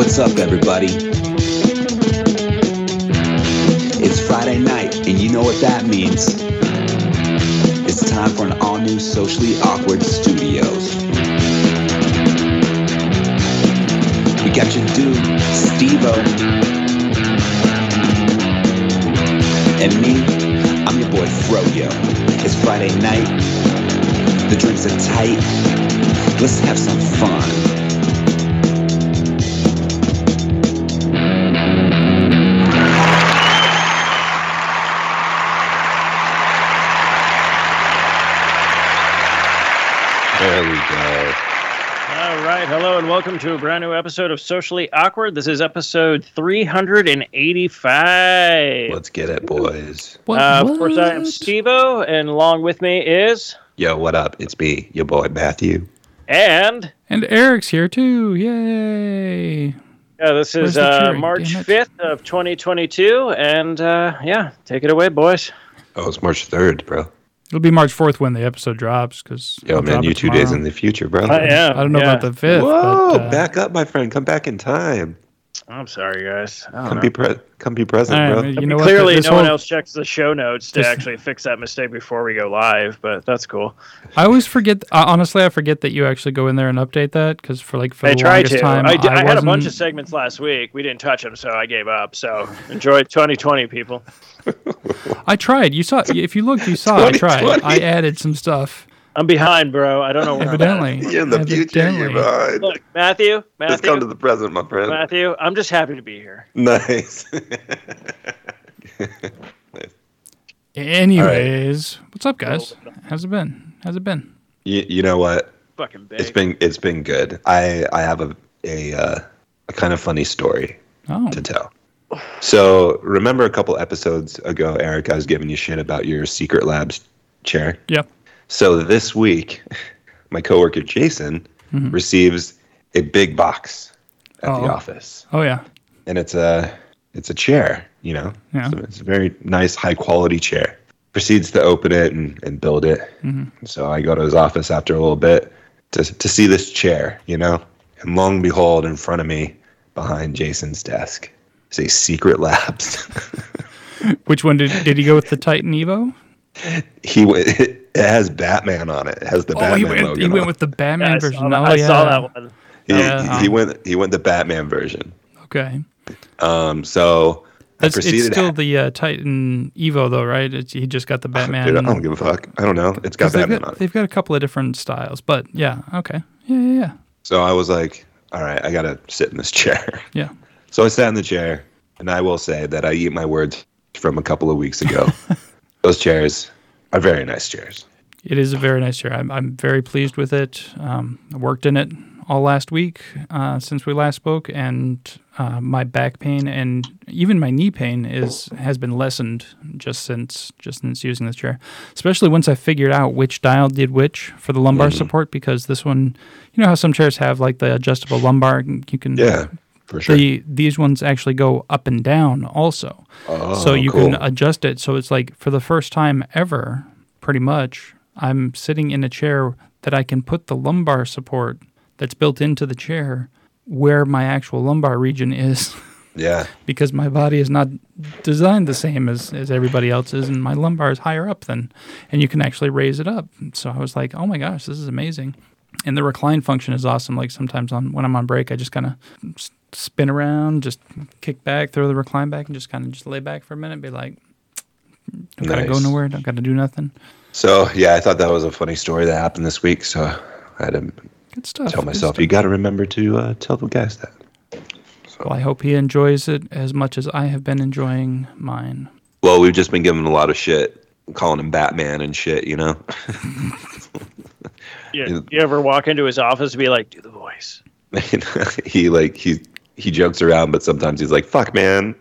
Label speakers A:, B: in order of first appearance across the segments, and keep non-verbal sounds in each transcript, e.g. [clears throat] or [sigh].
A: What's up, everybody? It's Friday night, and you know what that means. It's time for an all new Socially Awkward Studios. We got your dude, Steve And me, I'm your boy Froyo. It's Friday night. The drinks are tight. Let's have some fun.
B: Welcome to a brand new episode of Socially Awkward. This is episode 385.
C: Let's get it, boys.
D: What?
B: Uh, of course, I am
D: what?
B: Stevo, and along with me is
C: Yo, what up? It's me, your boy Matthew.
B: and
D: And Eric's here too. Yay!
B: yeah, this is uh. March 5th of 2022, and uh, yeah, take it away, boys.
C: Oh, it's March 3rd, bro.
D: It'll be March fourth when the episode drops because
C: Yo, man, you two days in the future, bro.
B: I am.
D: I don't know
B: yeah.
D: about the fifth.
C: Whoa,
D: but, uh,
C: back up, my friend. Come back in time.
B: I'm sorry, guys.
C: Come be pre- come be present,
D: all
C: bro.
D: you know?
B: Clearly,
D: This
B: no one else checks the show notes to
D: Just-
B: actually fix that mistake before we go live, but that's cool.
D: I always forget. Uh, honestly, I forget that you actually go in there and update that because for like for
B: I
D: the
B: tried
D: longest
B: to.
D: time,
B: I, did, I, had a bunch of segments last week. We didn't touch them, so I gave up. So enjoy [laughs] 2020, people.
D: I tried. You saw. If you looked, you saw. I [laughs] tried. I added some stuff.
B: I'm behind, bro. I don't know where I'm.
D: Evidently.
C: You're in the future, you're behind.
B: Look, Matthew,
C: Just come to the present, my friend.
B: Matthew. I'm just happy to be here.
C: Nice. [laughs]
D: Anyways, what's up, guys? How's it been? How's it been?
C: you, you know what?
B: Fucking big.
C: It's been it's been good. I I have a a uh, a kind of funny story
D: Oh,
C: to tell. So remember a couple episodes ago, Eric, I was giving you shit about your Secret Labs chair.
D: yep.
C: So this week, [laughs] my coworker Jason
D: Mhm.
C: receives a big box at
D: Oh.
C: the office,
D: Oh yeah.
C: and it's a it's a chair. You know,
D: Yeah.
C: so it's a very nice, high quality chair. Proceeds to open it and, and build it.
D: Mhm.
C: So I go to his office after a little bit to to see this chair. You know, and long and behold, in front of me, behind Jason's desk, is a Secret [laughs] Labs. [laughs]
D: Which one did did he go with the Titan Evo? [laughs]
C: he w- [laughs] it has Batman on it. It has the
D: Oh,
C: Batman
D: he went.
C: logo.
D: He went
C: it.
D: with the
B: Yeah,
D: Batman
B: I, saw
D: version.
B: that,
D: Oh
B: I
D: yeah.
B: saw that one.
C: He,
D: Yeah.
C: he went he went the Batman version.
D: Okay.
C: Um, so I
D: That's, it's
C: proceeded.
D: still the uh, Titan Evo though, right? It's, he just got the Batman.
C: Dude, I don't give a fuck. I don't know. It's got
D: 'cause they've
C: Batman
D: got,
C: on it.
D: they've got a couple of different styles, but yeah, okay, yeah, yeah, yeah,
C: So I was like, all right, I gotta sit in this [laughs] chair.
D: yeah.
C: So I sat in the chair, and I will say that I eat my words from a couple of weeks ago. Those chairs are very nice chairs.
D: It is a very nice chair. I'm, I'm very pleased with it. Um, I worked in it all last week uh, since we last spoke, and uh, my back pain and even my knee pain is has been lessened just since just since using this chair. Especially once I figured out which dial did which for the lumbar support, because this one, you know how some chairs have like the adjustable lumbar. You can
C: Yeah, for sure.
D: the these ones actually go up and down also.
C: oh,
D: so you
C: cool.
D: can adjust it. So it's like for the first time ever, pretty much, I'm sitting in a chair that I can put the lumbar support that's built into the chair where my actual lumbar region is [laughs]
C: yeah,
D: because my body is not designed the same as, as everybody else's and my lumbar is higher up than and you can actually raise it up. So I was like, "Oh my gosh, this is amazing." And the recline function is awesome. Like sometimes on when I'm on break, I just kind of spin around, just kick back, throw the recline back and just kind of just lay back for a minute be like, don't gotta go
C: Nice.
D: nowhere, don't gotta do nothing.
C: So yeah, I thought that was a funny story that happened this week. So I had to
D: Good stuff.
C: tell
D: good
C: myself,
D: stuff.
C: you got to remember to uh, tell the guys that.
D: Well, I hope he enjoys it as much as I have been enjoying mine.
C: Well, we've just been giving him a lot of shit, calling him Batman and shit. You know. [laughs]
B: You, you ever walk into his office and be like, "Do the voice"? [laughs]
C: he like he he jokes around, but sometimes he's like, "Fuck, man."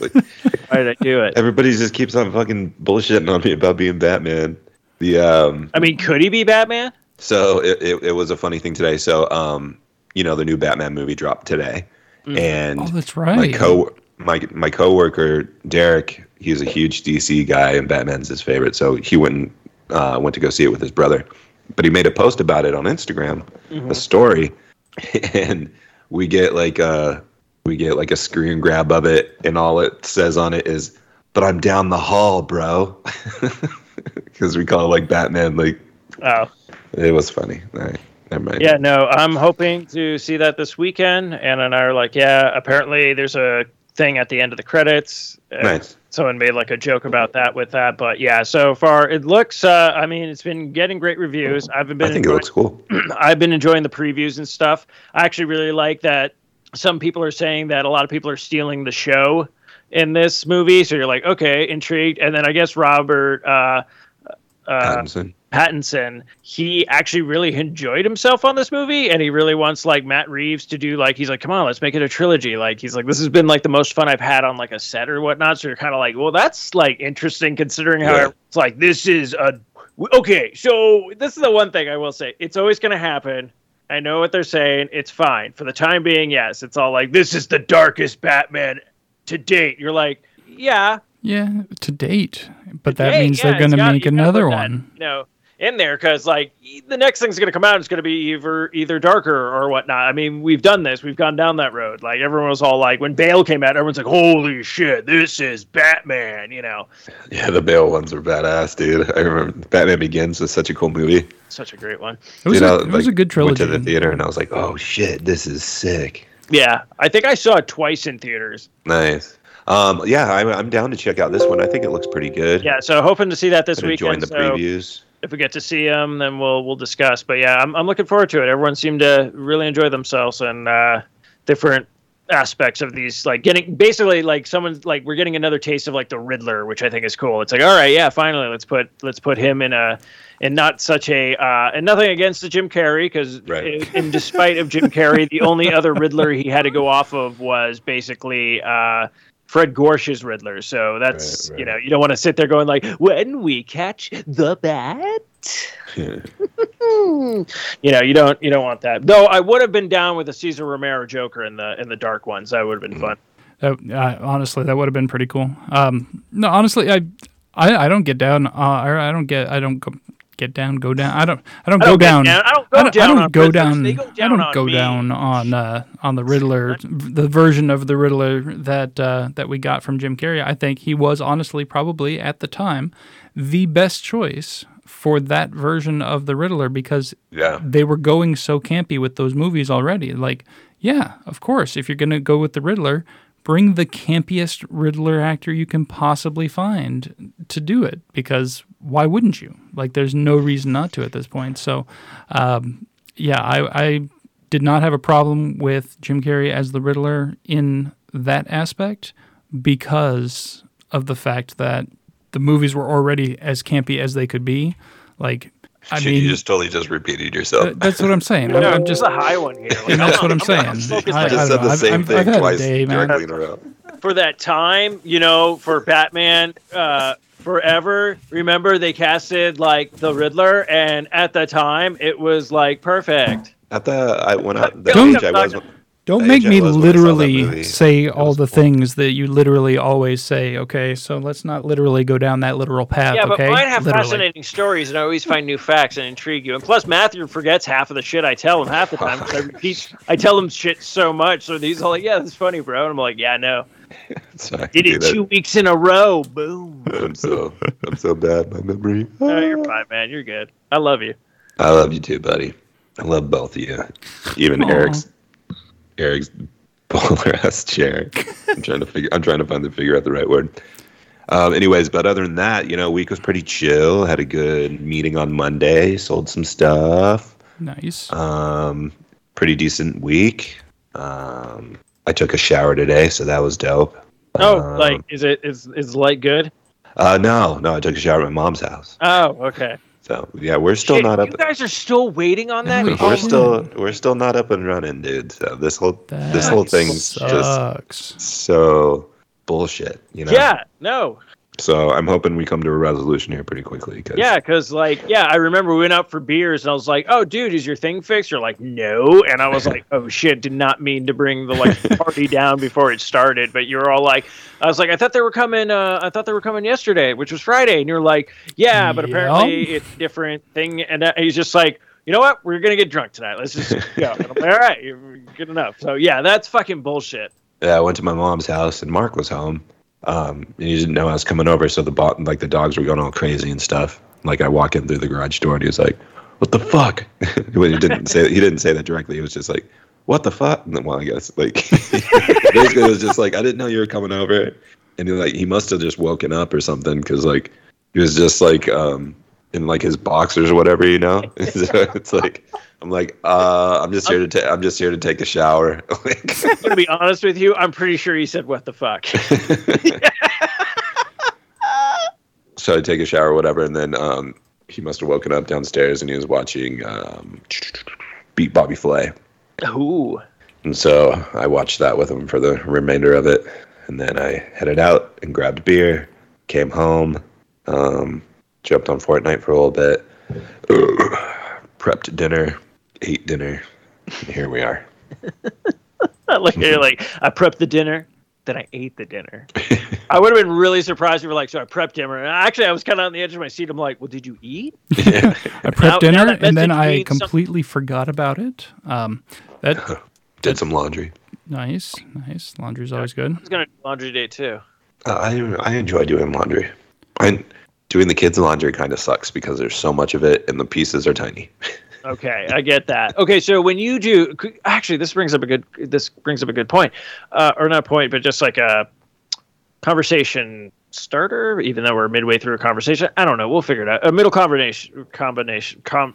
C: Like, [laughs]
B: Why did I do it?
C: everybody just keeps on fucking bullshitting on me about being Batman. The um,
B: I mean, could he be Batman?
C: so it, it, it was a funny thing today. So um, you know, the new Batman movie dropped today, and
D: Oh, that's
C: my
D: right.
C: co my my coworker Derek, he's a huge DC guy, and Batman's his favorite. So he went and uh, went to go see it with his brother. But he made a post about it on Instagram, a story, [laughs] and we get like a we get like a screen grab of it, and all it says on it is, "But I'm down the hall, bro," [laughs] because we call it like Batman. Like
B: Oh,
C: it was funny. All right, never mind.
B: yeah, no, I'm hoping to see that this weekend. Anna and I are like, yeah, apparently there's a thing at the end of the credits. Uh,
C: nice.
B: Someone made like a joke about that with that, but yeah, so far it looks. Uh, I mean, it's been getting great reviews. I've been.
C: I think it looks cool. [clears throat]
B: I've been enjoying the previews and stuff. I actually really like that. Some people are saying that a lot of people are stealing the show in this movie, so you're like, okay, intrigued. And then I guess Robert uh, uh,
C: Pattinson.
B: Pattinson, he actually really enjoyed himself on this movie, and he really wants like Matt Reeves to do like he's like, come on, let's make it a trilogy. Like he's like, this has been like the most fun I've had on like a set or whatnot. So you're kind of like, well, that's like interesting considering how
C: Yeah.
B: it's like this is a okay. So this is the one thing I will say: it's always going to happen. I know what they're saying. It's fine for the time being. Yes, it's all like this is the darkest Batman to date. You're like, yeah,
D: Yeah, to date. But that
B: Hey,
D: means
B: yeah,
D: they're going to make another
B: put that,
D: one.
B: you know, in there because like the next thing's gonna come out is gonna be either either darker or whatnot. I mean, we've done this, we've gone down that road. Like everyone was all like, when Bale came out, everyone's like, "Holy shit, this is Batman!" You know,
C: Yeah, the Bale ones were badass, dude. I remember Batman Begins was such a cool movie.
B: such a great one.
D: It was,
C: Dude,
D: a,
C: I,
D: it was a
C: like,
D: good trilogy.
C: Went to the theater and I was like, oh shit, this is sick.
B: Yeah, I think I saw it twice in theaters.
C: Nice. Um, yeah, I'm, I'm down to check out this one. I think it looks pretty good.
B: Yeah, so hoping to see that this
C: Been enjoying
B: weekend.
C: the
B: so
C: previews.
B: if we get to see them, then we'll we'll discuss. But yeah, I'm I'm looking forward to it. Everyone seemed to really enjoy themselves and uh, different aspects of these like getting basically like someone's like we're getting another taste of like the Riddler, which I think is cool. It's like all right, yeah, finally let's put let's put him in a in not such a uh, and nothing against the Jim Carrey because
C: Right.
B: in despite of Jim Carrey, the only other Riddler he had to go off of was basically. Uh, Fred Gorsh's Riddler, so that's
C: Right, right.
B: you know you don't want to sit there going like when we catch the bat, [laughs] you know, you don't you don't want that. Though I would have been down with a Cesar Romero Joker in the in the dark ones. That would have been fun.
D: That, uh, honestly, that would have been pretty cool. Um, no, honestly, I, I, I don't get down. Uh, I, I don't get. I don't go, get down. Go down. I don't. I don't
B: I
D: go
B: don't get
D: down.
B: down- I don't go
D: I don't, I
B: down
D: don't
B: on
D: go
B: Riddlers.
D: down. I don't go
B: me.
D: down on uh, on the Riddler, the version of the Riddler that uh, that we got from Jim Carrey. I think he was honestly probably at the time the best choice for that version of the Riddler because
C: Yeah.
D: they were going so campy with those movies already. Like, yeah, of course, if you're going to go with the Riddler, bring the campiest Riddler actor you can possibly find to do it because why wouldn't you? Like, there's no reason not to at this point. So, um, yeah, I, I did not have a problem with Jim Carrey as the Riddler in that aspect because of the fact that the movies were already as campy as they could be. Like, I [laughs]
C: Shit,
D: mean,
C: you just totally just repeated yourself.
D: that's what I'm saying. I'm,
B: No,
D: I'm
B: just
D: just,
B: a high one here. Like, [laughs]
D: and that's what I'm saying.
B: I'm focused
D: I-
C: I just said the same
D: I've-
C: thing
D: I've had a
C: twice
D: day, man.
C: directly in a row.
B: for that time, you know, for Batman uh, Forever. Remember they casted like the Riddler, and at the time it was like perfect.
C: At the I when I the
D: Don't-
C: age I was
D: don't make
C: age
D: me
C: was when I saw that
D: literally say all the
C: cool.
D: things that you literally always say. Okay, so let's not literally go down that literal path.
B: Yeah, but
D: okay,
B: mine have
D: literally.
B: fascinating stories, and I always find new facts and intrigue you. And plus, Matthew forgets half of the shit I tell him half the time. I repeat, I tell him shit so much, so he's all like, "Yeah, that's funny, bro." And I'm like, "Yeah, no, [laughs]
C: So I
B: did
C: do
B: it
C: that.
B: two weeks in a row, boom." [laughs]
C: I'm so I'm so bad my memory.
B: No, you're fine, man. You're good. I love you.
C: I love you too, buddy. I love both of you. Even
D: Aw.
C: Eric's Eric's polar [laughs] ass chair. I'm trying to figure. I'm trying to find the figure out the right word. Um, anyways, but other than that, you know, week was pretty chill. Had a good meeting on Monday. Sold some stuff.
D: Nice.
C: Um, pretty decent week. Um, I took a shower today, so that was dope.
B: Oh,
C: Um,
B: like, is it is is light good?
C: Uh, no, no, I took a shower at my mom's house.
B: Oh, okay.
C: So yeah, we're still
B: Shit,
C: not up.
B: You guys are still waiting on that? [laughs]
D: We're
C: We're still we're still not up and running, dude. So this whole this
D: That
C: whole thing's just
D: sucks.
C: so bullshit, you know.
B: Yeah, no.
C: So I'm hoping we come to a resolution here pretty quickly. Cause
B: Yeah, because like, yeah, I remember we went out for beers and I was like, "Oh, dude, is your thing fixed?" You're like, "No," and I was like, "Oh shit!" Did not mean to bring the like [laughs] party down before it started, but you were all like, "I was like, I thought they were coming. Uh, I thought they were coming yesterday, which was Friday," and you're like, "Yeah, but
D: Yeah.
B: apparently it's a different thing." And that, he's just like, you know what? We're gonna get drunk tonight. Let's just [laughs] go. And I'm like, all right, good enough. So yeah, that's fucking bullshit.
C: Yeah, I went to my mom's house and Mark was home. Um, and he didn't know I was coming over, so the bo- like the dogs were going all crazy and stuff. Like I walk in through the garage door and he was like, "What the fuck?" [laughs] well, he didn't say he didn't say that directly. He was just like, "What the fuck?" And then, well, I guess like [laughs] basically it was just like, "I didn't know you were coming over," and he like he must have just woken up or something because like he was just like um in like his boxers or whatever, you know. [laughs] so it's like I'm like, uh, I'm just here to take I'm just here to take a shower. [laughs]
B: I'm gonna be honest with you. I'm pretty sure he said, "What the fuck." [laughs]
C: so I take a shower whatever, and then um, he must have woken up downstairs and he was watching um, Beat Bobby Flay.
B: Ooh.
C: And so I watched that with him for the remainder of it. And then I headed out and grabbed beer, came home, um, jumped on Fortnite for a little bit, [clears throat] prepped dinner, ate dinner, here we are. [laughs]
B: like you're like I prepped the dinner, then I ate the dinner. I would have been really surprised if you were like, so I prepped dinner. And actually, I was kind of on the edge of my seat. I'm like, well, did you eat? [laughs]
C: yeah. [laughs]
D: I prepped
B: Now- now
D: dinner
B: that
D: and then I
B: means some-
D: completely forgot about it. Um, that
C: Did some laundry.
D: nice, nice. Laundry's always good.
B: I was gonna do laundry day too.
C: Uh, I I enjoy doing laundry. And doing the kids' laundry kind of sucks because there's so much of it and the pieces are tiny.
B: Okay, I get that. Okay, so when you do, actually, this brings up a good. This brings up a good point, uh, or not point, but just like a conversation starter. Even though we're midway through a conversation, I don't know. We'll figure it out. A middle combination. Combination. Com.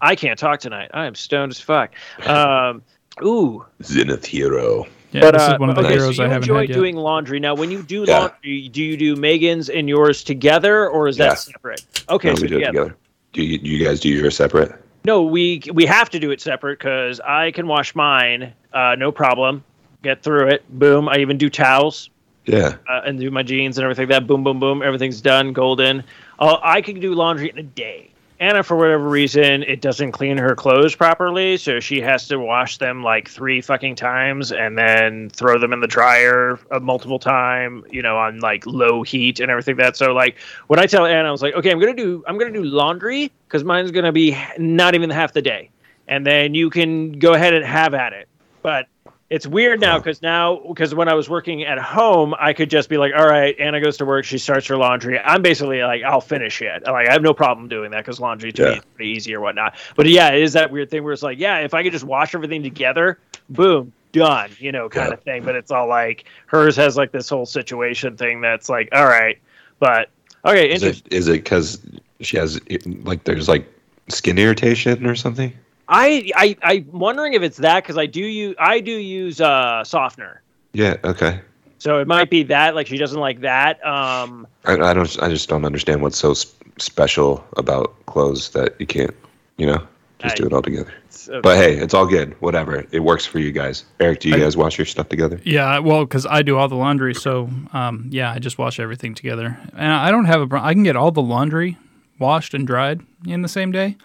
B: I can't talk tonight. I am stoned as fuck. Um, ooh,
C: Zenith Hero.
D: Yeah,
B: but
D: this
B: uh,
D: is one of the
B: okay,
D: heroes
B: so you
D: I haven't
B: enjoy
D: had yet.
B: doing laundry. Now, when you do
C: Yeah.
B: laundry, do you do Megan's and yours together, or is that
C: Yeah.
B: separate? Okay,
C: No,
B: so
C: we do it
B: together.
C: together. Do you, do you guys do yours separate?
B: No, we we have to do it separate because I can wash mine, uh, no problem. Get through it. Boom. I even do towels
C: Yeah.
B: uh, and do my jeans and everything. Like that. Boom, boom, boom. Everything's done. Golden. Uh, I can do laundry in a day. Anna, for whatever reason, it doesn't clean her clothes properly, so she has to wash them like three fucking times and then throw them in the dryer a multiple time, you know, on like low heat and everything. That so like when I tell Anna, I was like, okay, I'm gonna do I'm gonna do laundry because mine's gonna be not even half the day, and then you can go ahead and have at it. But it's weird now because now because when I was working at home, I could just be like, all right, Anna goes to work, she starts her laundry. I'm basically like, I'll finish it. Like I have no problem doing that because laundry to me is pretty easy or whatnot. But yeah, it is that weird thing where it's like, yeah, if I could just wash everything together, boom, done, you know, kind
C: Yeah.
B: of thing. But it's all like hers has like this whole situation thing that's like, all right, but okay,
C: Is
B: interesting.
C: it is it because she has like there's like skin irritation or something?
B: I I I'm wondering if it's that because I do use I do use uh softener.
C: Yeah. Okay.
B: So it might be that, like she doesn't like that. Um,
C: I, I don't. I just don't understand what's so s- special about clothes that you can't, you know, just
B: I-
C: do it all together.
B: so-
C: But hey, it's all good. Whatever. It works for you guys. Eric, do you
D: I-
C: guys wash your stuff together?
D: Yeah, well, because I do all the laundry, so um, yeah, I just wash everything together, and I don't have a problem. I can get all the laundry washed and dried in the same day,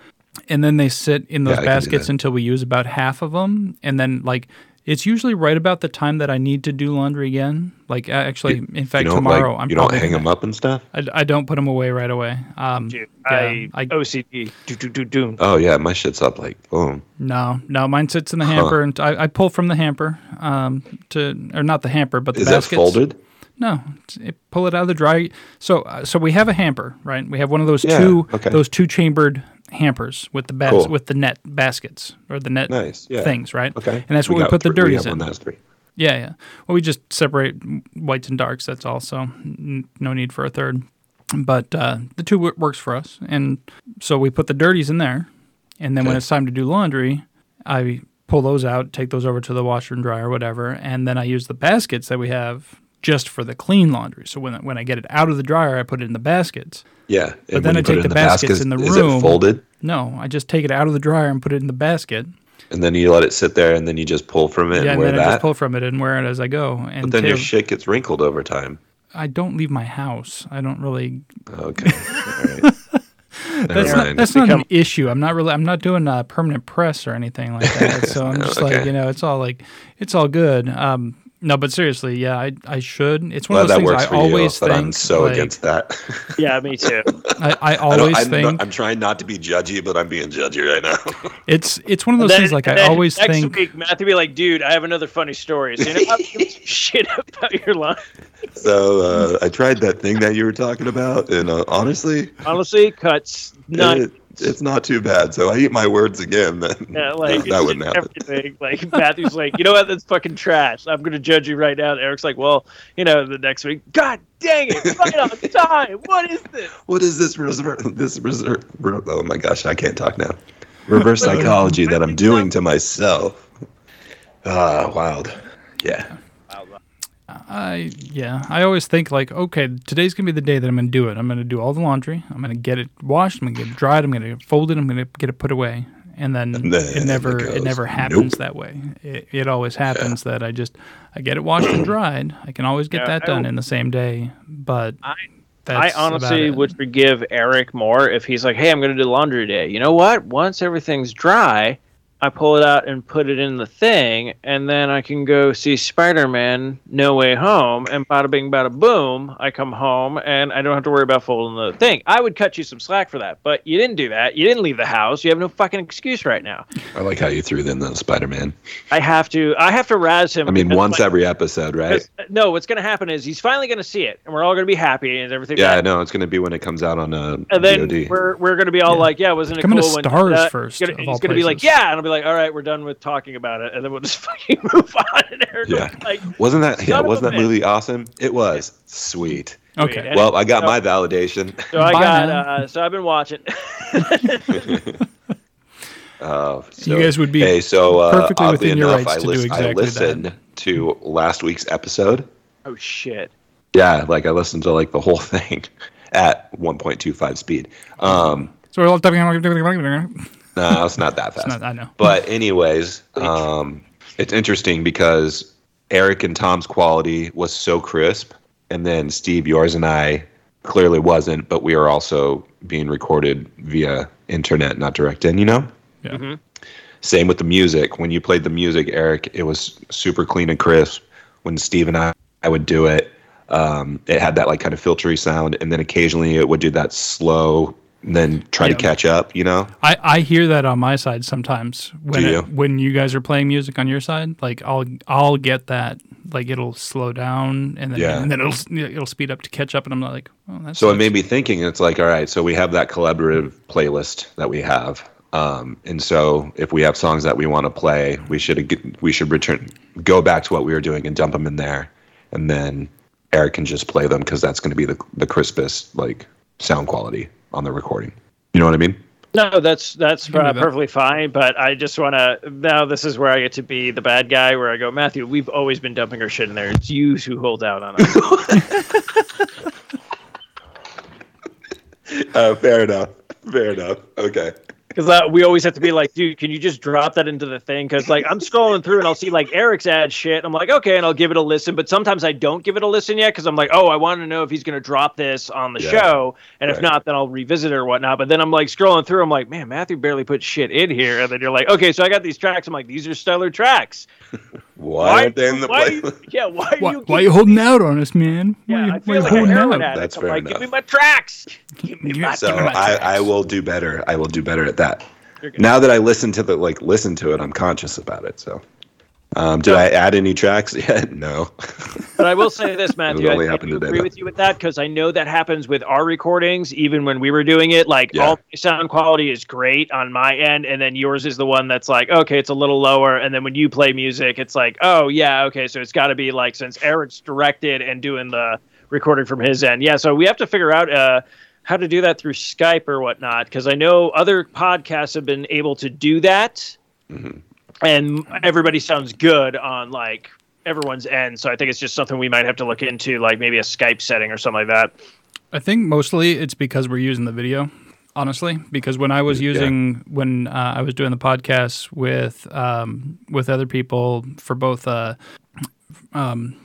D: and then they sit in those
C: Yeah, I can do
D: baskets until we use about half of them, and then like it's usually right about the time that I need to do laundry again. Like a- actually, in fact,
C: you don't
D: tomorrow
C: like,
D: I'm
C: you don't hang them up and stuff.
D: I, I don't put them away right away. Um,
B: dude,
D: yeah,
B: I,
D: I-
B: OCD. Do, do, do, do.
C: Oh yeah, my shit's up like boom.
D: no, no, mine sits in the
C: Huh.
D: hamper, and I, I pull from the hamper um, to, or not the hamper, but the
C: Is that
D: baskets.
C: folded?
D: No, it, pull it out of the dry. So, uh, so we have a hamper, right? We have one of those
C: Yeah,
D: two,
C: okay.
D: those two chambered hampers with the bas-
C: Cool.
D: with the net baskets or the net
C: Nice. Yeah.
D: things, right?
C: Okay.
D: And that's where we,
C: got
D: put the
C: three- we
D: dirties in.
C: That has three.
D: Yeah, yeah. Well, we just separate whites and darks. That's all. So, n- no need for a third. But uh, the two wo- works for us, and so we put the dirties in there, and then when it's time to do laundry, I pull those out, take those over to the washer and dryer, whatever, and then I use the baskets that we have just for the clean laundry. So when when I get it out of the dryer, I put it in the baskets.
C: Yeah.
D: But then I take the baskets in the
C: Is
D: room.
C: it folded?
D: No, I just take it out of the dryer and put it in the basket.
C: And then you let it sit there, and then you just pull from it
D: yeah,
C: and
D: and
C: wear
D: then I just pull from it and wear it as I go. And
C: but then your shit gets wrinkled over time.
D: I don't leave my house. I don't really
C: Okay. [laughs] All right.
D: That's not that's not an issue. I'm not really I'm not doing a permanent press or anything like that. [laughs] So I'm just
C: Okay.
D: like you know it's all like it's all good. Um, No, but seriously, yeah, I I should. It's one
C: Well,
D: of those
C: that
D: things
C: works
D: I
C: for
D: always
C: you, but
D: think.
C: I'm so
D: like,
C: against that. [laughs]
B: Yeah, me too.
D: I, I
C: I don't,
D: always
C: I'm,
D: think
C: not, I'm trying not to be judgy, but I'm being judgy right now. [laughs]
D: it's it's one of those
B: then-
D: things. Like I always
B: next
D: think.
B: Next week Matthew be like, dude, I have another funny story. So you know, I'll give some shit about your line.
C: so uh, I tried that thing that you were talking about, and uh, honestly,
B: Honestly, cuts not.
C: it, it's not too bad. So I eat my words again. Then
B: Yeah, like [laughs]
C: that, that wouldn't happen.
B: everything. Like Matthew's like, you know what? That's fucking trash. I'm gonna judge you right now. And Eric's like, well, you know, the next week. God dang it! Right on [laughs] time. What is this?
C: What is this reserve? This reserve? Oh my gosh, I can't talk now. Reverse [laughs] psychology that I'm doing to myself. Ah, wild. Yeah.
D: I yeah, I always think like, okay, today's gonna be the day that I'm gonna do it. I'm gonna do all the laundry. I'm gonna get it washed. I'm gonna get it dried. I'm gonna fold it. I'm gonna get it put away. And then,
C: And then
D: it never
C: it
D: it, never happens
C: "Nope."
D: that way. It, it always happens that I just I get it washed and [clears throat] dried. I can always get
B: Yeah,
D: that
B: I
D: done in the same day. But
B: I-
D: that's
B: I honestly
D: about it.
B: would forgive Eric more if he's like, "Hey, I'm going to do laundry today." You know what? Once everything's dry, I pull it out and put it in the thing, and then I can go see Spider-Man: No Way Home, and bada bing, bada boom, I come home and I don't have to worry about folding the thing. I would cut you some slack for that, but you didn't do that. You didn't leave the house. You have no fucking excuse right now.
C: I like how you threw in the Spider Man.
B: I have to. I have to razz him.
C: I mean, once
B: like,
C: every episode, right?
B: no, what's going to happen is he's finally going to see it, and we're all going to be happy and everything.
C: Yeah, I know. It's going to be when it comes out on uh,
B: And then
C: VOD.
B: we're we're gonna be all
D: Yeah.
B: like, yeah, wasn't it
D: Coming to
B: cool when
D: Stars
B: uh,
D: first,
B: He's gonna,
D: of
B: he's
D: all
B: gonna be like, yeah, and I'll be like, all right, we're done with talking about it, and then we'll just [laughs] fucking move on. And Eric
C: Yeah.
B: be like,
C: wasn't that? Yeah,
B: Son of a
C: wasn't that
B: bitch.
C: movie awesome? It was sweet.
D: okay.
B: And-
C: Well, I got
B: so-
C: my validation.
B: so I
D: Bye,
B: got. Uh, so I've been watching. [laughs]
C: Uh, so,
D: You guys would be
C: hey, so uh,
D: perfectly
C: oddly
D: within your rights
C: I,
D: to do
C: lis-
D: exactly
C: I
D: that.
C: listened to last week's episode.
B: oh shit!
C: Yeah, like I listened to like the whole [laughs] thing at 1.25 speed. Um,
D: So we're all talking. It's
C: no, it's not that [laughs] fast.
D: not, I know.
C: But anyways, [laughs] um, it's interesting because Eric and Tom's quality was so crisp, and then Steve, yours and I clearly wasn't. But we are also being recorded via internet, not direct in. You know.
D: Yeah.
B: Mhm.
C: Same with the music. When you played the music, Eric, it was super clean and crisp. When Steve and I, I would do it, um, it had that like kind of filtery sound, and then occasionally it would do that slow, and then try
D: Yeah.
C: to catch up. You know.
D: I, I hear that on my side sometimes when
C: Do
D: it-
C: you?
D: when you guys are playing music on your side. Like I'll I'll get that like it'll slow down and then
C: Yeah.
D: and then it'll it'll speed up to catch up and I'm like oh that's
C: So it made me thinking. It's like, all right, so we have that collaborative playlist that we have, um, and so if we have songs that we want to play, we should we should return go back to what we were doing and dump them in there, and then Eric can just play them because that's going to be the the crispest like sound quality on the recording. You know what I mean?
B: No, that's that's uh,
D: that.
B: perfectly fine. But I just want to now. This is where I get to be the bad guy. Where I go, Matthew. We've always been dumping our shit in there. It's you who hold out on us. [laughs]
C: Uh, fair enough. Fair enough. Okay.
B: Because uh, we always have to be like, dude, can you just drop that into the thing? Because like I'm scrolling through and I'll see like Eric's ad shit. I'm like, okay, and I'll give it a listen. But sometimes I don't give it a listen yet because I'm like, oh, I want to know if he's gonna drop this on the
C: Yeah.
B: show, and if not, then I'll revisit it or whatnot. But then I'm like scrolling through. I'm like, man, Matthew barely put shit in here. And then you're like, okay, so I got these tracks. I'm like, these are stellar tracks.
C: Why, aren't they in the
B: why are you- [laughs] yeah, why are
D: why,
B: you?
D: why you holding out on us, man? Why
B: yeah,
D: you,
B: I feel
D: you
B: like
D: holding
B: heroin
D: out?
B: addict.
C: That's
B: I'm
C: fair
B: like, give
C: enough.
B: me my tracks. Give me my
C: So
D: Give me my
C: I,
D: tracks.
C: I will do better. I will do better at that. Now that I listen to the like listen to it, I'm conscious about it. So, um, did I add any tracks [laughs] yet? No.
B: But I will say this, [laughs] Matthew. I,
C: only
B: I
C: today,
B: agree
C: though.
B: with you with that because I know that happens with our recordings, even when we were doing it. Like
C: Yeah.
B: all sound quality is great on my end, and then yours is the one that's like, okay, it's a little lower. And then when you play music, it's like, oh yeah, okay, so it's got to be like since Eric's directed and doing the recording from his end. Yeah, so we have to figure out. Uh, how to do that through Skype or whatnot? Because I know other podcasts have been able to do that,
C: Mm-hmm.
B: And everybody sounds good on like everyone's end. So I think it's just something we might have to look into, like maybe a Skype setting or something like that.
D: I think mostly it's because we're using the video, honestly. Because when I was
C: Yeah.
D: using when uh, I was doing the podcast with um, with other people for both uh, um,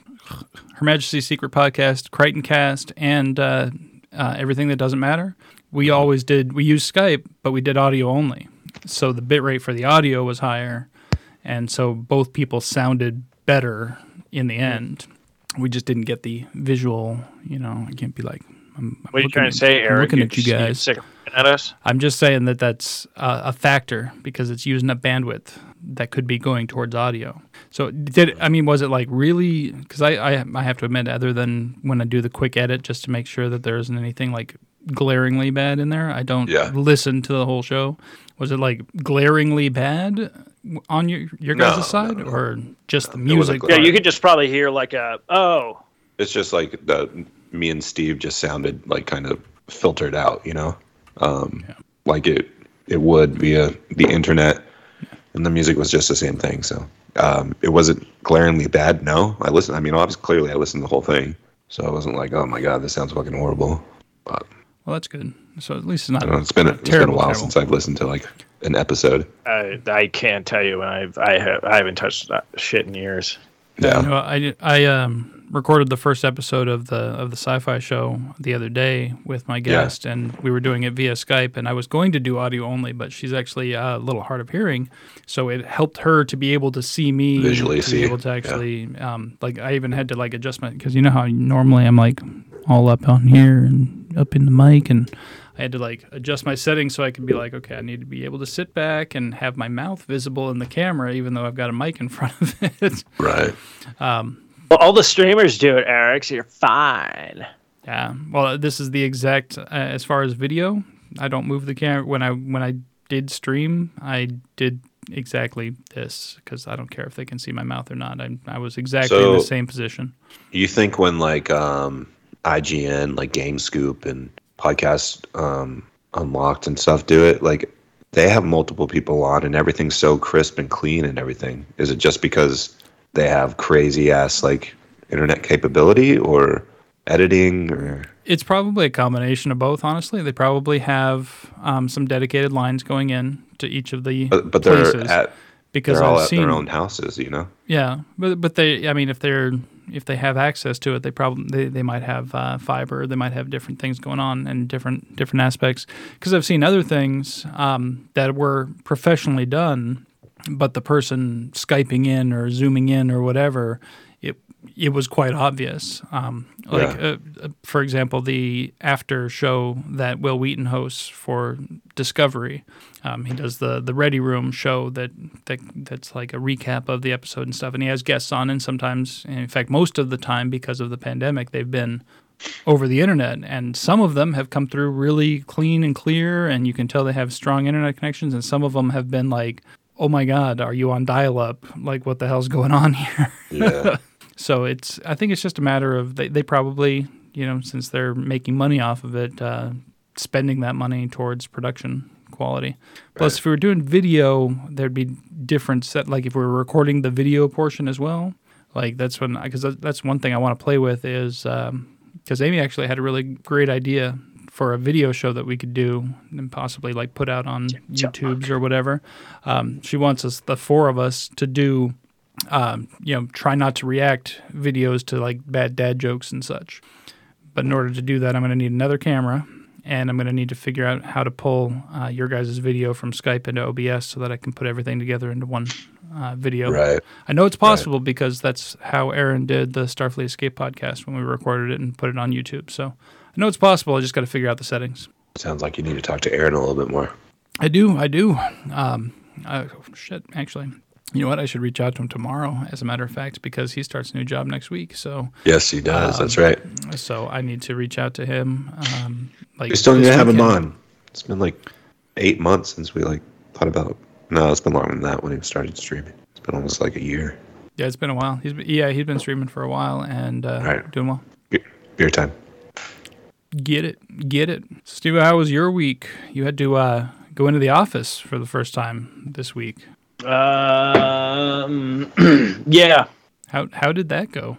D: Her Majesty's Secret Podcast, Crichton Cast, and uh, uh, everything that doesn't matter, we always did we used Skype, but we did audio only. So the bit rate for the audio was higher, and so both people sounded better in the end. We just didn't get the visual. You know, I can't be like. I'm, I'm
B: What are you trying
D: at-
B: to say,
D: I'm
B: Eric?
D: looking
B: You're
D: at you
B: just-
D: guys.
B: sick at us.
D: I'm just saying that that's uh, a factor because it's using up bandwidth that could be going towards audio. So did I mean was it like really? Because I, I I have to admit, other than when I do the quick edit just to make sure that there isn't anything like glaringly bad in there, I don't
C: Yeah.
D: listen to the whole show. Was it like glaringly bad on your your
C: No,
D: guys' side,
C: no, no.
D: or just the music?
B: Yeah, you could just probably hear like a oh.
C: It's just like the me and Steve just sounded like kind of filtered out, you know, um, like it it would via the internet, and the music was just the same thing. So um, it wasn't glaringly bad. No, I listened. I mean, obviously, clearly, I listened to the whole thing, so I wasn't like, oh my god, this sounds fucking horrible. But
D: Well, that's good. So at least it's not.
C: Know, it's been a, it's been a
D: terrible,
C: while
D: terrible.
C: since I've listened to like an episode.
B: I, I can't tell you when I've I have I haven't touched that shit in years.
C: Yeah,
D: No, I I um recorded the first episode of the of the sci-fi show the other day with my guest, and we were doing it via Skype. And I was going to do audio only, but she's actually uh, a little hard of hearing, so it helped her to be able to see me
C: Visually
D: to
C: see,
D: be able to
C: yeah.
D: actually um like I even had to like adjust my because you know how normally I'm like all up on here and up in the mic and. I had to like adjust my settings so I could be like, okay, I need to be able to sit back and have my mouth visible in the camera, even though I've got a mic in [laughs] front of it.
C: right.
B: Well, all the streamers do it, Eric. So you're fine.
D: Yeah. Well, this is the exact uh, as far as video. I don't move the camera when I when I did stream. I did exactly this because I don't care if they can see my mouth or not. I I was exactly in the same position.
C: You think when like um, IGN, like Game Scoop, and Podcast um, Unlocked and stuff do it, like they have multiple people on and everything's so crisp and clean and everything. Is it just because they have crazy ass like internet capability or editing or
D: It's probably a combination of both. Honestly, they probably have um, some dedicated lines going in to each of the
C: but, but they're
D: places
C: at
D: because
C: they're all
D: I've
C: at
D: seen
C: their own houses, you know?
D: Yeah, but but they, I mean, if they're if they have access to it, they probably they, they might have uh, fiber. They might have different things going on and different different aspects. Because I've seen other things um, that were professionally done, but the person skyping in or zooming in or whatever, it was quite obvious. Um, like
C: Yeah.
D: uh, uh, for example, the after show that Wil Wheaton hosts for Discovery. Um, he does the the Ready Room show that, that that's like a recap of the episode and stuff, and he has guests on. And sometimes, and in fact, most of the time, because of the pandemic, they've been over the internet, and some of them have come through really clean and clear, and you can tell they have strong internet connections. And some of them have been like, "Oh my God, are you on dial-up? Like, what the hell's going on here?"
C: Yeah. [laughs]
D: So it's I think it's just a matter of they, they probably you know since they're making money off of it, uh, spending that money towards production quality. Plus, if we were doing video, there'd be different set. Like if we were recording the video portion as well, like that's when because that's one thing I want to play with is because Amy actually had a really great idea for a video show that we could do and possibly like put out on YouTube's or whatever. Um, she wants us, the four of us, to do um, you know, try not to react videos to like bad dad jokes and such. But in order to do that, I'm going to need another camera, and I'm going to need to figure out how to pull uh, your guys' video from Skype into OBS so that I can put everything together into one uh, video.
C: right.
D: I know it's possible because that's how Aaron did the Starfleet Escape podcast when we recorded it and put it on YouTube. So I know it's possible. I just got to figure out the settings.
C: Sounds like you need to talk to Aaron a little bit more.
D: I do. I do. Um, uh, shit, actually. You know what? I should reach out to him tomorrow, as a matter of fact, because he starts a new job next week. So,
C: Yes, he does. That's
D: Um,
C: right.
D: so I need to reach out to him. Um, like
C: We still need to have him on. It's been like eight months since we like thought about. No, it's been longer than that when he started streaming. It's been almost like a year.
D: Yeah, it's been a while. He's been, yeah, he's been streaming for a while and uh,
C: Right.
D: doing well.
C: Beer, beer time.
D: Get it, get it. Steve, how was your week? You had to uh, go into the office for the first time this week.
B: Um, [clears throat] yeah,
D: How how did that go?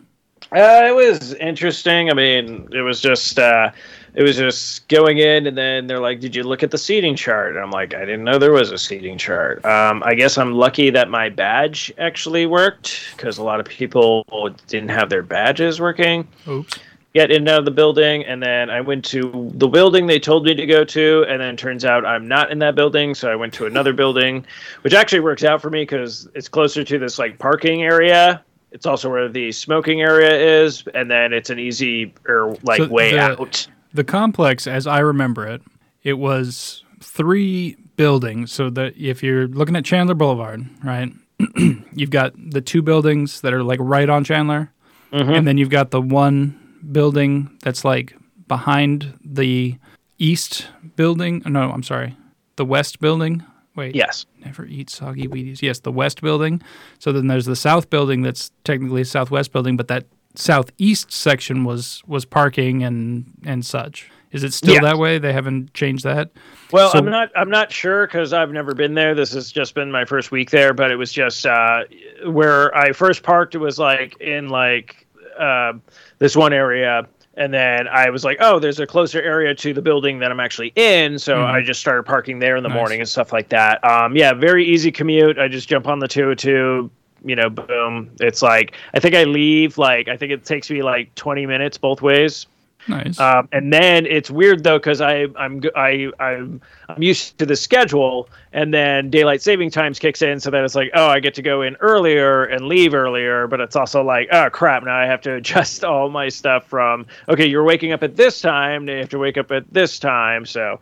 B: uh, it was interesting. I mean, it was just uh, it was just going in, and then they're like, "Did you look at the seating chart?" And I'm like, "I didn't know there was a seating chart." Um, I guess I'm lucky that my badge actually worked because a lot of people didn't have their badges working.
D: Oops.
B: Get in and out of the building and then i went to the building they told me to go to and then it turns out i'm not in that building so i went to another building which actually works out for me because it's closer to this like parking area It's also where the smoking area is, and then it's an easy or like
D: So
B: way
D: the-
B: out.
D: The complex, as I remember it, it was three buildings. So that if you're looking at Chandler Boulevard, right, [clears throat] you've got the two buildings that are like right on Chandler, mm-hmm. and then you've got the one building that's like behind the east building. No, I'm sorry, the west building. Wait,
B: Yes.
D: Never eat soggy Wheaties. Yes, the west building. So then there's the south building that's technically a southwest building, but that southeast section was was parking and and such. Is it still
B: Yes.
D: that way? They haven't changed that.
B: Well,
D: So-
B: I'm not. I'm not sure because I've never been there. This has just been my first week there, but it was just uh, where I first parked. It was like in like uh, this one area, and then I was like, "Oh, there's a closer area to the building that I'm actually in." So I just started parking there in the
D: Nice.
B: morning and stuff like that. Um, yeah, very easy commute. I just jump on the 202. You know, boom. It's like I think I leave like I think it takes me like 20 minutes both ways.
D: Nice.
B: Um, and then it's weird though because I I'm I I'm I'm used to the schedule, and then daylight saving times kicks in, so that it's like oh I get to go in earlier and leave earlier, but it's also like oh crap now I have to [laughs] adjust all my stuff from okay you're waking up at this time, now you have to wake up at this time, so.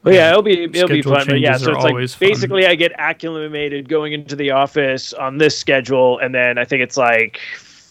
B: But yeah, it'll be it'll be fun. But yeah, so it's like
D: always fun.
B: basically I get acclimated going into the office on this schedule, and then I think it's like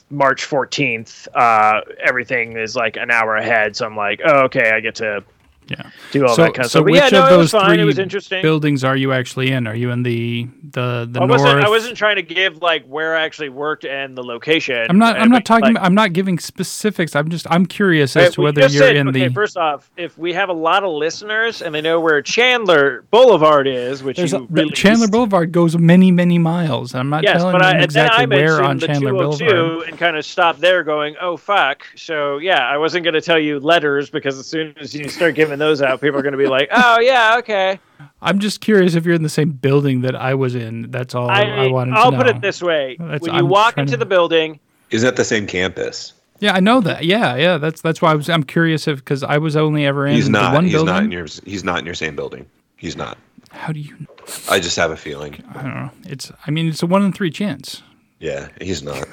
B: March 14th. Uh, everything is like an hour ahead, so I'm like, oh, okay, I get to
D: yeah.
B: do all
D: so
B: that kind of
D: so
B: stuff. But
D: which
B: yeah, no,
D: of
B: it
D: those
B: fine.
D: three
B: It was interesting.
D: buildings are you actually in? Are you in the the the
B: I
D: north?
B: wasn't. I wasn't trying to give like where I actually worked and the location.
D: I'm not. I'm not talking.
B: like,
D: I'm not giving specifics. I'm just. I'm curious
B: Right,
D: as to whether you're
B: said-
D: in
B: okay,
D: the.
B: First off, if we have a lot of listeners and they know where Chandler Boulevard is, which
D: There's
B: you
D: a,
B: really
D: Chandler Boulevard goes many, many miles. I'm not
B: Yes,
D: telling
B: but I,
D: them
B: and then
D: exactly
B: I
D: where on
B: mentioned the
D: Chandler
B: 202
D: Boulevard.
B: and kind of stop there, going, "Oh fuck!" So yeah, I wasn't going to tell you letters because as soon as you start giving those out, people are going to be like, "Oh yeah, okay."
D: I'm just curious if you're in the same building that I was in. That's all I,
B: I,
D: wanted
B: I'll
D: to know.
B: I'll put it this way:
D: That's-
B: when you
D: I'm
B: walk into
D: to-
B: the building,
C: Isn't that the same campus?
D: Yeah, I know that. Yeah, yeah. That's that's why I was. I'm curious if because I was only ever in
C: He's
D: the
C: not.
D: one
C: He's
D: building.
C: not in your. He's not in your same building. He's not.
D: How do you?
C: I just have a feeling.
D: I don't know. It's. I mean, it's a one in three chance.
C: Yeah, he's not.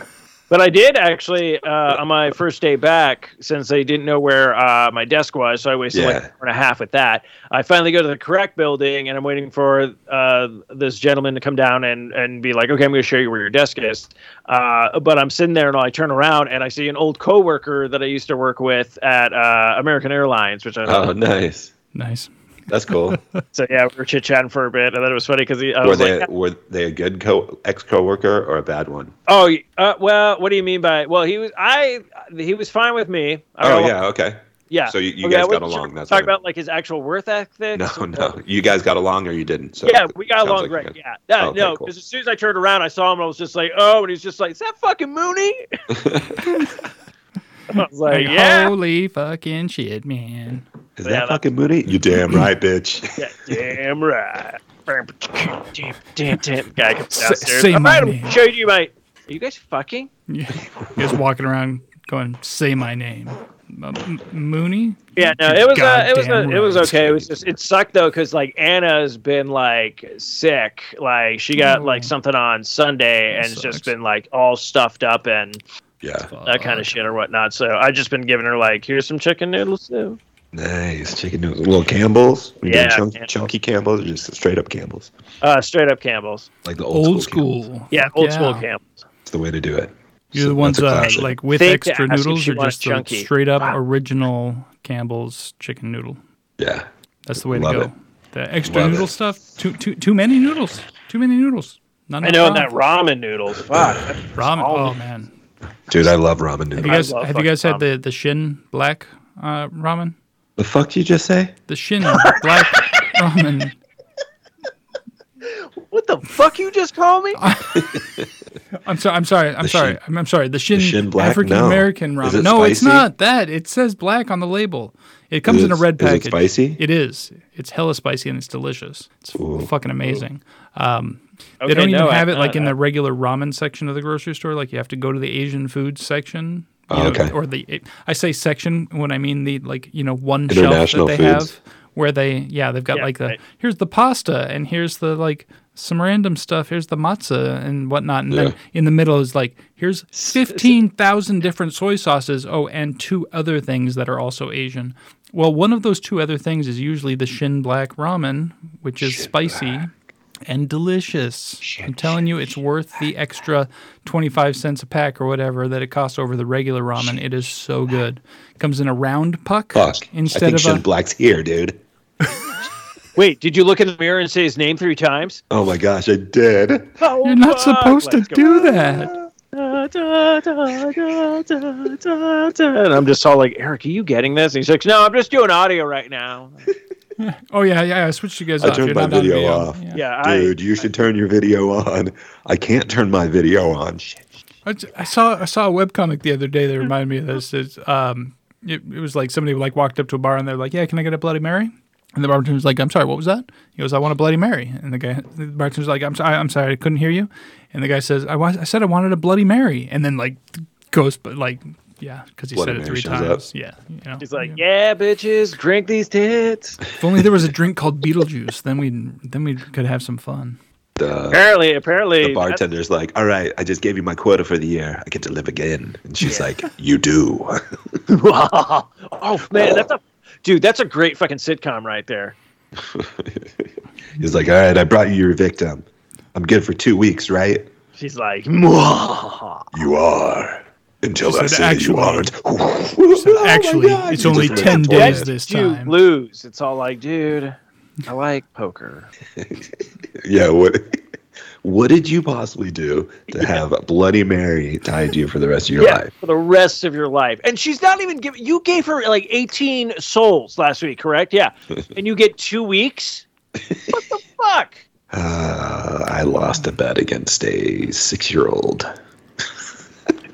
B: But I did actually uh, on my first day back, since they didn't know where uh, my desk was, so I wasted like
C: Yeah.
B: an hour and a half with that. I finally go to the correct building, and I'm waiting for uh, this gentleman to come down and, and be like, "Okay, I'm going to show you where your desk is." Uh, but I'm sitting there, and I turn around, and I see an old coworker that I used to work with at uh, American Airlines, which I
C: Oh, nice.
D: Nice.
C: That's cool.
B: so yeah, we were chit chatting for a bit, and then it was funny because I
C: were
B: was
C: they
B: like,
C: were they a good co ex coworker or a bad one?
B: "Oh, uh, well, what do you mean by? Well, he was I he was fine with me. I
C: Oh yeah, okay.
B: Yeah.
C: So you- you
B: Okay,
C: guys got along,
B: Sure
C: that's
B: talk
C: what
B: about like his actual worth ethic.
C: No, [laughs] no. You guys got along or you didn't? So
B: Yeah, we got along
C: like
B: great.
C: you
B: Yeah, yeah
C: Okay,
B: no,
C: cool.
B: because as soon as I turned around, I saw him, and I was just like, "Oh," and he's just like, "Is that fucking Mooney?" [laughs] I was like,
D: Like,
B: "Yeah,
D: Holy fucking shit, man.
C: Is
B: Yeah,
C: that
B: that-
C: fucking Moody? You damn [clears throat] right, bitch.
B: yeah, damn right." Damn, damn, damn. [laughs] Guy comes
D: Say-
B: downstairs.
D: say
B: All
D: my
B: I'm
D: name.
B: gonna show you my. Are you guys fucking?
D: You guys walking around going, say my name. M- M- Mooney?
B: Yeah, no, it was uh, it was uh, it was okay. It was just it sucked though because like Anna's been like sick, like she got
D: Oh.
B: like something on Sunday and it's
D: sucks.
B: just been like all stuffed up and
C: Yeah.
B: that kind of shit or whatnot. So I just been giving her like here's some chicken noodles too.
C: Nice chicken noodles, little Campbell's. We doing
B: Yeah,
C: chunk,
B: Campbell's.
C: chunky Campbell's, or just straight up Campbell's,
B: Uh, straight up Campbell's.
C: like the old,
D: Old
C: school.
D: school.
B: Yeah,
D: Fuck
B: old school Campbell's.
C: It's the way to do it.
D: You're
C: So
D: the ones uh, like with
B: Fake
D: extra noodles or
B: wants
D: just the
B: chunky.
D: straight up
B: Wow.
D: original Campbell's chicken noodle?
C: yeah.
D: That's the way
C: Love
D: to go.
C: it.
D: The extra
C: Love
D: noodle
C: it.
D: stuff, too too too many noodles. Too many noodles. Not
B: I know and that
D: ramen.
B: ramen noodles. Fuck.
D: ramen. Oh man.
C: Dude, I love ramen
D: Have you
C: noodles.
D: guys have you guys had the the Shin black uh, ramen?
C: The fuck did you just say?
D: The Shin black ramen.
B: What the fuck you just call me? [laughs]
D: I'm sorry. I'm sorry. I'm
C: The
D: sorry.
C: Shin-
D: I'm, I'm sorry. The Shin,
C: Shin black?
D: African American
C: No.
D: ramen.
C: It
D: no, it's not that. It says black on the label. It comes
C: Is
D: in a
C: it-
D: red
C: is it
D: package.
C: spicy?
D: It is. It's hella spicy and it's delicious. It's
C: Ooh.
D: fucking amazing. Um,
B: Okay,
D: they don't even
B: no,
D: have
B: I-
D: it like in the regular ramen section of the grocery store. Like you have to go to the Asian food section. You
C: Oh,
D: know,
C: okay.
D: Or the I say section when I mean the like you know one shelf that they
C: foods.
D: have where they yeah they've got
B: Yeah,
D: like the
B: right.
D: here's the pasta and here's the like some random stuff. Here's the matzah and whatnot, and
C: Yeah.
D: then in the middle is like here's fifteen thousand different soy sauces. Oh, and two other things that are also Asian. Well, one of those two other things is usually the Shin Black ramen, which is spicy and delicious. I'm telling you, it's worth the extra 25 cents a pack or whatever that it costs over the regular ramen. It is so good. Comes in a round puck
C: Fuck. I think
D: of
C: Shin
D: a.
C: Black's here, dude. [laughs]
B: Wait, did you look in the mirror and say his name three times?
C: Oh my gosh, I did.
B: Oh,
D: You're not
B: fuck.
D: supposed to
B: Let's go.
D: do that.
B: Da, da, da, da, da, da, da. And I'm just all like, Eric, are you getting this? And he's like, No, I'm just doing audio right now. [laughs]
D: Oh yeah, yeah. I switched you guys
C: I
D: off.
C: turned
D: You're
C: my
D: not on
C: video off.
D: Yeah.
B: Yeah, I,
C: Dude, you should turn your video on. I can't turn my video on. Shit.
D: I, j- I saw I saw a webcomic the other day that reminded me of this. It's, um, it, it was like somebody like walked up to a bar and they're like, "Yeah, can I get a Bloody Mary?" And the bartender was like, "I'm sorry, what was that?" He goes, "I want a Bloody Mary." And the guy, the bartender's like, "I'm sorry, I'm sorry, I couldn't hear you." And the guy says, "I was, I said I wanted a Bloody Mary," and then like goes, but like, yeah, because he
C: Bloody
D: said it
C: Mary
D: three
C: shows
D: times. Yeah, you know.
B: he's like, Yeah, bitches, drink these tits. [laughs]
D: If only there was a drink called Beetlejuice, then we then we could have some fun.
C: The,
B: Apparently, apparently,
C: the bartender's like, all right, I just gave you my quota for the year. I get to live again. And she's like, you do. [laughs]
B: oh man, that's a dude. That's a great fucking sitcom right there. [laughs]
C: He's like, all right, I brought you your victim. I'm good for two weeks, right?
B: She's like, "Mwah."
C: You are. Until
D: She
C: I
D: said,
C: say
D: actually-
C: you aren't. [laughs]
D: Actually,
C: God.
D: it's
C: You
D: only ten days
C: twice.
D: this
B: you
D: time.
B: lose. It's all like, dude, I like poker. [laughs]
C: Yeah, what what did you possibly do to have Bloody Mary tied to you for the rest of your
B: yeah,
C: life?
B: for the rest of your life. And she's not even giving. You gave her like 18 souls last week, correct? Yeah, [laughs] and you get two weeks. What the fuck?
C: Uh, I lost a bet against a six-year-old.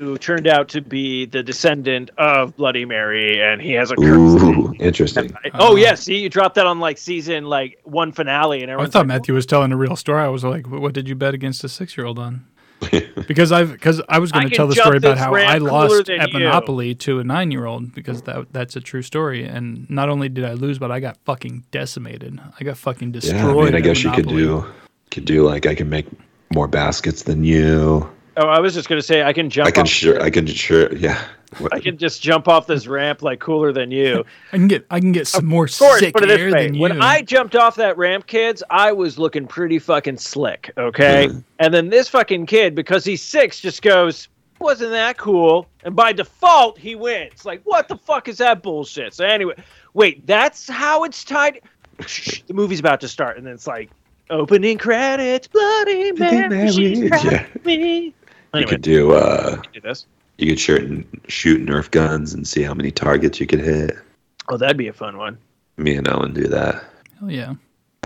B: Who turned out to be the descendant of Bloody Mary, and he has a curse.
C: Ooh, interesting.
B: Oh yeah, see, you dropped that on like season like one finale, and
D: everything.
B: I
D: thought
B: like,
D: Matthew was telling a real story. I was like, "What did you bet against a six-year-old on?" [laughs] because I've because I was going to tell the story about how I lost
B: than
D: at
B: you.
D: Monopoly to a nine-year-old because that that's a true story. And not only did I lose, but I got fucking decimated. I got fucking destroyed.
C: Yeah, I mean, I
D: at
C: guess you could do could do like I can make more baskets than you.
B: Oh, I was just gonna say I can jump.
C: I can
B: off,
C: sure I can sure yeah.
B: I can just jump off this ramp like cooler than you. [laughs]
D: I can get I can get some more
B: Of course,
D: sick
B: put it
D: air
B: this way:
D: than you.
B: when I jumped off that ramp, kids, I was looking pretty fucking slick. Okay,
C: Mm-hmm.
B: and then this fucking kid, because he's six, just goes, "Wasn't that cool?" And by default, he wins. Like, what the fuck is that bullshit? So anyway, wait, that's how it's tied. The movie's about to start, and then it's like opening credits, Bloody Mary, she
C: Mary.
B: got
C: Yeah.
B: me.
C: You could do uh
B: do this.
C: you could shoot and shoot Nerf guns and see how many targets you could hit.
B: Oh, that'd be a fun one.
C: Me and Ellen do that.
D: Hell yeah,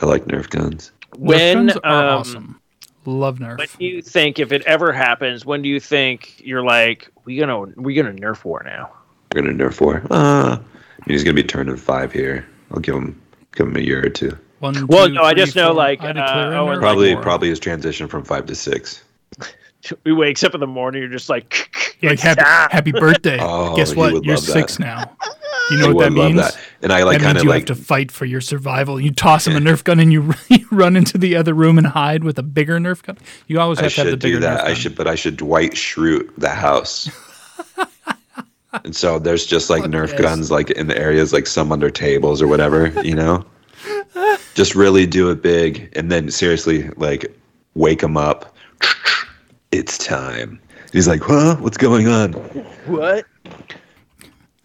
C: I like Nerf guns.
D: Nerf guns are
B: um,
D: awesome. Love Nerf.
B: When do you think, if it ever happens, when do you think you're like, we gonna we gonna Nerf war now?
C: We're gonna Nerf war. Uh he's gonna be turning five here. I'll give him give him a year or two.
D: One,
B: Well,
D: two,
B: no, I
D: three,
B: just know, like, uh,
D: declare
B: oh,
C: Probably
D: war.
C: probably his transition from five to six.
B: He wakes up in the morning, you're just like,
D: like
B: it's
D: happy,
B: time. [laughs]
D: happy birthday. [laughs]
C: Oh,
D: Guess what? You're
C: love that.
D: six now. [laughs] You know
C: I
D: what that
C: would love
D: means?
C: that. And I like kind of
D: you
C: like
D: have to fight for your survival. You toss him a Nerf gun and you, you run into the other room and hide with a bigger Nerf gun. You always
C: I
D: have to have the
C: should do that. I should, but I should Dwight Schrute the house. and so there's just like Nerf
D: yes.
C: guns like in the areas like some under tables or whatever, you know. just really do it big, and then seriously like wake him up. It's time. He's like, "Huh? What's going on
B: what?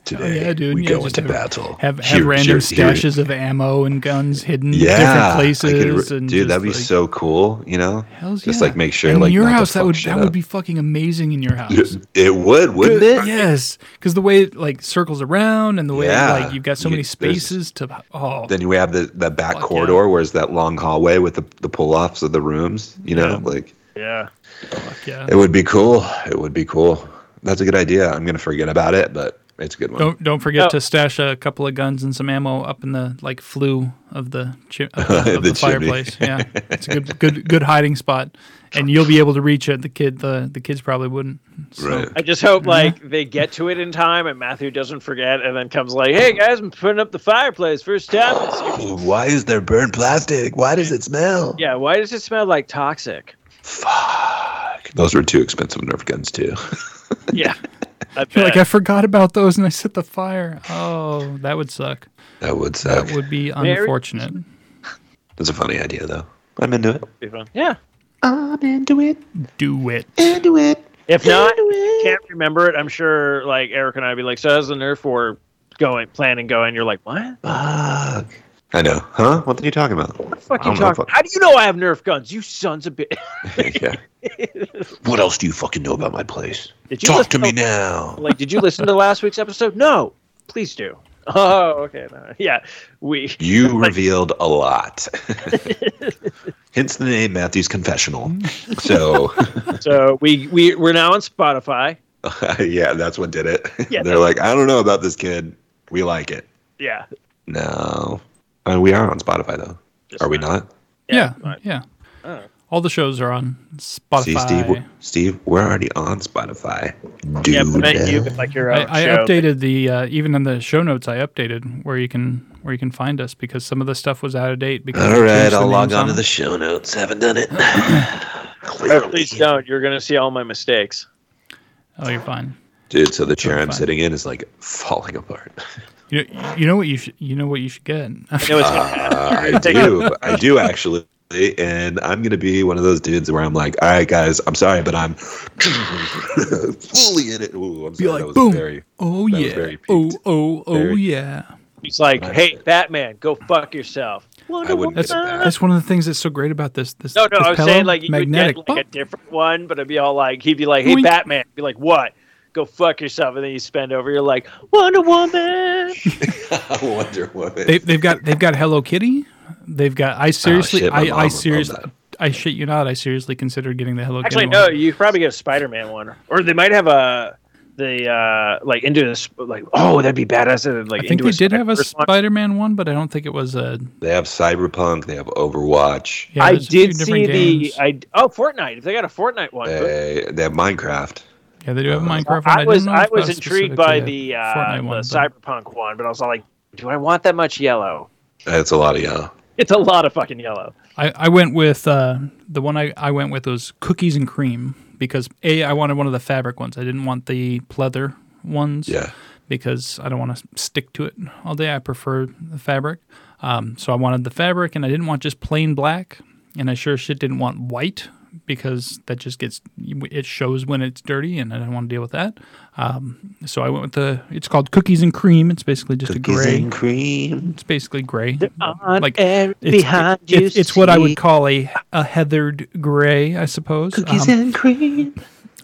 C: today?
D: Oh, yeah, dude.
C: We
D: yeah,
C: go into
D: have,
C: battle.
D: Have, have
C: Here-
D: random
C: here- here-
D: stashes of ammo and guns hidden
C: yeah,
D: different places.
C: could
D: and
C: dude, that'd be
D: like,
C: so cool. You know,
D: Hells
C: just
D: yeah.
C: like make sure
D: And in
C: like
D: your house that would
C: shit
D: that would be fucking amazing in your [laughs] house.
C: It would, wouldn't it?
D: Yes, because the way it like circles around and the way
C: Yeah.
D: like you've got so
C: You-
D: many spaces to oh
C: Then we have the, the back
D: Fuck
C: corridor where it's that long hallway with the, the pull offs of the rooms. You know, like
B: Yeah.
D: Fuck yeah.
C: it would be cool. It would be cool. That's a good idea. I'm gonna forget about it, but It's a good one.
D: Don't don't forget
B: Oh.
D: to stash a couple of guns and some ammo up in the like flue of the chi- of the, of [laughs]
C: The
D: the fireplace. Yeah, [laughs] it's a good good good hiding spot, and you'll be able to reach it. The kid the the kids probably wouldn't. So,
C: Right.
B: I just hope like they get to it in time and Matthew doesn't forget and then comes like, "Hey guys, I'm putting up the fireplace first time." It's- [gasps]
C: Why is there burnt plastic? Why does it smell?
B: yeah, why does it smell like toxic?
C: Fuck. Those were too expensive Nerf guns too. [laughs]
B: Yeah, I
D: You're like. I forgot about those and I set the fire. Oh, that would suck.
C: that would suck.
D: That would be unfortunate.
C: That's a funny idea though. I'm into it.
B: Yeah.
C: I'm into it.
D: Do it.
C: Into it.
B: If not, can't remember it. I'm sure like Eric and I'd be like, "So how's the Nerf war going? Planning going?" You're like, "What?
C: Fuck. I know. Huh? What are you talking about?
B: What the fuck you talking? How do you know I have Nerf guns? You sons of bitch! [laughs]
C: yeah. [laughs] What else do you fucking know about my place?
B: Did you
C: Talk to me now.
B: Like, did you listen to last week's episode? No, please do. [laughs] Oh, okay. no, Yeah, we.
C: You revealed a lot. Hence the name Matthew's Confessional. So,
B: So we we we're now on Spotify.
C: yeah, that's what did it.
B: Yeah.
C: They're like, I don't know about this kid. We like it.
B: Yeah.
C: No. Uh, we are on Spotify, though.
B: Just
C: Are we
B: not-
C: not?
D: Yeah, yeah.
B: Oh.
D: All the shows are on Spotify.
C: See, Steve, we're- Steve, we're already on Spotify. Dude.
B: Yeah, but then you like your
D: I,
B: own
D: I
B: show.
D: updated the uh, even in the show notes. I updated where you can where you can find us because some of the stuff was out of date. Because
C: All
D: we
C: right,
D: changed the
C: I'll log
D: names
C: on
D: on
C: to the show notes. Haven't done it. [clears throat]
B: Please don't. You're gonna see all my mistakes.
D: Oh, you're fine.
C: Dude, so the chair I'm
D: fine.
C: sitting in is like falling apart. [laughs]
D: You know, you know what you should you know what you should get.
B: I know it's gonna
C: Uh, I [laughs] do. I do actually. And I'm going to be one of those dudes where I'm like, all right, guys, I'm sorry, but I'm [laughs] fully in it. Ooh, I'm
D: Be
C: sorry.
D: like, boom.
C: very.
D: oh yeah.
C: very
D: Oh oh oh
C: Very-
D: yeah.
B: He's like, "Hey, Batman, go fuck yourself."
C: I
D: That's
C: that.
D: that's one of the things that's so great about this. This
B: No, no,
D: this
B: I was
D: pillow,
B: saying like you
D: magnetic.
B: would get like a different one, but it'd be all like he'd be like, "Hey,
D: Boink.
B: Batman," be like, "What?" Go fuck yourself, and then you spend over. You're like, Wonder Woman. [laughs] [laughs]
C: Wonder Woman.
D: they, they've got they've got Hello Kitty. They've got. I seriously.
C: Oh, shit,
D: I I seriously. I shit you not. I seriously considered getting the Hello
B: Actually,
D: Kitty.
B: Actually,
D: no.
B: You probably get a Spider-Man one, or they might have a the uh like into this like oh that'd be badass. and Like
D: I think
B: into
D: they did have a
B: Spider-Verse one.
D: Spider-Man one, but I don't think it was a.
C: They have Cyberpunk. They have Overwatch.
D: Yeah,
B: I
D: there's a few
B: did see the
D: games.
B: I oh Fortnite. If they got a Fortnite one,
C: They, they have Minecraft.
D: Yeah, they do have a Minecraft one.
B: I was
D: didn't
B: I was intrigued by the uh,
D: Fortnite
B: the
D: but-
B: Cyberpunk one, but I was like, do I want that much yellow?
C: It's a lot of yellow.
B: It's a lot of fucking yellow.
D: I, I went with uh, the one I, I went with was cookies and cream because a I wanted one of the fabric ones. I didn't want the pleather ones.
C: Yeah.
D: Because I don't want to stick to it all day. I prefer the fabric. Um, so I wanted the fabric, and I didn't want just plain black. And I sure shit didn't want white because that just gets it shows when it's dirty, and I don't want to deal with that. Um, so I went with the. It's called cookies and cream. It's basically just a
C: Cookies
D: gray.
C: and cream.
D: It's basically gray.
B: On
D: Like,
B: and
D: It's,
B: behind
D: it-
B: you.
D: it's, it's what I would call a a heathered gray, I suppose.
B: cookies
D: Um,
B: and cream.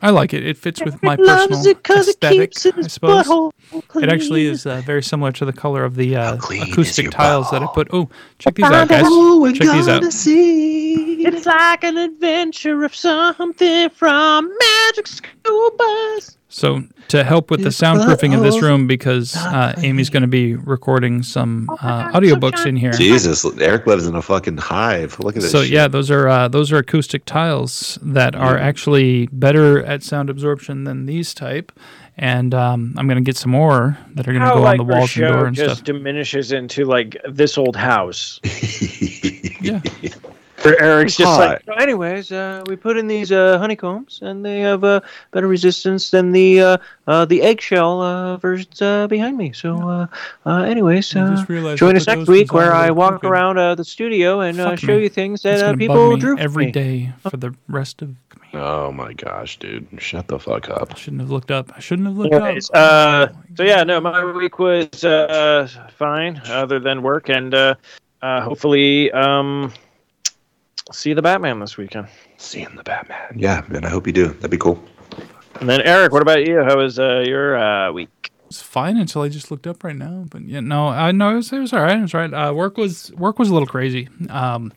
D: I like it. It fits with my
B: Loves
D: personal
B: it
D: aesthetic,
B: keeps his
D: I suppose. It actually is uh, very similar to the color of the uh, acoustic
C: your
D: tiles that I put. Oh, check these out, guys. Check these out.
B: It's like an adventure of something from Magic School Bus.
D: So to help with the soundproofing of this room, because uh, Amy's going to be recording some uh, audiobooks in here.
C: Jesus, Eric lives in a fucking hive. Look at this.
D: So
C: shit.
D: yeah, those are uh, those are acoustic tiles that are actually better at sound absorption than these type. And um, I'm going to get some more that are going to
B: How
D: go on the
B: our
D: walls and
B: show
D: door and
B: just
D: stuff.
B: diminishes into like this old house. [laughs] [laughs]
D: Yeah.
B: Where Eric's just
C: Hi.
B: like, "So anyways, uh, we put in these uh, honeycombs, and they have uh, better resistance than the uh, uh, the eggshell uh, versions uh, behind me. So, uh, uh, anyways, uh, join us next week where I walk
D: crooked.
B: around uh, the studio and uh, show
D: me.
B: you things that uh, people
D: bug me
B: drew for
D: every
B: me.
D: day for the rest of.
C: Oh my gosh, dude. Shut the fuck up.
D: I shouldn't have looked up. I shouldn't have looked
B: Anyways,
D: up.
B: uh, so yeah, no, my week was uh, fine, other than work, and uh, uh, hopefully, um, see the Batman this weekend.
C: Seeing the Batman. Yeah, man, I hope you do. That'd be cool.
B: And then Eric, what about you? How was uh, your uh, week?
D: It's fine until I just looked up right now. But yeah, no, I no, it was, it was all right. It was all right. Uh, work was work was a little crazy. Um,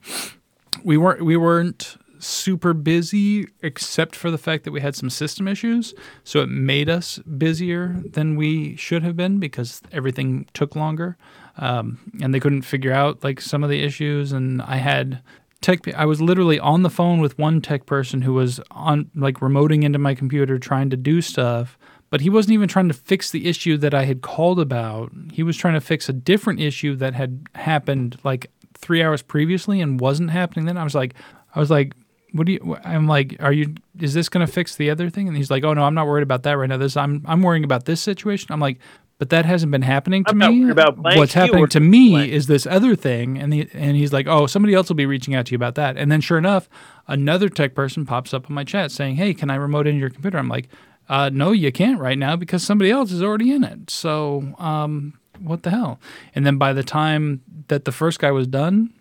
D: we weren't we weren't super busy except for the fact that we had some system issues. So it made us busier than we should have been because everything took longer. Um, and they couldn't figure out like some of the issues. And I had tech, I was literally on the phone with one tech person who was on like remoting into my computer trying to do stuff. But he wasn't even trying to fix the issue that I had called about. He was trying to fix a different issue that had happened like three hours previously and wasn't happening then. I was like, I was like, what do you? I'm like, are you? Is this going to fix the other thing? And he's like, oh no, I'm not worried about that right now. This, I'm, I'm worrying about this situation. I'm like, but that hasn't been happening to me.
B: worried about blank,
D: What's happening to me
B: blank.
D: is this other thing, and he, and he's like, oh, somebody else will be reaching out to you about that. And then sure enough, another tech person pops up on my chat saying, hey, can I remote into your computer? I'm like, uh, no, you can't right now because somebody else is already in it. So, um, what the hell? And then by the time that the first guy was done,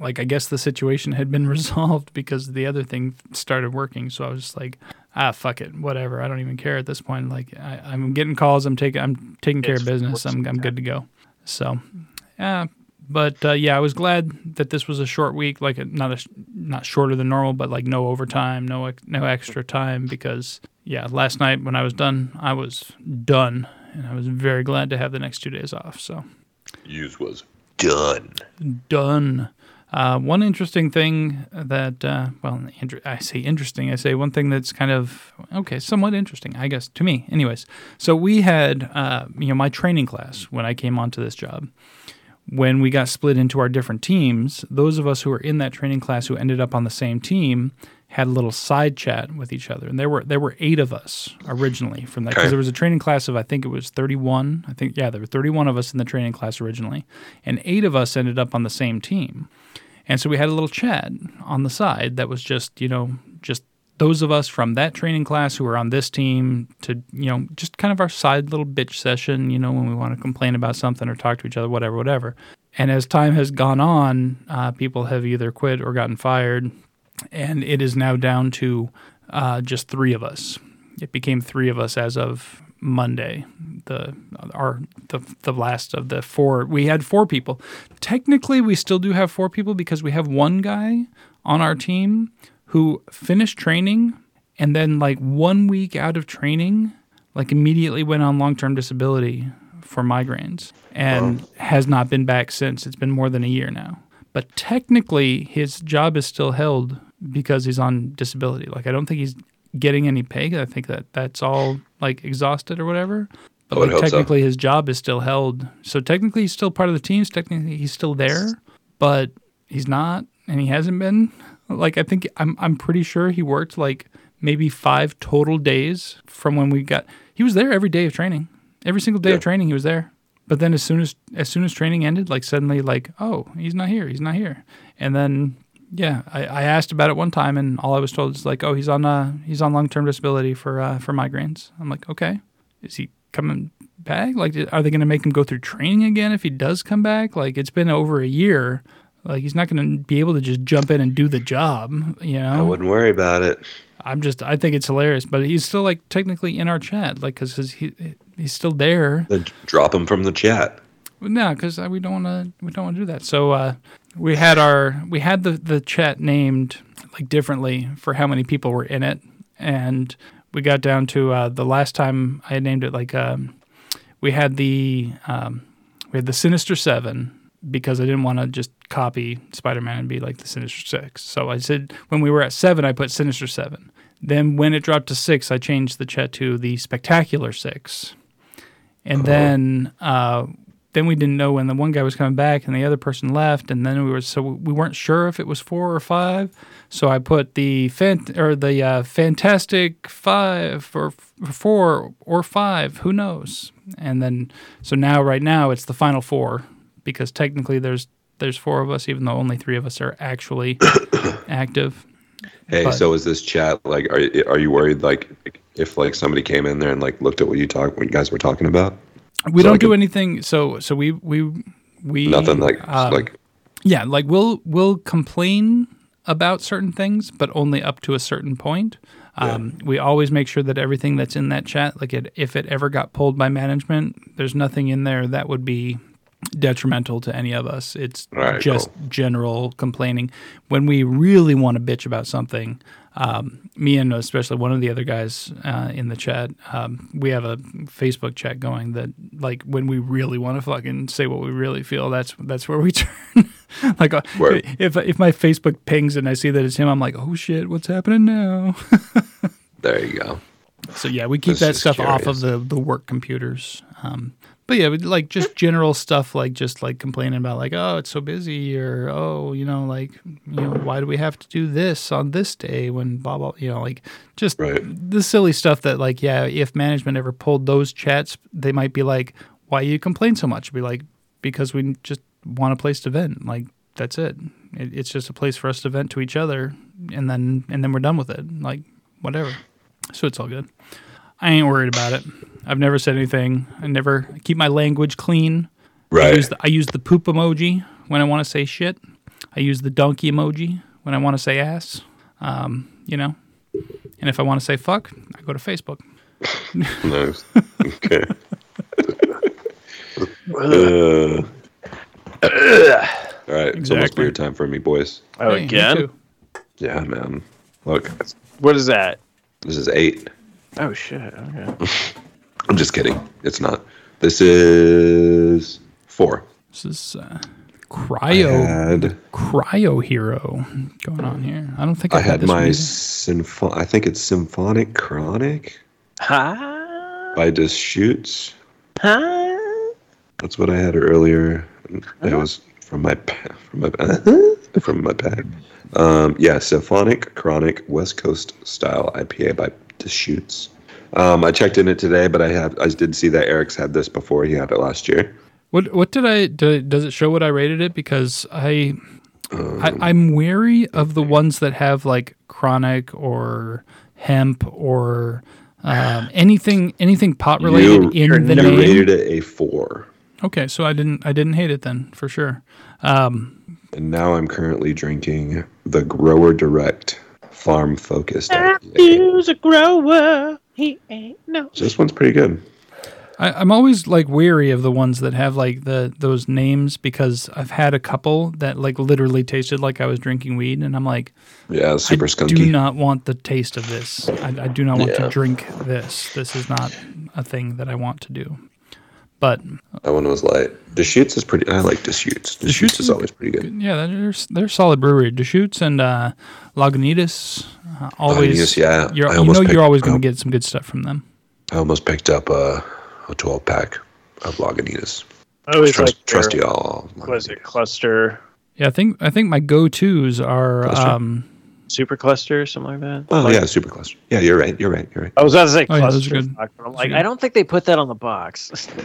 D: like I guess the situation had been [laughs] resolved because the other thing started working. So I was just like, ah, fuck it, whatever. I don't even care at this point. Like I, I'm getting calls. I'm taking I'm taking care of business. I'm I'm good to go. So, yeah. But uh, yeah, I was glad that this was a short week, like not a not shorter than normal, but like no overtime, no no extra time because yeah, last night when I was done, I was done, and I was very glad to have the next two days off. So
C: Use was done.
D: done. Uh, one interesting thing that, uh, well, I say interesting. I say one thing that's kind of okay, somewhat interesting, I guess, to me. Anyways, so we had, uh, you know, my training class when I came onto this job. When we got split into our different teams, those of us who were in that training class who ended up on the same team had a little side chat with each other, and there were there were eight of us originally from that because
C: Okay.
D: there was a training class of I think it was thirty one. I think yeah, there were thirty one of us in the training class originally, and eight of us ended up on the same team. And so we had a little chat on the side that was just, you know, just those of us from that training class who were on this team to, you know, just kind of our side little bitch session, you know, when we want to complain about something or talk to each other, whatever, whatever. And as time has gone on, uh, people have either quit or gotten fired. And it is now down to uh, just three of us. It became three of us as of Monday. The our the the last of the four. We had four people. Technically, we still do have four people because we have one guy on our team who finished training and then like one week out of training, like immediately went on long term disability for migraines and has not been back since. It's been more than a year now. But technically, his job is still held because he's on disability. Like I don't think he's getting any pay. I think that that's all like exhausted or whatever. But like,
C: hope so.
D: technically, his job is still held. So technically, he's still part of the teams. Technically, he's still there, but he's not, and he hasn't been. Like I think I'm I'm pretty sure he worked like maybe five total days from when we got. He was there every day of training. Every single day
C: Yeah.
D: of training, he was there. But then as soon as as soon as training ended, like suddenly, like oh, he's not here. He's not here. And then yeah, I, I asked about it one time, and all I was told is like, oh, he's on uh he's on long term disability for uh, for migraines. I'm like, okay, is he coming back? Like, are they going to make him go through training again if he does come back? Like, it's been over a year. Like, he's not going to be able to just jump in and do the job. You know,
C: I wouldn't worry about it.
D: I'm just I think it's hilarious, but he's still like technically in our chat, like because he he's still there.
C: Then drop him from the chat.
D: No, because we don't want to. We don't want to do that. So uh, we had our we had the the chat named like differently for how many people were in it, and we got down to uh, the last time I named it like um, we had the um, we had the Sinister Seven because I didn't want to just copy Spider Man and be like the Sinister Six. So I said when we were at seven, I put Sinister Seven. Then when it dropped to six, I changed the chat to the Spectacular Six. And then uh, then we didn't know when the one guy was coming back and the other person left, and then we were so we weren't sure if it was four or five. So I put the fant- or the uh, Fantastic Five or f- four or five, who knows? And then so now right now it's the final four because technically there's there's four of us, even though only three of us are actually [coughs] active.
C: Hey,
D: But-
C: so is this chat like? Are are you worried like if like somebody came in there and like looked at what you talk what you guys were talking about?
D: We
C: So
D: don't do anything. So so we we we
C: Nothing like
D: um,
C: like
D: Yeah, like we'll we'll complain about certain things, but only up to a certain point. Um, We always make sure that everything that's in that chat, like it, if it ever got pulled by management, there's nothing in there that would be detrimental to any of us. It's
C: right,
D: just
C: cool.
D: general complaining. When we really want to bitch about something, um, me and especially one of the other guys uh, in the chat, um, we have a Facebook chat going that like when we really want to fucking say what we really feel, that's that's where we [laughs] turn. like uh, if if my Facebook pings and I see that it's him, I'm like, oh shit, what's happening now? [laughs]
C: There you go.
D: So yeah, we keep
C: This
D: that stuff off of the the work computers. Um, but yeah, but, like just general stuff like just like complaining about like oh it's so busy or oh you know like you know why do we have to do this on this day when blah blah you know like just
C: Right.
D: the silly stuff that like yeah if management ever pulled those chats they might be like why you complain so much be like because we just want a place to vent like that's it. it it's just a place for us to vent to each other and then and then we're done with it like whatever so it's all good. I ain't worried about it. I've never said anything. I never I keep my language clean. I
C: Right.
D: use the, I use the poop emoji when I want to say shit. I use the donkey emoji when I want to say ass. Um, you know, and if I want to say fuck, I go to Facebook. [laughs]
C: nice. Okay. Uh, [laughs] all right. It's almost
D: Exactly.
C: beer time for me, boys.
B: Oh,
D: Hey,
B: again?
C: Yeah, man. Look,
B: What is that?
C: this is eight.
B: Oh shit. Okay. [laughs]
C: I'm just kidding. It's not. This is four.
D: This is uh,
C: I
D: cryo
C: had,
D: cryo hero going on here. I don't think
C: I
D: I've
C: had my
D: either.
C: sympho- I think it's Symphonic Chronic
B: Huh?
C: by Deschutes.
B: Huh?
C: That's what I had earlier. It was from my pa- from my [laughs] from my bag. Um, yeah, Symphonic Chronic West Coast style IPA by Deschutes. Um, I checked in it today, but I have I did see that Eric's had this before. He had it last year.
D: What what did I do, does it show what I rated it because I,
C: Um,
D: I I'm wary of the ones that have like chronic or hemp or um, anything anything pot related
C: You-
D: in the
C: you
D: name.
C: rated it a four,
D: Okay, so I didn't I didn't hate it then for sure. Um,
C: and now I'm currently drinking the Grower Direct Farm Focused IPA.
B: Matthew's a grower. He ain't no.
C: This one's pretty good.
D: I, I'm always like weary of the ones that have like the those names because I've had a couple that like literally tasted like I was drinking weed, and I'm like,
C: Yeah, super
D: I
C: skunky.
D: do not want the taste of this. I, I do not want
C: Yeah.
D: to drink this. This is not a thing that I want to do. But
C: That one was light. Deschutes is pretty. I like Deschutes. Deschutes is always pretty good.
D: yeah, they're they're solid brewery. Deschutes and uh, Lagunitas uh, always.
C: Lagunitas, yeah.
D: You're,
C: I
D: you
C: almost
D: know you're always going to get some good stuff from them.
C: I almost picked up a, a 12 pack of Lagunitas.
B: I always
C: Trust,
B: like
C: trust y'all.
B: Was it cluster,
D: Yeah, I think I think my go tos are um,
B: super cluster, or something like that?
C: Oh,
B: Like-
C: yeah, super cluster. Yeah, you're right. You're right. You're right.
B: I was about to say
D: Oh, yeah,
B: cluster.
D: good.
B: I'm like,
D: good.
B: I don't think they put that on the box. [laughs]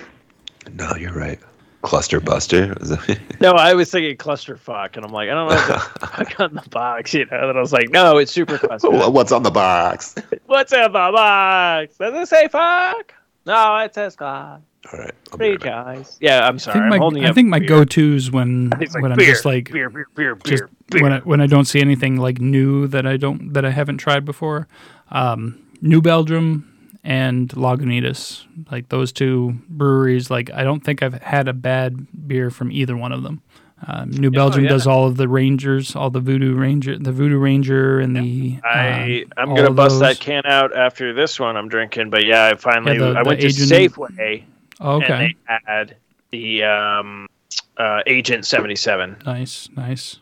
C: No, you're right. Cluster Buster. [laughs]
B: No, I was thinking cluster fuck, and I'm like, I don't know if the [laughs] fuck on the box, you know. And I was like, no, it's super cluster.
C: What's on the box? [laughs]
B: What's in the box? Does it say fuck? No, it says God.
C: All right. I'll
B: Three
C: right
B: guys. Yeah, I'm
D: I
B: sorry.
D: think
B: I'm
D: my
B: holding
D: I think my
B: beer.
D: go tos when
B: like,
D: when I'm
B: beer,
D: just like
B: beer, beer, beer,
D: just
B: beer, beer.
D: when I, when I don't see anything like new that I don't that I haven't tried before. Um, New Belgium and Lagunitas, like those two breweries, like I don't think I've had a bad beer from either one of them. Um, New Belgium
B: yeah.
D: does all of the Rangers, all the Voodoo Ranger, the Voodoo Ranger, and the
B: I
D: um,
B: I'm gonna bust
D: those.
B: that can out after this one I'm drinking, but yeah, I finally
D: Yeah, the-
B: I
D: the
B: went to Safeway
D: Oh,
B: and
D: okay,
B: they had the um, uh, Agent 77.
D: nice, nice.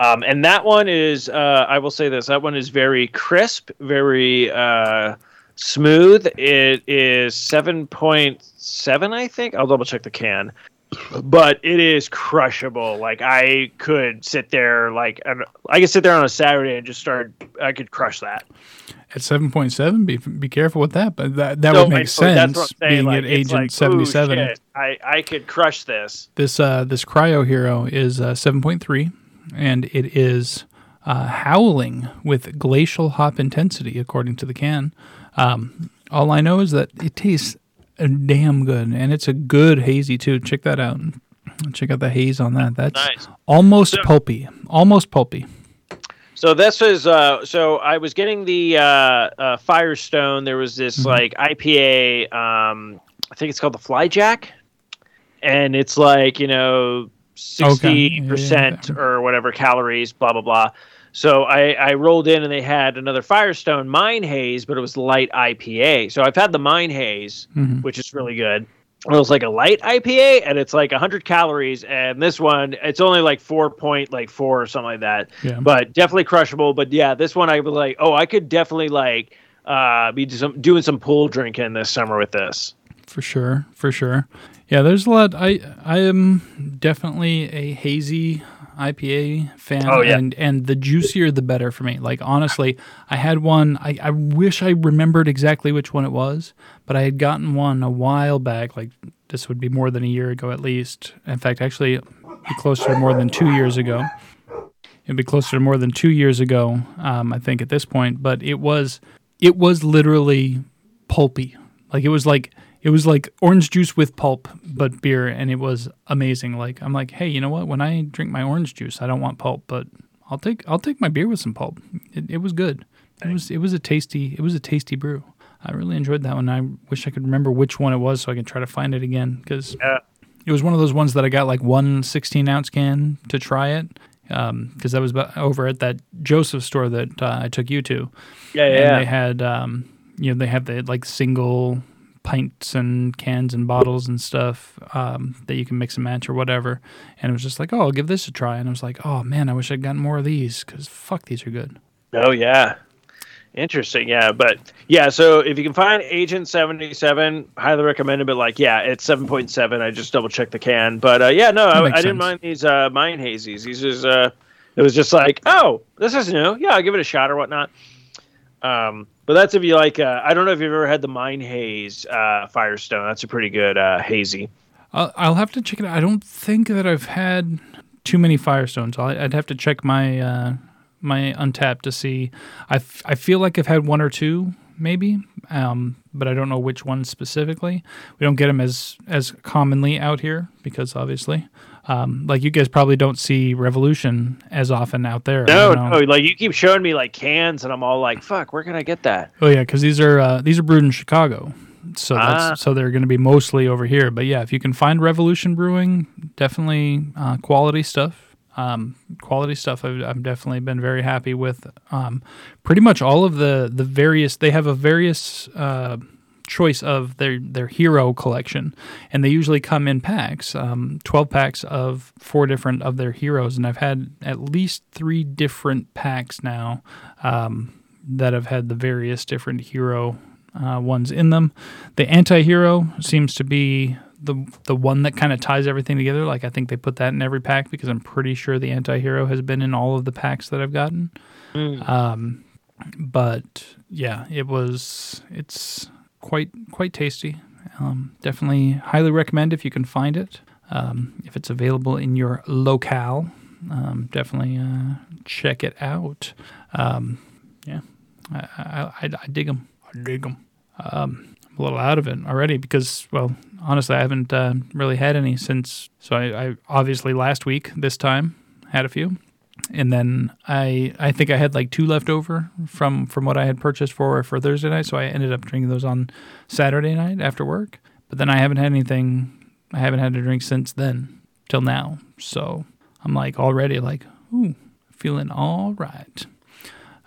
B: Um, and that one is, uh, I will say this, that one is very crisp, very uh, smooth. It is 7.7, I think. I'll double check the can. But it is crushable. Like I could sit there, like I could sit there on a Saturday and just start. I could crush that.
D: At seven point seven, be be careful with that, but that that
B: No,
D: would make
B: I- that's what I'm
D: sense being
B: like,
D: at Agent
B: like,
D: seventy seven.
B: I I could crush this.
D: This uh, this cryo hero is uh, 7.3, and it is uh, howling with glacial hop intensity, according to the can. Um, all I know is that it tastes damn good, and it's a good hazy too. Check that out. Check out the haze on that. That's
B: Nice.
D: almost
B: So-
D: pulpy. Almost pulpy.
B: So this was uh so I was getting the uh, uh Firestone. There was this
D: Mhm.
B: like IPA um I think it's called the Flyjack. and it's like you know sixty
D: Okay.
B: percent
D: Yeah,
B: or whatever calories, blah blah blah. So I, I rolled in and they had another Firestone Mind Haze, but it was light IPA. So I've had the Mind Haze,
D: Mhm.
B: which is really good. It was like a light IPA, and it's like 100 calories. And this one, it's only like four point like four or something like that.
D: Yeah.
B: But definitely crushable. But yeah, this one I was like, oh, I could definitely like uh, be do some, doing some pool drinking this summer with this.
D: for sure, for sure. Yeah, there's a lot. I I am definitely a hazy IPA fan,
B: Oh, yeah.
D: and and the juicier the better for me. Like honestly, I had one. I I wish I remembered exactly which one it was, but I had gotten one a while back. Like this would be more than a year ago at least. In fact, actually, closer to more than two years ago. It'd be closer to more than two years ago, um, I think, at this point. But it was, it was literally pulpy. Like it was like it was like orange juice with pulp, but beer, and it was amazing. Like I'm like, hey, you know what? When I drink my orange juice, I don't want pulp, but I'll take I'll take my beer with some pulp. It, it was good. It was it was a tasty it was a tasty brew. I really enjoyed that one. I wish I could remember which one it was so I can try to find it again because
B: Yeah.
D: it was one of those ones that I got like one 16 ounce can to try it because that was over at that Joseph store that uh, I took you to
B: Yeah,
D: and
B: yeah.
D: they had um, you know they have the like single pints and cans and bottles and stuff um, that you can mix and match or whatever and it was just like oh i'll give this a try and i was like oh man i wish i'd gotten more of these because fuck these are good
B: Oh yeah. Interesting, yeah, but yeah. So if you can find Agent Seventy Seven, highly recommend it. But like, yeah, it's seven point seven. I just double checked the can, but uh, yeah, no, I, I didn't mind these uh, mine hazies. These is uh, it was just like, oh, this is new. Yeah, I'll give it a shot or whatnot. Um, but that's if you like. Uh, I don't know if you've ever had the Mind Haze uh, Firestone. That's a pretty good uh, hazy.
D: I'll, have to check it out i don't think that i've had too many firestones I'll, i'd have to check my uh, my Untappd to see I, f- I feel like i've had one or two maybe um, but i don't know which ones specifically we don't get them as as commonly out here because obviously um, like you guys probably don't see revolution as often out there
B: No, no, like you keep showing me like cans, and I'm all like, fuck, where can I get that?
D: Oh yeah, because these are uh, these are brewed in Chicago, so
B: Ah.
D: that's so they're going to be mostly over here. But yeah, if you can find Revolution Brewing, definitely uh, quality stuff. Um, quality stuff. I've, I've definitely been very happy with. Um, pretty much all of the the various. They have a various. Uh, choice of their their hero collection and they usually come in packs um, 12 packs of four different of their heroes and i've had at least three different packs now um, that have had the various different hero uh, ones in them. The anti-hero seems to be the the one that kind of ties everything together. Like I think they put that in every pack because I'm pretty sure the anti-hero has been in all of the packs that I've gotten. Um, but yeah, it was it's quite quite tasty. Um, definitely highly recommend if you can find it. Um, if it's available in your locale, um, definitely uh, check it out. Um, yeah, I, I, I, I dig them. I dig them. Um, I'm a little out of it already because, well, honestly, I haven't uh, really had any since. So I, I obviously last week this time had a few, and then I I think I had like two left over from from what I had purchased for for Thursday night. So I ended up drinking those on Saturday night after work. But then I haven't had anything. I haven't had a drink since then till now. So I'm like already like ooh feeling all right.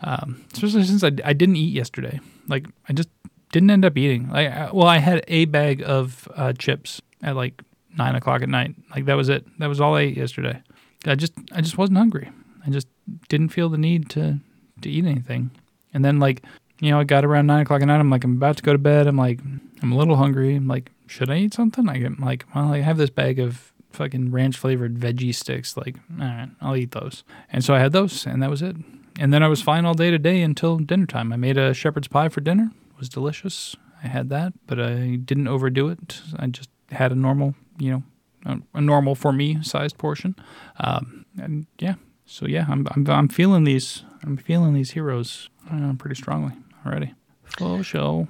D: Um, especially since I, I didn't eat yesterday. Like I just didn't end up eating. Like I, well, I had a bag of uh, chips at like nine o'clock at night. Like that was it. That was all I ate yesterday. I just I just wasn't hungry. I just didn't feel the need to to eat anything. And then like you know I got around nine o'clock at night. I'm like I'm about to go to bed. I'm like I'm a little hungry. I'm like should I eat something? I get like well I have this bag of fucking ranch flavored veggie sticks. Like all right I'll eat those. And so I had those and that was it. And then I was fine all day today until dinner time. I made a shepherd's pie for dinner. It was delicious. I had that, but I didn't overdo it. I just had a normal, you know, a normal for me sized portion. Um, and yeah, so yeah, I'm, I'm I'm feeling these. I'm feeling these heroes uh, pretty strongly already. Full show.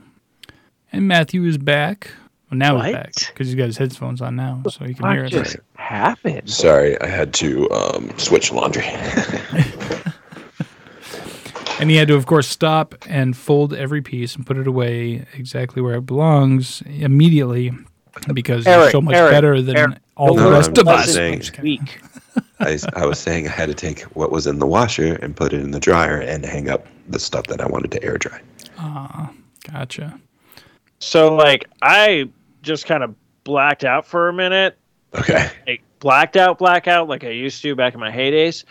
D: And Matthew is back. Well, now he's back because he's got his headphones on now, so he can
B: What
D: hear us.
B: just happened?
C: Sorry, I had to um, switch laundry. [laughs]
D: And he had to, of course, stop and fold every piece and put it away exactly where it belongs immediately. because
B: Eric,
D: you're so much
B: Eric,
D: better than
B: Eric,
D: all
B: the
D: the
C: word
D: rest of us.
C: lesson
B: Week.
C: I, I was saying I had to take what was in the washer and put it in the dryer and hang up the stuff that I wanted to air dry.
D: Ah, gotcha.
B: So like I just kind of blacked out for a minute.
C: Okay.
B: Like blacked out, blackout like I used to back in my heydays.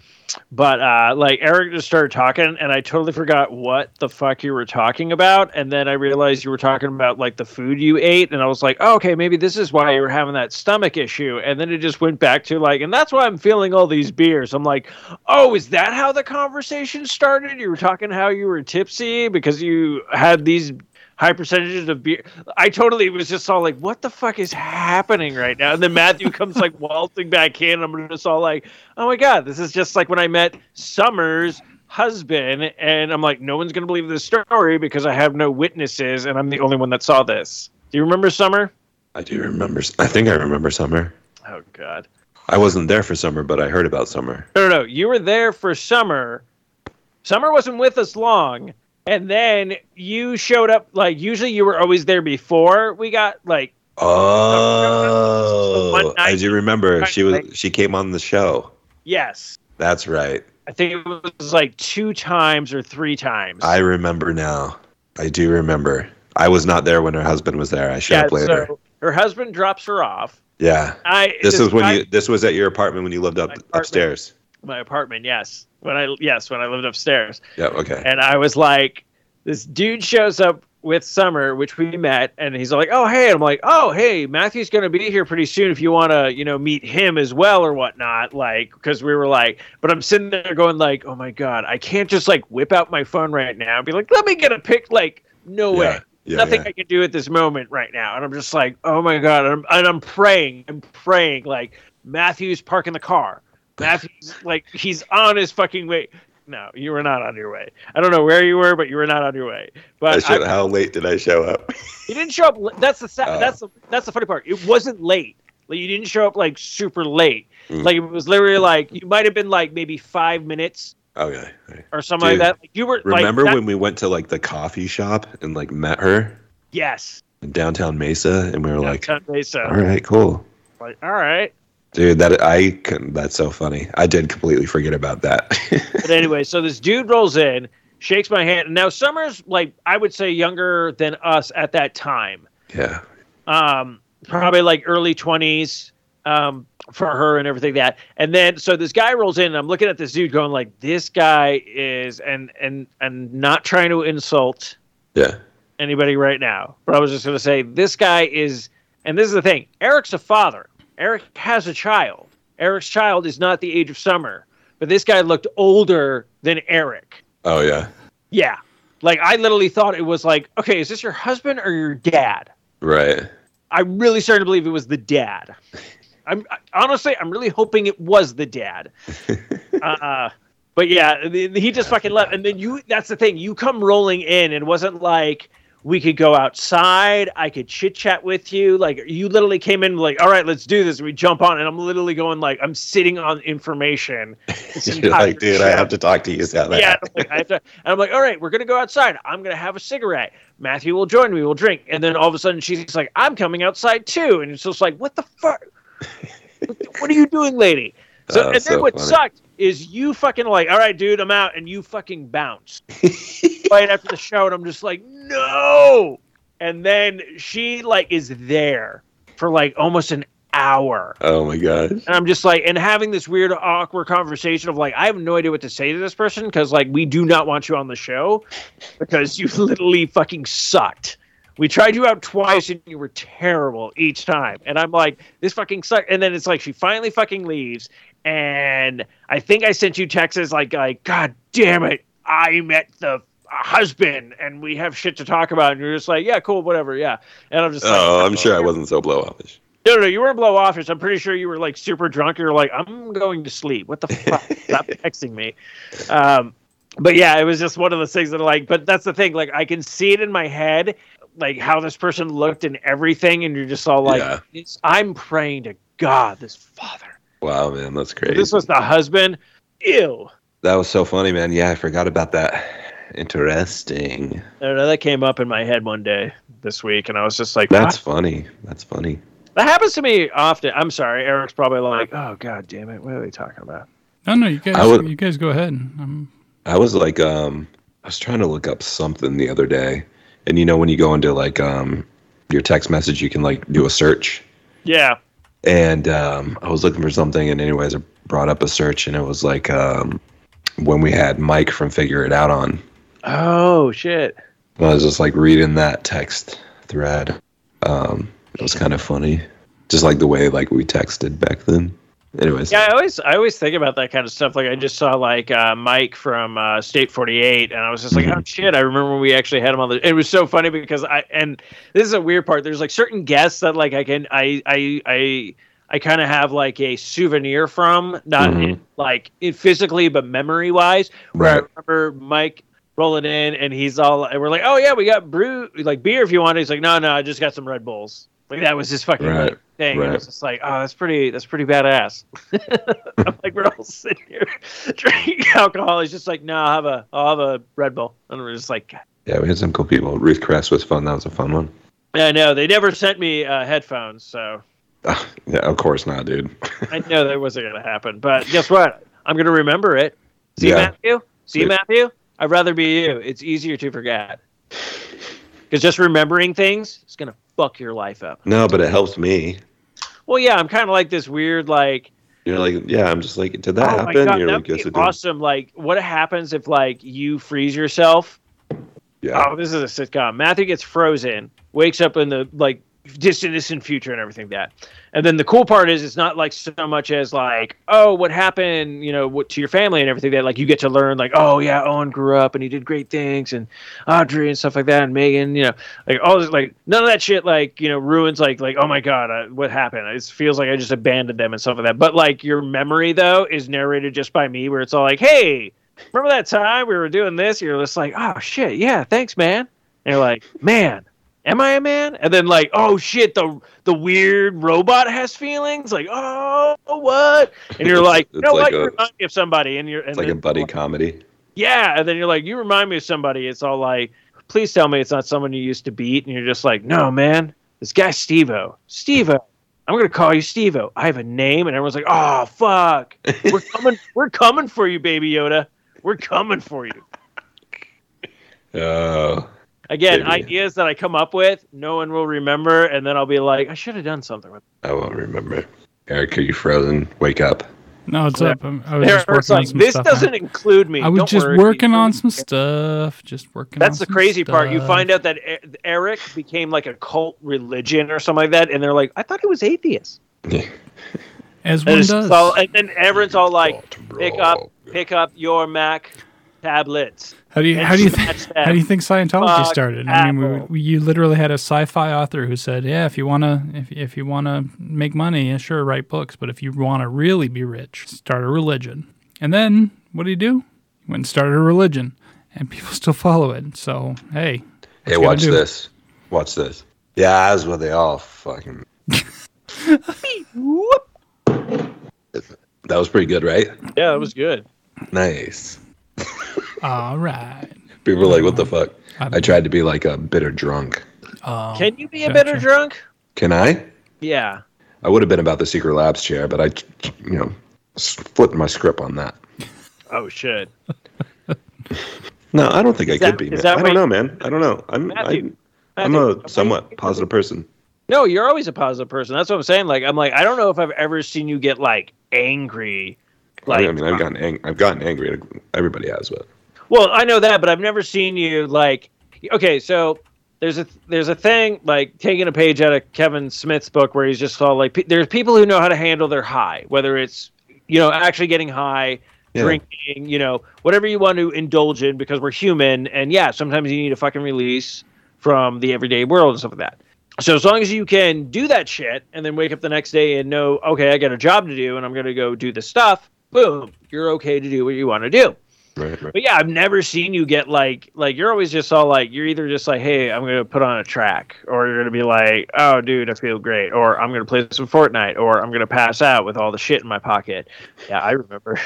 B: But uh like Eric just started talking and I totally forgot what the fuck you were talking about. And then I realized you were talking about like the food you ate and I was like, oh, okay, maybe this is why you were having that stomach issue. And then it just went back to like, and that's why I'm feeling all these beers. I'm like, oh, is that how the conversation started? You were talking how you were tipsy because you had these high percentages of beer. I totally was just all like, what the fuck is happening right now? And then Matthew [laughs] comes like waltzing back in. And I'm just all like, oh my God, this is just like when I met Summers husband and I'm like no one's going to believe this story because I have no witnesses and I'm the only one that saw this. Do you remember Summer?
C: I do remember. I think I remember summer.
B: Oh god.
C: I wasn't there for summer, but I heard about summer.
B: No, no, no. You were there for Summer. Summer wasn't with us long. And then you showed up like usually you were always there before we got like
C: Oh, I do remember. She was. She came on the show.
B: yes.
C: That's right.
B: I think it was like two times or three times.
C: I remember now. I do remember. I was not there when her husband was there. I showed
B: yeah,
C: up later.
B: so her husband drops her off.
C: yeah.
B: I
C: This is when
B: guy-
C: you. This was at your apartment when you lived up upstairs.
B: My apartment, yes. When I yes, when I lived upstairs.
C: Yeah. Okay.
B: And I was like, this dude shows up with Summer, which we met, and he's like, "Oh, hey!" And I'm like, "Oh, hey, Matthew's gonna be here pretty soon. If you want to, you know, meet him as well or whatnot." Like, because we were like, but I'm sitting there going like, "Oh my god, I can't just like whip out my phone right now and be like, let me get a pic." Like, no way.
C: Yeah. Yeah,
B: Nothing
C: yeah.
B: I can do at this moment right now, and I'm just like, oh my god, and I'm, and I'm praying, I'm praying, like Matthew's parking the car. Matthew's like he's on his fucking way. No, you were not on your way. I don't know where you were, but you were not on your way. But
C: should,
B: I,
C: how late did I show up?
B: you didn't show up. That's the
C: Oh.
B: that's the that's the funny part. It wasn't late. Like you didn't show up like super late.
C: Mm.
B: Like it was literally like you might have been like maybe five minutes
C: okay. okay.
B: or something
C: Dude,
B: like that. Like you were
C: Remember
B: like, that-
C: when we went to like the coffee shop and like met her
B: Yes.
C: in downtown Mesa, and we were like,
B: Downtown Mesa.
C: "All right, cool."
B: Like all right.
C: Dude, that I can, that's so funny. I did completely forget about that. [laughs]
B: But anyway, so this dude rolls in, shakes my hand. Now Summer's like I would say younger than us at that time.
C: yeah.
B: Um, probably like early twenties um, for her and everything that. And then so this guy rolls in, and I'm looking at this dude going like, this guy is and and and not trying to insult
C: Yeah.
B: anybody right now, but I was just gonna say this guy is, and this is the thing. Eric's a father. Eric has a child. Eric's child is not the age of Summer, but this guy looked older than Eric.
C: Oh yeah.
B: Yeah. Like I literally thought it was like, okay, is this your husband or your dad?
C: Right.
B: I really started to believe it was the dad. [laughs] I'm I- honestly, I'm really hoping it was the dad. [laughs] uh, but yeah, the- he just fucking left. And then you, that's the thing. You come rolling in, and wasn't like we could go outside. I could chit chat with you. Like you literally came in, like, all right, let's do this. We jump on, and I'm literally going like, I'm sitting on information. [laughs]
C: You're like, dude, I have to talk to you about that.
B: Yeah, I'm like, I have to, and I'm like, all right, we're gonna go outside. I'm gonna have a cigarette. Matthew will join me. We'll drink, and then all of a sudden she's like, I'm coming outside too, and it's just like, what the fuck? what are you doing, lady? So,
C: Oh,
B: and then what
C: funny.
B: sucked is you fucking like, all right, dude, I'm out, and you fucking bounce [laughs] right after the show, and I'm just like, no. And then she like is there for like almost an hour.
C: Oh my gosh.
B: And I'm just like, and having this weird, awkward conversation of like, I have no idea what to say to this person because like we do not want you on the show because you [laughs] literally fucking sucked. We tried you out twice and you were terrible each time. And I'm like, this fucking sucked. And then it's like she finally fucking leaves. And I think I sent you texts like, like, God damn it, I met the husband and we have shit to talk about. And you're just like, yeah, cool, whatever, yeah. And I'm just like,
C: Oh, I'm sure I wasn't so blow offish.
B: no, no, you weren't blow offish. I'm pretty sure you were like super drunk. You're like, I'm going to sleep. What the fuck? Stop [laughs] texting me. Um, but yeah, it was just one of those things that are like, but that's the thing. Like, I can see it in my head, like how this person looked and everything, and you're just all like,
C: Yeah.
B: I'm praying to God, this father.
C: Wow, man, that's
B: If
C: crazy.
B: this was the husband. Ew.
C: that was so funny, man. Yeah, I forgot about that. Interesting.
B: I don't know, that came up in my head one day this week, and I was just like,
C: That's
B: "What?"
C: funny. That's funny.
B: That happens to me often. I'm sorry, Eric's probably like, "Oh god damn it, what are they talking about?"
D: No, no, you guys,
C: I would-
D: you guys go ahead. Um,
C: I was like, um, I was trying to look up something the other day, and you know when you go into like um, your text message, you can like do a search,
B: Yeah.
C: And um, I was looking for something, and anyways, I brought up a search, and it was like um, when we had Mike from Figure It Out on.
B: Oh shit.
C: I was just like reading that text thread. Um, it was kind of funny, just like the way like we texted back then. Anyways,
B: Yeah, I always I always think about that kind of stuff. Like I just saw like uh, Mike from uh, State Forty Eight, and I was just like,
C: Mhm.
B: oh shit! I remember when we actually had him on the. It was so funny because I and this is a weird part. There's like certain guests that like I can I I I. I kind of have like a souvenir from, not
C: Mhm.
B: like it physically, but memory wise. Where I
C: Right.
B: remember Mike rolling in and he's all, and we're like, oh yeah, we got brew, like beer if you want. He's like, no, no, I just got some Red Bulls. Like that was his fucking
C: Right,
B: thing. And
C: right.
B: it's just like, oh, that's pretty, that's pretty badass. [laughs] I'm like, we're all sitting here [laughs] drinking alcohol. He's just like, no, I'll have a, I'll have a Red Bull. And we're just like,
C: yeah, we had some cool people. Ruth Crest was fun. That was a fun one.
B: yeah, I know they never sent me uh, headphones, so
C: Ah, [laughs] yeah, of course not, dude.
B: I know that wasn't gonna happen. But guess what? I'm gonna remember it. See
C: Yeah.
B: Matthew? See
C: Sweet.
B: Matthew? I'd rather be you. It's easier to forget. Because just remembering things is gonna fuck your life up.
C: no, but it helps me.
B: Well, yeah, I'm kind of like this weird, like,
C: You're like, yeah, I'm just like, did that
B: oh
C: happen?
B: god,
C: You're like, yes,
B: be
C: it did.
B: awesome. Like, what happens if like you freeze yourself?
C: Yeah,
B: Oh, this is a sitcom. Matthew gets frozen, wakes up in the like distant, distant future, and everything that. And then the cool part is, it's not like so much as like, oh, what happened, you know, what, to your family and everything. That like you get to learn, like, oh yeah, Owen grew up and he did great things, and Audrey and stuff like that, and Megan, you know, like all this, like none of that shit, like you know, ruins like like oh my god, uh, what happened? It feels like I just abandoned them and stuff like that. But like your memory though is narrated just by me, where it's all like, hey. Remember that time we were doing this? You're just like, oh shit, yeah, thanks, man. And you're like, man, am I a man? And then like, oh shit, the the weird robot has feelings. Like, oh what? And you're [laughs] like, you know
C: like
B: what? You remind me of somebody. And you're and
C: it's like a buddy comedy.
B: Yeah, and then you're like, you remind me of somebody. It's all like, please tell me it's not someone you used to beat. And you're just like, no, man, this guy Stevo, Stevo. I'm gonna call you Stevo. I have a name, and everyone's like, oh fuck, we're [laughs] coming, we're coming for you, baby Yoda. We're coming for you. [laughs]
C: Oh,
B: Again,
C: Maybe.
B: ideas that I come up with, no one will remember, and then I'll be like, I should have done something with.
C: I won't remember. Eric, are you frozen? Wake up.
D: no, it's
B: Yeah.
D: up. I'm- I was
B: There,
D: just working
B: it's
D: on
B: like
D: some
B: this
D: stuff.
B: doesn't include me.
D: I was
B: Don't
D: just
B: worry.
D: working on some stuff. Just working.
B: That's
D: on
B: the
D: some
B: crazy part. You find out that E- Eric became like a cult religion or something like that, and they're like, I thought he was atheist.
D: as
B: And,
D: one
B: it's
D: does.
B: all- and then everyone's all like, pick up, pick up your Mac tablets.
D: How do you how do you th- how do you think Scientology
B: Fuck
D: started? I mean, we, we, you literally had a sci-fi author who said, "Yeah, if you wanna if if you wanna make money, yeah, sure, write books, but if you want to really be rich, start a religion." And then what did he do? He went and started a religion, and people [laughs] still follow it. So hey,
C: Hey, watch
D: do?
C: this. Watch this. Yeah, that's what they all fucking. [laughs] That was pretty good, right?
B: Yeah, that was good.
C: Nice.
D: All right.
C: People were like, "What the fuck?"
D: I'm-
C: I tried to be like a bitter drunk.
D: Um,
B: Can you be a
D: Gotcha.
B: better drunk?
C: Can I?
B: Yeah.
C: I would have been about the Secret Labs chair, but I, you know, s- flipped my script on that.
B: Oh shit. [laughs]
C: No, I don't think I
B: that-
C: could be. Man. I don't know, man. I don't know. I'm
B: Matthew,
C: I'm, I'm a somewhat positive person.
B: No, you're always a positive person. That's what I'm saying. Like, I'm like, I don't know if I've ever seen you get like angry. Like,
C: I mean, I've gotten ang- I've gotten angry. Everybody has, but
B: Well, I know that, but I've never seen you like. Okay, so there's a there's a thing like taking a page out of Kevin Smith's book where he's just all like, pe- there's people who know how to handle their high, whether it's you know actually getting high,
C: Yeah.
B: drinking, you know, whatever you want to indulge in because we're human, and yeah, sometimes you need a fucking release from the everyday world and stuff like that. So as long as you can do that shit and then wake up the next day and know, okay, I got a job to do and I'm gonna go do this stuff, boom, you're okay to do what you want to do.
C: Right, right.
B: But yeah, I've never seen you get like like you're always just all like you're either just like, hey, I'm gonna put on a track, or you're gonna be like, oh, dude, I feel great, or I'm gonna play some Fortnite, or I'm gonna pass out with all the shit in my pocket. Yeah, I remember.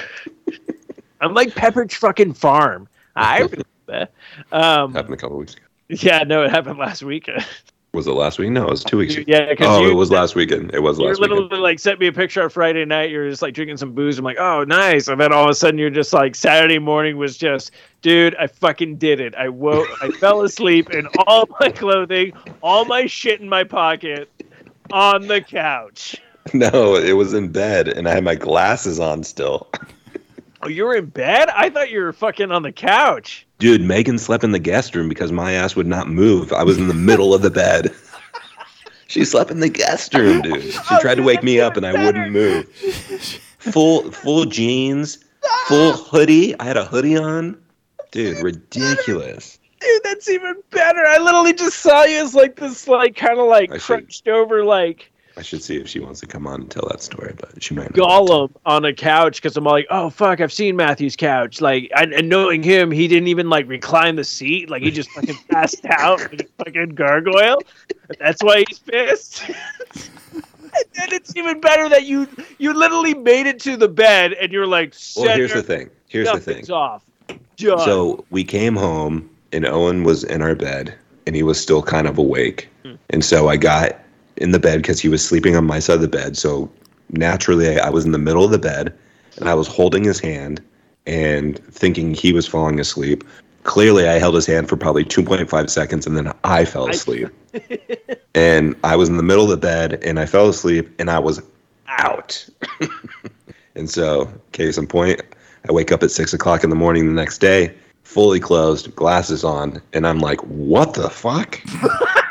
B: [laughs] I'm like Pepperidge fucking Farm. I remember. Um,
C: Happened a couple weeks ago.
B: yeah, no, it happened last week. [laughs]
C: Was it last week? No, it was two weeks. ago.
B: Yeah,
C: Oh,
B: you,
C: it was last weekend. It was last. Weekend.
B: You literally
C: weekend.
B: like sent me a picture on Friday night. You're just like drinking some booze. I'm like, oh, nice. And then all of a sudden, you're just like Saturday morning was just, dude, I fucking did it. I woke, I [laughs] fell asleep in all my clothing, all my shit in my pocket, on the couch. [laughs]
C: No, it was in bed, and I had my glasses on still. [laughs]
B: Oh, you were in bed? I thought you were fucking on the couch.
C: Dude, Megan slept in the guest room because my ass would not move. I was in the middle of the bed. [laughs] She slept in the guest room, dude. She [laughs] tried to wake me up, and I wouldn't move. Full, full jeans, full [laughs] hoodie. I had a hoodie on, dude. Ridiculous.
B: Dude, that's even better. I literally just saw you as like this, like kind of like crunched over, like
C: I should see if she wants to come on and tell that story, but she might.
B: Gollum on a couch because I'm like, oh fuck, I've seen Matthew's couch. Like, and, and knowing him, he didn't even like recline the seat. Like, he just fucking [laughs] passed out like a fucking gargoyle. That's why he's pissed. [laughs] and then it's even better that you you literally made it to the bed and you're like,
C: Well, here's the thing. Here's the thing.
B: off. Done.
C: So we came home, and Owen was in our bed, and he was still kind of awake.
B: Hmm.
C: And so I got in the bed because he was sleeping on my side of the bed. So naturally, I, I was in the middle of the bed, and I was holding his hand and thinking he was falling asleep. Clearly, I held his hand for probably 2.5 seconds, and then I fell
B: I-
C: asleep. [laughs] and I was in the middle of the bed, and I fell asleep, and I was out. [laughs] and so, case in point, I wake up at six o'clock in the morning the next day, fully closed, glasses on, and I'm like, what the fuck? [laughs]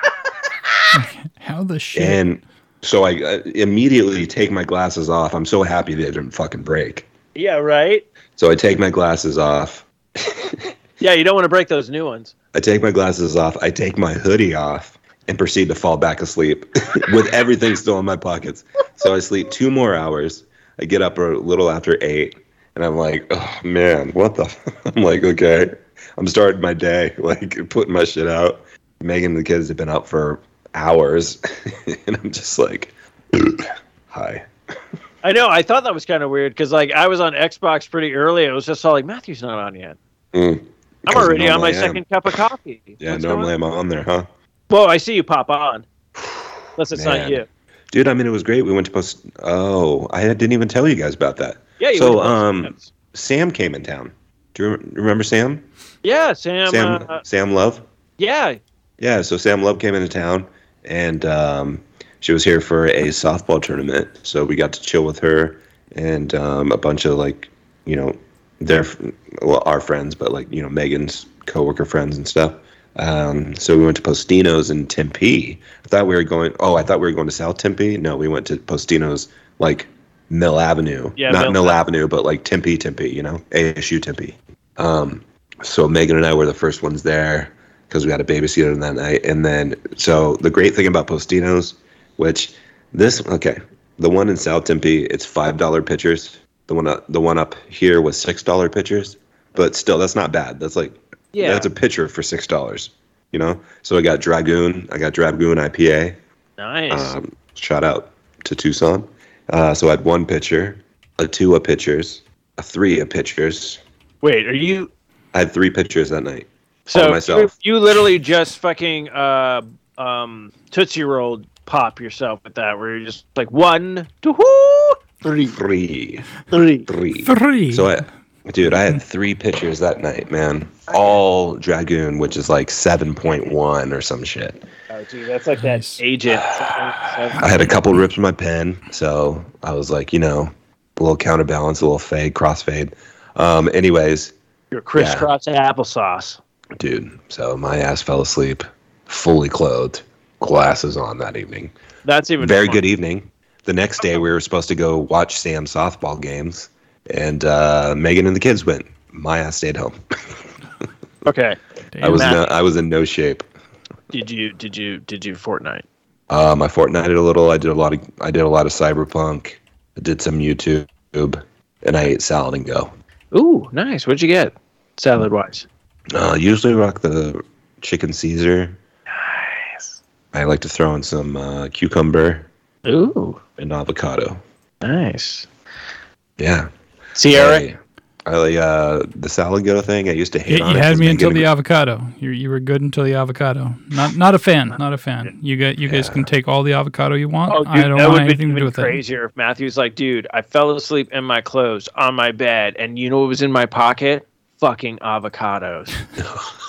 D: How the shit?
C: And so I uh, immediately take my glasses off. I'm so happy they didn't fucking break.
B: yeah, right.
C: So I take my glasses off. [laughs]
B: Yeah, you don't want to break those new ones.
C: I take my glasses off. I take my hoodie off and proceed to fall back asleep [laughs] with everything still in my pockets. So I sleep two more hours. I get up a little after eight, and I'm like, oh man, what the? [laughs] I'm like, okay, I'm starting my day, like putting my shit out. Megan and the kids have been up for hours, [laughs] and I'm just like, [clears throat] hi.
B: I know. I thought that was kind of weird because like I was on Xbox pretty early. It was just all like Matthew's not on yet.
C: Mm.
B: I'm already on my second cup of coffee.
C: Yeah,
B: What's
C: normally I'm on there, huh?
B: Well, I see you pop on. Unless it's not you.
C: Dude, I mean, it was great. We went to post. Oh, I didn't even tell you guys about that.
B: Yeah, you
C: So,
B: went to both
C: um. Sam came in town. Do you rem- remember Sam?
B: yeah, Sam.
C: Sam
B: uh,
C: Sam Love.
B: yeah,
C: Yeah, so Sam Love came into town, and um, she was here for a softball tournament. So we got to chill with her and um, a bunch of like, you know, their well, our friends, but like you know Megan's coworker friends and stuff. Um, so we went to Postino's in Tempe. I thought we were going. Oh, I thought we were going to South Tempe. No, we went to Postino's like Mill Avenue.
B: Yeah,
C: not
B: Mill
C: Mill, Avenue, but like Tempe, Tempe. You know, ASU Tempe. Um, so Megan and I were the first ones there because we had a babysitter that night. And then, so the great thing about Postino's, which this okay, the one in South Tempe, it's five dollar pitchers. The one up, the one up here was six dollar pitchers, but still, that's not bad. That's like
B: yeah.
C: that's a pitcher for six dollars. You know, so I got Dragoon, I got Dragoon IPA.
B: nice.
C: Um, shout out to Tucson. Uh, so I had one pitcher, a two a pitchers, a three a pitchers.
B: Wait, are you?
C: I had three pitchers that night.
B: So
C: myself.
B: You, you literally just fucking uh um tootsie rolled pop yourself with that, where you're just like one, two, three,
C: Three,
B: three.
C: three.
D: Three.
C: So I, dude, I had three pitchers that night, man. All Dragoon, which is like seven point one or some shit.
B: Oh, dude, that's like
D: Nice.
B: that agent.
C: I had a couple rips in my pen, so I was like, you know, a little counterbalance, a little fade, crossfade. Um, anyways,
B: Your crisscross applesauce.
C: Dude, so my ass fell asleep, fully clothed, glasses on that evening.
B: That's even
C: Very
B: fun.
C: good evening. The next day, we were supposed to go watch Sam's softball games, and uh, Megan and the kids went. My ass stayed home. [laughs]
B: Okay.
C: I was no, I was in no shape.
B: Did you did you did you Fortnite?
C: Um, I Fortnited a little. I did a lot of I did a lot of Cyberpunk. I did some YouTube, and I ate salad and go.
B: Ooh, nice. What'd you get? Salad wise.
C: Uh, usually rock the chicken Caesar.
B: Nice.
C: I like to throw in some uh, cucumber
B: Ooh,
C: and avocado.
B: nice.
C: Yeah.
B: Sierra.
C: Hey, I, uh, the Salago thing. I used to hate
D: You,
C: on
D: you
C: it
D: had
C: 'cause
D: me until
C: getting-
D: the avocado. You you were good until the avocado. Not not a fan. Not a fan. You got you guys can take all the avocado you want.
B: Oh, dude,
D: I don't
B: that
D: want
B: would be
D: anything to do
B: even
D: with
B: crazier if Matthew's like, dude, I fell asleep in my clothes on my bed, and you know what was in my pocket? Fucking avocados. [laughs]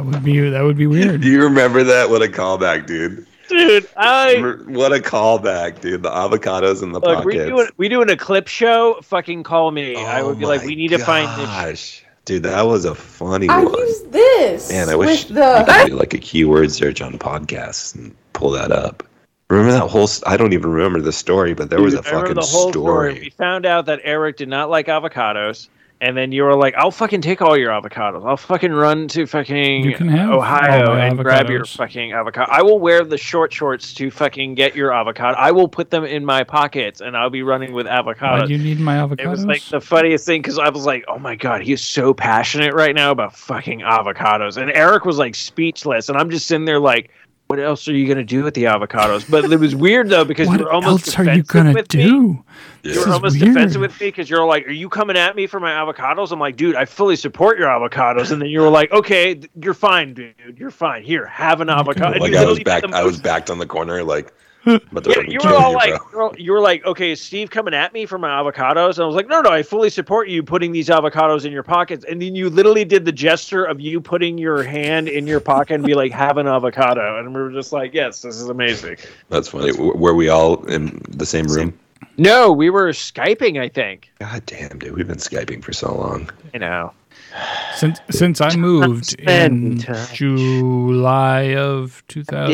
D: That would be that would be weird. [laughs]
C: Do you remember that? What a callback, dude!
B: dude, I
C: What a callback, dude! The avocados in the
B: look. We
C: pockets.
B: doing we doing a clip show. Fucking call me. I
C: Oh
B: would be oh
C: like,
B: we need to find this.
C: gosh. Dude, that was a funny
E: I
C: one.
E: use this
C: Man, I wish
E: with
C: you could do like a keyword search on podcasts and pull that up. Remember that whole? I don't even remember the story, but there was a
B: Dude, I remember
C: fucking
B: the whole
C: story.
B: We found out that Eric did not like avocados, and then you were like, "I'll fucking take all your avocados. I'll fucking run to fucking
D: You can have
B: Ohio and grab your fucking avocado. I will wear the short shorts to fucking get your avocado. I will put them in my pockets, and I'll be running with
D: Why
B: avocados."
D: do you need my avocados?
B: it was like the funniest thing because I was like, "Oh my god, he's so passionate right now about fucking avocados," and Eric was like speechless, and I'm just sitting there like, "What else are you gonna do with the avocados?" But it was weird though because
D: What
B: you were almost
D: else are you
B: defensive
D: gonna
B: with me.
D: do?
C: Yeah.
B: You
D: This
B: were almost
D: weird.
B: defensive with me because you're like, "Are you coming at me for my avocados?" I'm like, "Dude, I fully support your avocados." And then you were like, "Okay, you're fine, dude. You're fine. Here, have an avocado."
C: Like I was back.
B: did
C: I was backed on the corner, like. But
B: Yeah, you were all like, you were- you were like, "Okay, is Steve coming at me for my avocados?" And I was like, "No, no, I fully support you putting these avocados in your pockets." And then you literally did the gesture of you putting your hand in your pocket and be like, "Have an avocado," and we were just like, "Yes, this is amazing."
C: That's funny. W- Were we all in the same room?
B: No, we were skyping. I think.
C: God damn, dude, we've been skyping for so long.
B: You know.
D: Since since I moved in
B: July of
D: July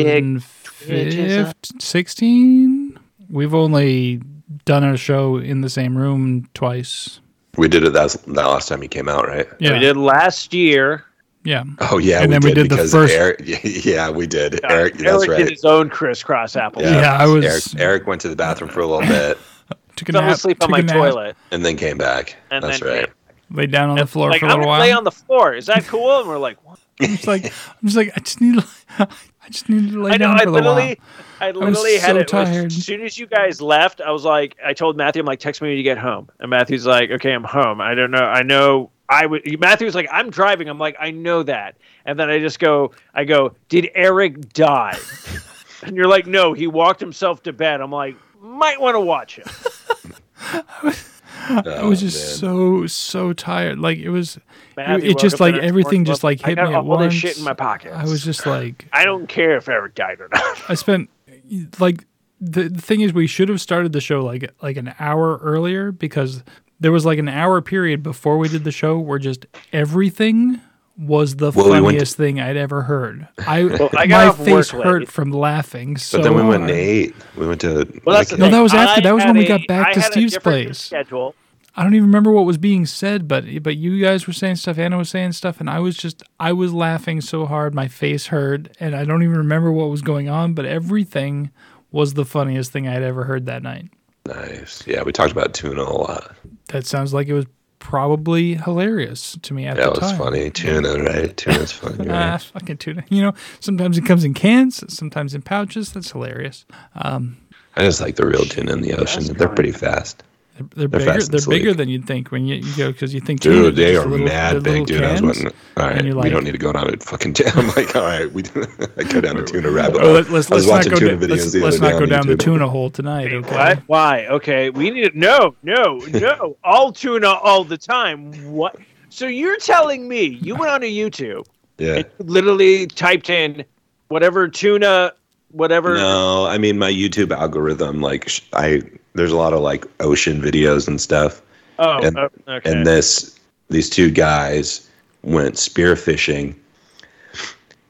D: of 2016, we've only done a show in the same room twice.
C: We did it that, that last time he came out, right?
D: Yeah,
B: We did last year.
D: yeah.
C: Oh yeah,
D: And
C: we
D: then we
C: did,
D: did the first-
C: Eric, [laughs] yeah, we did.
B: Uh,
C: Eric, that's right.
B: did his own crisscross apple.
C: Yeah.
D: Yeah, I was
C: Eric, Eric went to the bathroom for a little bit [laughs]
D: took a
B: Fell
D: nap,
B: asleep on my
D: a
B: toilet.
C: and then came back.
B: And
C: That's
B: then
C: right.
D: laid down on the floor
B: like,
D: for a
B: I'm
D: little
B: gonna
D: while.
B: lay on the floor. Is that cool? And we're like, what?
D: I'm just like, I'm just like, I just need, [laughs] to, I just needed to lay
B: I know.
D: down
B: I
D: for while.
B: literally, I literally had
D: so
B: it.
D: tired.
B: As soon as you guys left, I was like, I told Matthew, I'm like, text me when you get home. And Matthew's like, okay, I'm home. I don't know. I know. I would. Matthew's like, I'm driving. I'm like, I know that. And then I just go, I go, did Eric die? [laughs] and you're like, no, he walked himself to bed. I'm like, might want to watch it. [laughs]
D: I
C: Oh,
D: was just so so tired. Like it was,
B: Matthew
D: it
B: woke
D: just like everything just like
B: I
D: hit
B: got
D: me at
B: all
D: once.
B: this shit in my pockets.
D: I was just like,
B: I don't care if Eric died or not.
D: I spent like the, the thing is we should have started the show like like an hour earlier because there was like an hour period before we did the show where just everything was the
C: Well, we went
D: funniest thing I'd ever heard. I,
B: I got
D: my face hurt
B: late.
D: from laughing. So
C: But then we went and
D: hard.
C: ate. We went to.
B: Well, that's
C: like,
D: No, that was after-
B: I
D: that was when
B: had
D: we got back
B: I
D: to
B: had
D: Steve's
B: different
D: place.
B: Schedule.
D: I don't even remember what was being said, but but you guys were saying stuff, Anna was saying stuff, and I was just I was laughing so hard my face hurt, and I don't even remember what was going on, but everything was the funniest thing I'd ever heard that night.
C: nice. Yeah, we talked about tuna a lot.
D: That sounds like it was probably hilarious to me at
C: That
D: the
C: was
D: time.
C: funny. Tuna, right? Tuna's funny. [laughs]
D: Ah,
C: Right?
D: fucking tuna. You know, sometimes it comes in cans, sometimes in pouches. That's hilarious. Um,
C: I just like the real tuna in the ocean. They're pretty fast.
D: They're, they're
C: They're
D: bigger. They're bigger than you'd think when you, you go because you think tuna
C: Dude, they are
D: little-
C: mad big,
D: little
C: dude. I was
D: cans.
C: wanting. All right,
D: you're
C: we don't need to go down a fucking. [laughs] T- I'm like, all right, we. [laughs] I go down a tuna rabbit
D: Oh,
C: hole.
D: let, let's
C: I was
D: let's not
C: watching
D: go,
C: tuna
D: da-
C: videos
D: let's,
C: the
D: let's not go
C: on
D: down the tuna hole tonight. Okay.
B: What? Why? Okay, we need to no, no, no. all tuna all the time. What? So you're telling me you went onto YouTube
C: Yeah.
B: and literally typed in whatever tuna, whatever.
C: No, I mean my YouTube algorithm. Like I, there's a lot of like ocean videos and stuff.
B: Oh,
C: and-
B: oh, okay.
C: and this these two guys went spearfishing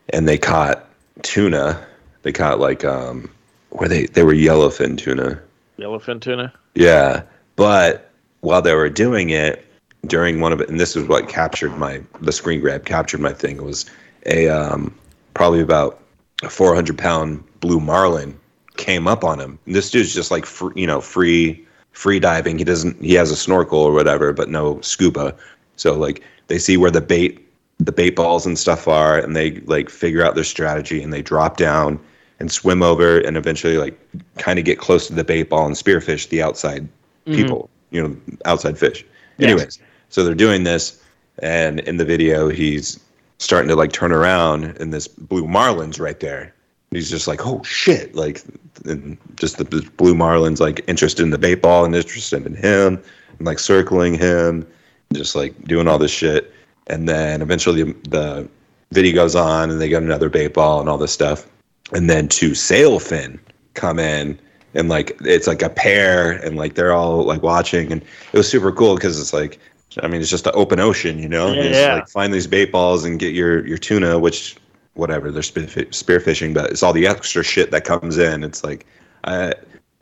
C: and they caught tuna they caught like um where they they were yellowfin tuna
B: Yellowfin tuna.
C: yeah but while they were doing it during one of it and this is what captured my the screen grab captured my thing was a um probably about a 400 pound blue marlin came up on him. And this dude's just like free, you know free free diving. He doesn't he has a snorkel or whatever but no scuba. So like they see where the bait the bait balls and stuff are and they like figure out their strategy and they drop down and swim over and eventually like kind of get close to the bait ball and spearfish the outside mm-hmm. people you know outside fish.
B: Yes.
C: anyways So they're doing this, and in the video, he's starting to like turn around, and this blue marlin's right there. He's just like, oh shit! Like, and just the, the blue marlin's like interested in the bait ball and interested in him, and like circling him, just like doing all this shit. And then eventually the, the video goes on, and they get another bait ball and all this stuff. And then two sailfin come in and like it's like a pair and like they're all like watching and it was super cool because it's like I mean it's just an open ocean, you know.
B: Yeah,
C: You
B: yeah.
C: like find these bait balls and get your your tuna, which whatever they're spear, spearfishing, but it's all the extra shit that comes in. It's like I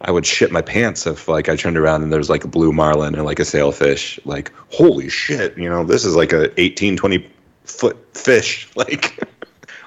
C: I would shit my pants if like I turned around and there's like a blue marlin and like a sailfish. Like holy shit, you know this is like a 18, 20 foot fish, [laughs] like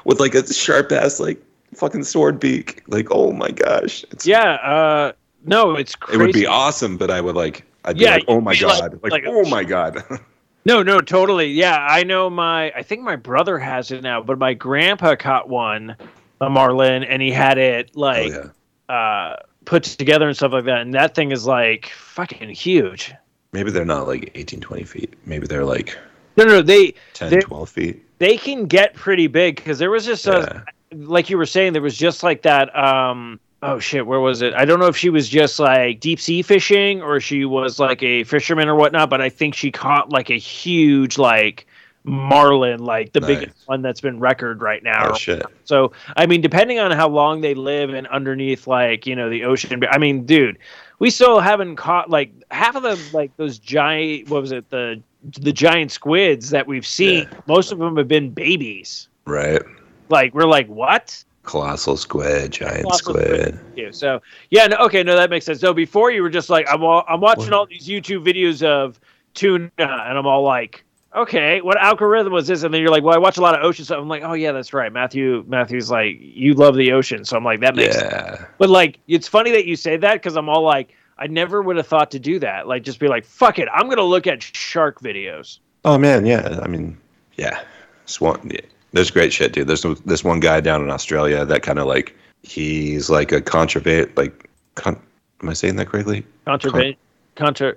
C: with like a sharp ass like fucking sword beak. Like oh my gosh, it's
B: Yeah. Uh, no, it's crazy.
C: it would be awesome, but I would like, I'd be
B: Yeah,
C: like, oh my
B: you'd like-
C: god, like,
B: like-
C: oh my god. [laughs]
B: No, no, totally. Yeah, I know my. I think my brother has it now, but my grandpa caught one, a marlin, and he had it
C: oh
B: like
C: yeah,
B: uh, put together and stuff like that. And that thing is like fucking huge.
C: maybe they're not like 18, 20 feet. Maybe they're like
B: No, no, they
C: 10,
B: They-
C: 12 feet.
B: they can get pretty big because there was just
C: Yeah.
B: a, like you were saying, there was just like that. Um, oh shit, where was it? I don't know if she was just like deep sea fishing or she was like a fisherman or whatnot, but I think she caught like a huge like marlin, like the
C: Nice.
B: biggest one that's been record right now.
C: Oh shit.
B: So I mean, depending on how long they live and underneath, like you know, the ocean. I mean, dude, we still haven't caught like half of the like those giant. What was it? The the giant squids that we've seen.
C: Yeah.
B: Most of them have been babies.
C: Right.
B: Like we're like what?
C: Colossal squid, giant
B: Colossal
C: squid.
B: Yeah. So yeah. No, okay. No, that makes sense. So before you were just like I'm all, I'm watching
C: What?
B: all these YouTube videos of tuna, and I'm all like. Okay, what algorithm was this? And then you're like, well, I watch a lot of ocean stuff. I'm like, oh yeah, that's right. Matthew, Matthew's like, you love the ocean, so I'm like, that makes sense.
C: Yeah.
B: But like, it's funny that you say that because I'm all like, I never would have thought to do that. Like, just be like, fuck it, I'm gonna look at shark videos.
C: Oh man, yeah. I mean, yeah. Swan. Yeah. There's great shit, dude. There's this one guy down in Australia that kind of like he's like a conservate like. Con- am I saying that correctly?
B: Contra,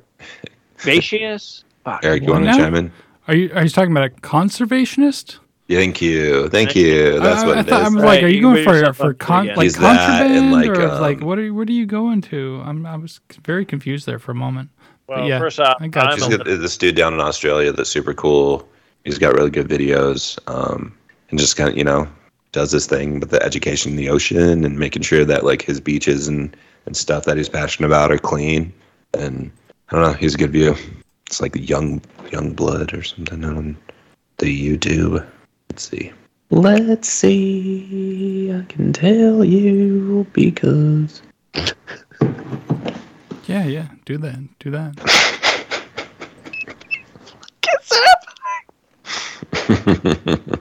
B: conservatious. [laughs] Fuck.
C: Eric, you want to chime in?
D: Are you are you talking about a conservationist?
C: Thank you, thank you. That's
D: I,
C: what
D: I
C: it
D: thought,
C: is.
D: I'm
B: Right,
D: like, are
B: you
D: you going for for
B: up
D: con- like
C: He's
D: contraband
C: like,
D: or like
C: um,
D: what are what are you going to? I'm I was very confused there for a moment.
B: Well,
D: yeah,
B: first off,
D: I got
B: I'm
D: you.
C: He's
B: a
C: this dude down in Australia that's super cool. He's got really good videos, um, and just kind of you know does this thing with the education in the ocean and making sure that like his beaches and and stuff that he's passionate about are clean. And I don't know, he's a good view. It's like young young blood or something on the YouTube. Let's see. Let's see. I can tell you because. [laughs]
D: Yeah, yeah, do that, do that. [laughs] [laughs]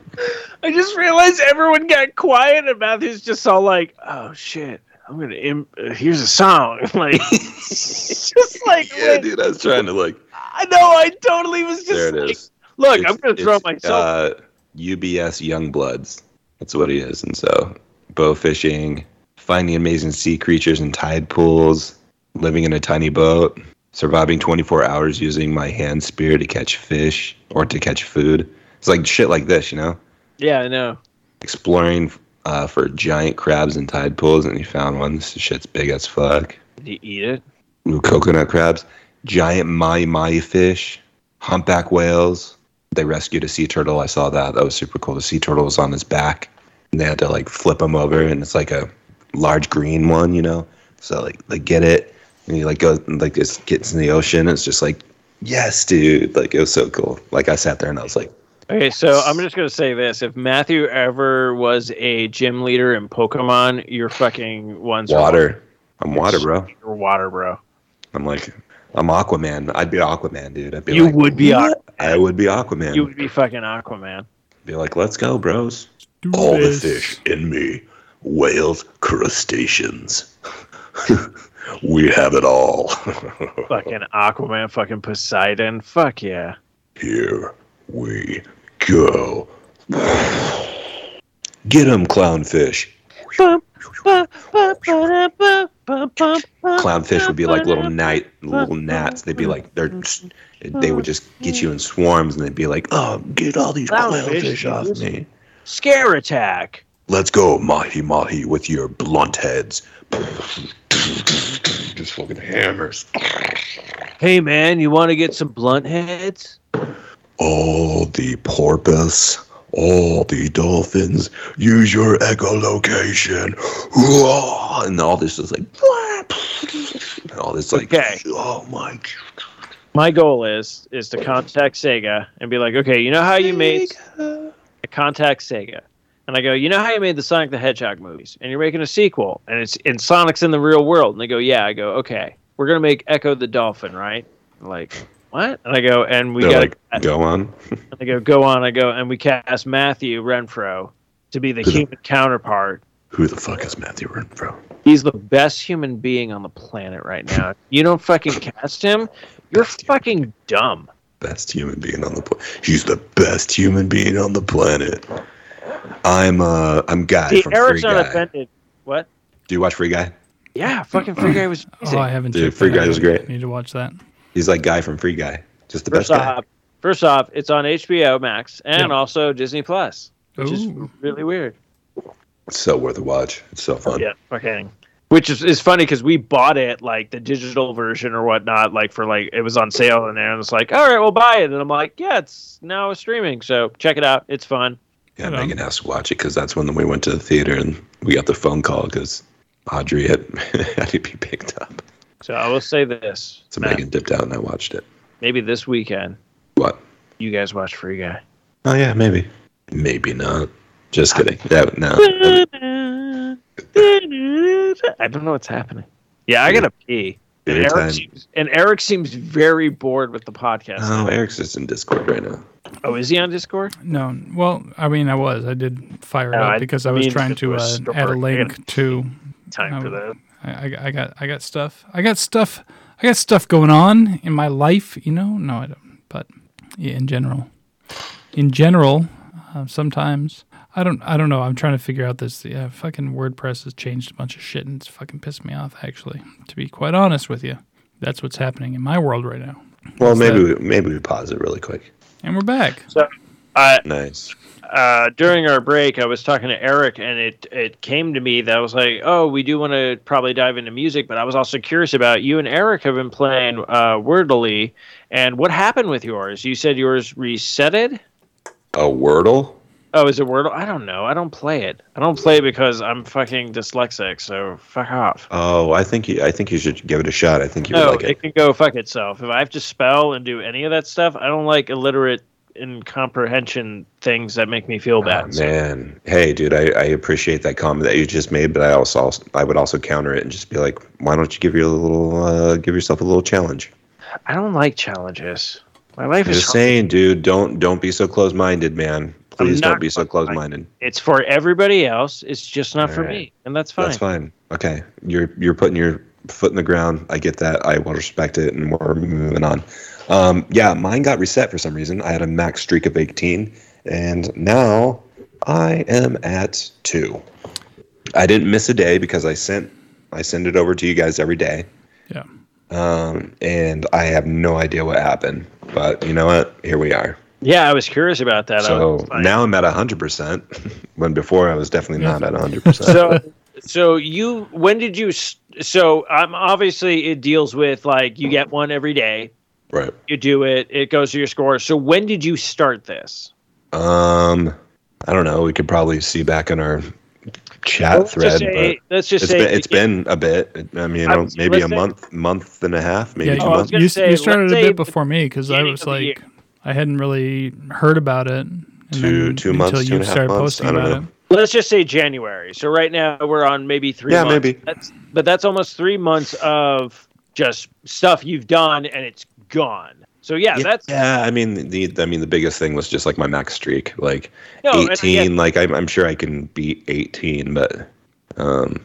B: I just realized everyone got quiet and Matthew's just all like, "Oh shit, I'm gonna Im- uh, here's a song." [laughs] like, [laughs] just like,
C: Yeah,
B: wait,
C: dude, I was trying to like.
B: I know, I totally was just
C: There it
B: like,
C: is.
B: look,
C: It's-
B: I'm gonna throw myself.
C: Uh, UBS Youngbloods. That's what he is. And so, bow fishing, finding amazing sea creatures in tide pools, living in a tiny boat, surviving 24 hours using my hand spear to catch fish or to catch food. It's like shit like this, you know?
B: Yeah, I know.
C: Exploring uh, for giant crabs in tide pools, and he found one. This shit's big as fuck.
B: Did you eat it?
C: Ooh, coconut crabs, giant mahi mahi fish, humpback whales. They rescued a sea turtle. I saw that. That was super cool. The sea turtle was on his back, and they had to like flip him over, and it's like a large green one, you know. So like they get it, and he like goes and, like just gets in the ocean. And it's just like, yes, dude. Like it was so cool. Like I sat there and I was like,
B: Okay, so I'm just gonna say this: if Matthew ever was a gym leader in Pokemon, you're fucking ones are
C: water. I'm water, bro.
B: You're water, bro.
C: I'm like, I'm Aquaman. I'd be Aquaman, dude. I'd be
B: You
C: like,
B: would be
C: "What?" I would be Aquaman.
B: You would be fucking Aquaman.
C: be like, let's go, bros.
D: Do
C: All the fish in me. Whales, crustaceans. [laughs] we have it all. [laughs]
B: Fucking Aquaman, fucking Poseidon. Fuck yeah.
C: Here we go. Get him, clownfish. Clownfish would be like little night little gnats. They'd be like they're they would just get you in swarms and they'd be like, "Oh, get all these
B: Clownfish,
C: clownfish off me."
B: Scare attack.
C: Let's go, mahi mahi, with your blunt heads. Just fucking hammers.
B: Hey man, you want to get some blunt heads?
C: All the porpoise, all the dolphins, use your echolocation. And all this is like, and all this like,
B: Okay.
C: oh my.
B: My goal is is to contact Sega and be like, okay, you know how you made I contact Sega. And I go, you know how you made the Sonic the Hedgehog movies, and you're making a sequel, and it's and Sonic's in the real world. And they go, yeah. I go, okay, we're gonna make Ecco the Dolphin, right? Like, what? And I go, and we
C: They're
B: got.
C: like, go on.
B: and I go, go on. I go, and we cast Matthew Renfro to be the human counterpart.
C: Who the fuck is Matthew Renfro?
B: He's the best human being on the planet right now. [laughs] You don't fucking cast him, you're
C: Best human
B: fucking dumb.
C: Best human being on the planet. He's the best human being on the planet. I'm uh I'm guy
B: See,
C: from
B: Eric's
C: Free
B: not
C: Guy.
B: offended. What?
C: Do you watch Free Guy?
B: Yeah, fucking Free Guy was
D: Oh,
B: amazing.
D: I haven't.
C: Dude, Free
D: that
C: Guy was great.
D: Need to watch that.
C: He's like guy from Free Guy. Just the
B: First
C: best guy.
B: off, first off, it's on HBO Max and
D: Yeah.
B: also Disney Plus, which is really weird.
C: It's so worth a watch. It's so fun.
B: Yeah, fucking. Which is, is funny because we bought it like the digital version or whatnot, like for like it was on sale and there, and it's like, all right, we'll buy it, and I'm like, yeah, it's now streaming, so check it out, it's fun.
C: Yeah,
D: Right on.
C: Megan has to watch it because that's when we went to the theater and we got the phone call because Audrey had [laughs] had to be picked up.
B: So I will say this,
C: So
B: Matt,
C: Megan dipped out and I watched it.
B: maybe this weekend
C: What?
B: you guys watch Free Guy.
C: Oh yeah, maybe. Maybe not. Just kidding. [laughs] That, no.
B: I don't know what's happening. Yeah, I gotta pee. And Eric, seems, and Eric seems very bored with the podcast.
C: Oh, Eric's just in Discord right now.
B: Oh, is he on Discord?
D: No, well, I mean, I was. I did fire it
B: No,
D: up
B: I
D: because I was trying
B: to
D: to
B: do a
D: uh, add a
B: I
D: link
B: gotta-
D: to.
B: Time for that.
D: I, I, I got I got stuff. I got stuff. I got stuff going on in my life. You know, no, I don't. But yeah, in general, in general, uh, sometimes I don't. I don't know. I'm trying to figure out this. Yeah, fucking WordPress has changed a bunch of shit, and it's fucking pissed me off. Actually, to be quite honest with you, that's what's happening in my world right now.
C: Well,
D: What's
C: maybe
D: that?
C: we, maybe we pause it really quick.
D: And we're back.
B: I,
C: Nice.
B: Uh, during our break, I was talking to Eric, and it it came to me that I was like, "Oh, we do want to probably dive into music," but I was also curious about you and Eric have been playing uh, Wordly, and what happened with yours? You said yours resetted.
C: A Wordle?
B: Oh, is it Wordle? I don't know. I don't play it. I don't play it because I'm fucking dyslexic. So fuck off.
C: Oh, I think you. I think you should give it a shot. I think you would
B: No,
C: like
B: it
C: it.
B: can go fuck itself. If I have to spell and do any of that stuff, I don't like illiterate and comprehension things that make me feel bad.
C: Oh,
B: So-
C: man, hey, dude, I, I appreciate that comment that you just made, but I also I would also counter it and just be like, why don't you give you a little uh, give yourself a little challenge?
B: I don't like challenges. My life
C: I'm
B: is
C: just saying, dude, don't don't be so close minded, man. Please don't be so close
B: close-minded. it's for everybody else. It's just not for
C: Alright.
B: me, and that's fine.
C: That's fine. Okay, you're you're putting your foot in the ground. I get that. I will respect it, and we're moving on. Um, yeah, mine got reset for some reason. I had a max streak of 18, and now I am at two. I didn't miss a day because I sent I send it over to you guys every day.
D: Yeah.
C: Um, and I have no idea what happened, but you know what? Here we are.
B: Yeah, I was curious about that.
C: So
B: like-
C: now I'm at 100%, [laughs] when before I was definitely
D: Yeah.
C: not at 100%.
B: so so you when did you s- so um, obviously it deals with like you get one every day
C: right.
B: you do it it goes to your score so when did you start this
C: Um, I don't know. We could probably see back in our chat
B: let's
C: thread,
B: just say, let's
C: but
B: just
C: it's
B: say
C: been it's been a bit. I mean, you know, maybe a
B: say-
C: month, month and a half, maybe
D: yeah,
C: two
B: Oh,
C: months.
D: you,
B: say,
D: you started a bit before me because I was like. I hadn't really heard about it. And
C: Two-
D: then
C: two months,
D: until
C: two
D: you
C: and
D: started
C: months,
D: posting
C: I don't
D: about
C: know.
D: it.
B: let's just say january so right now we're on maybe three
C: Yeah,
B: months.
C: maybe.
B: that's but that's almost three months of just stuff you've done and it's gone so yeah,
C: Yeah,
B: that's
C: yeah. I mean, the I mean, the biggest thing was just like my max streak, like
B: No,
C: eighteen. like I'm, I'm sure I can beat eighteen, but um,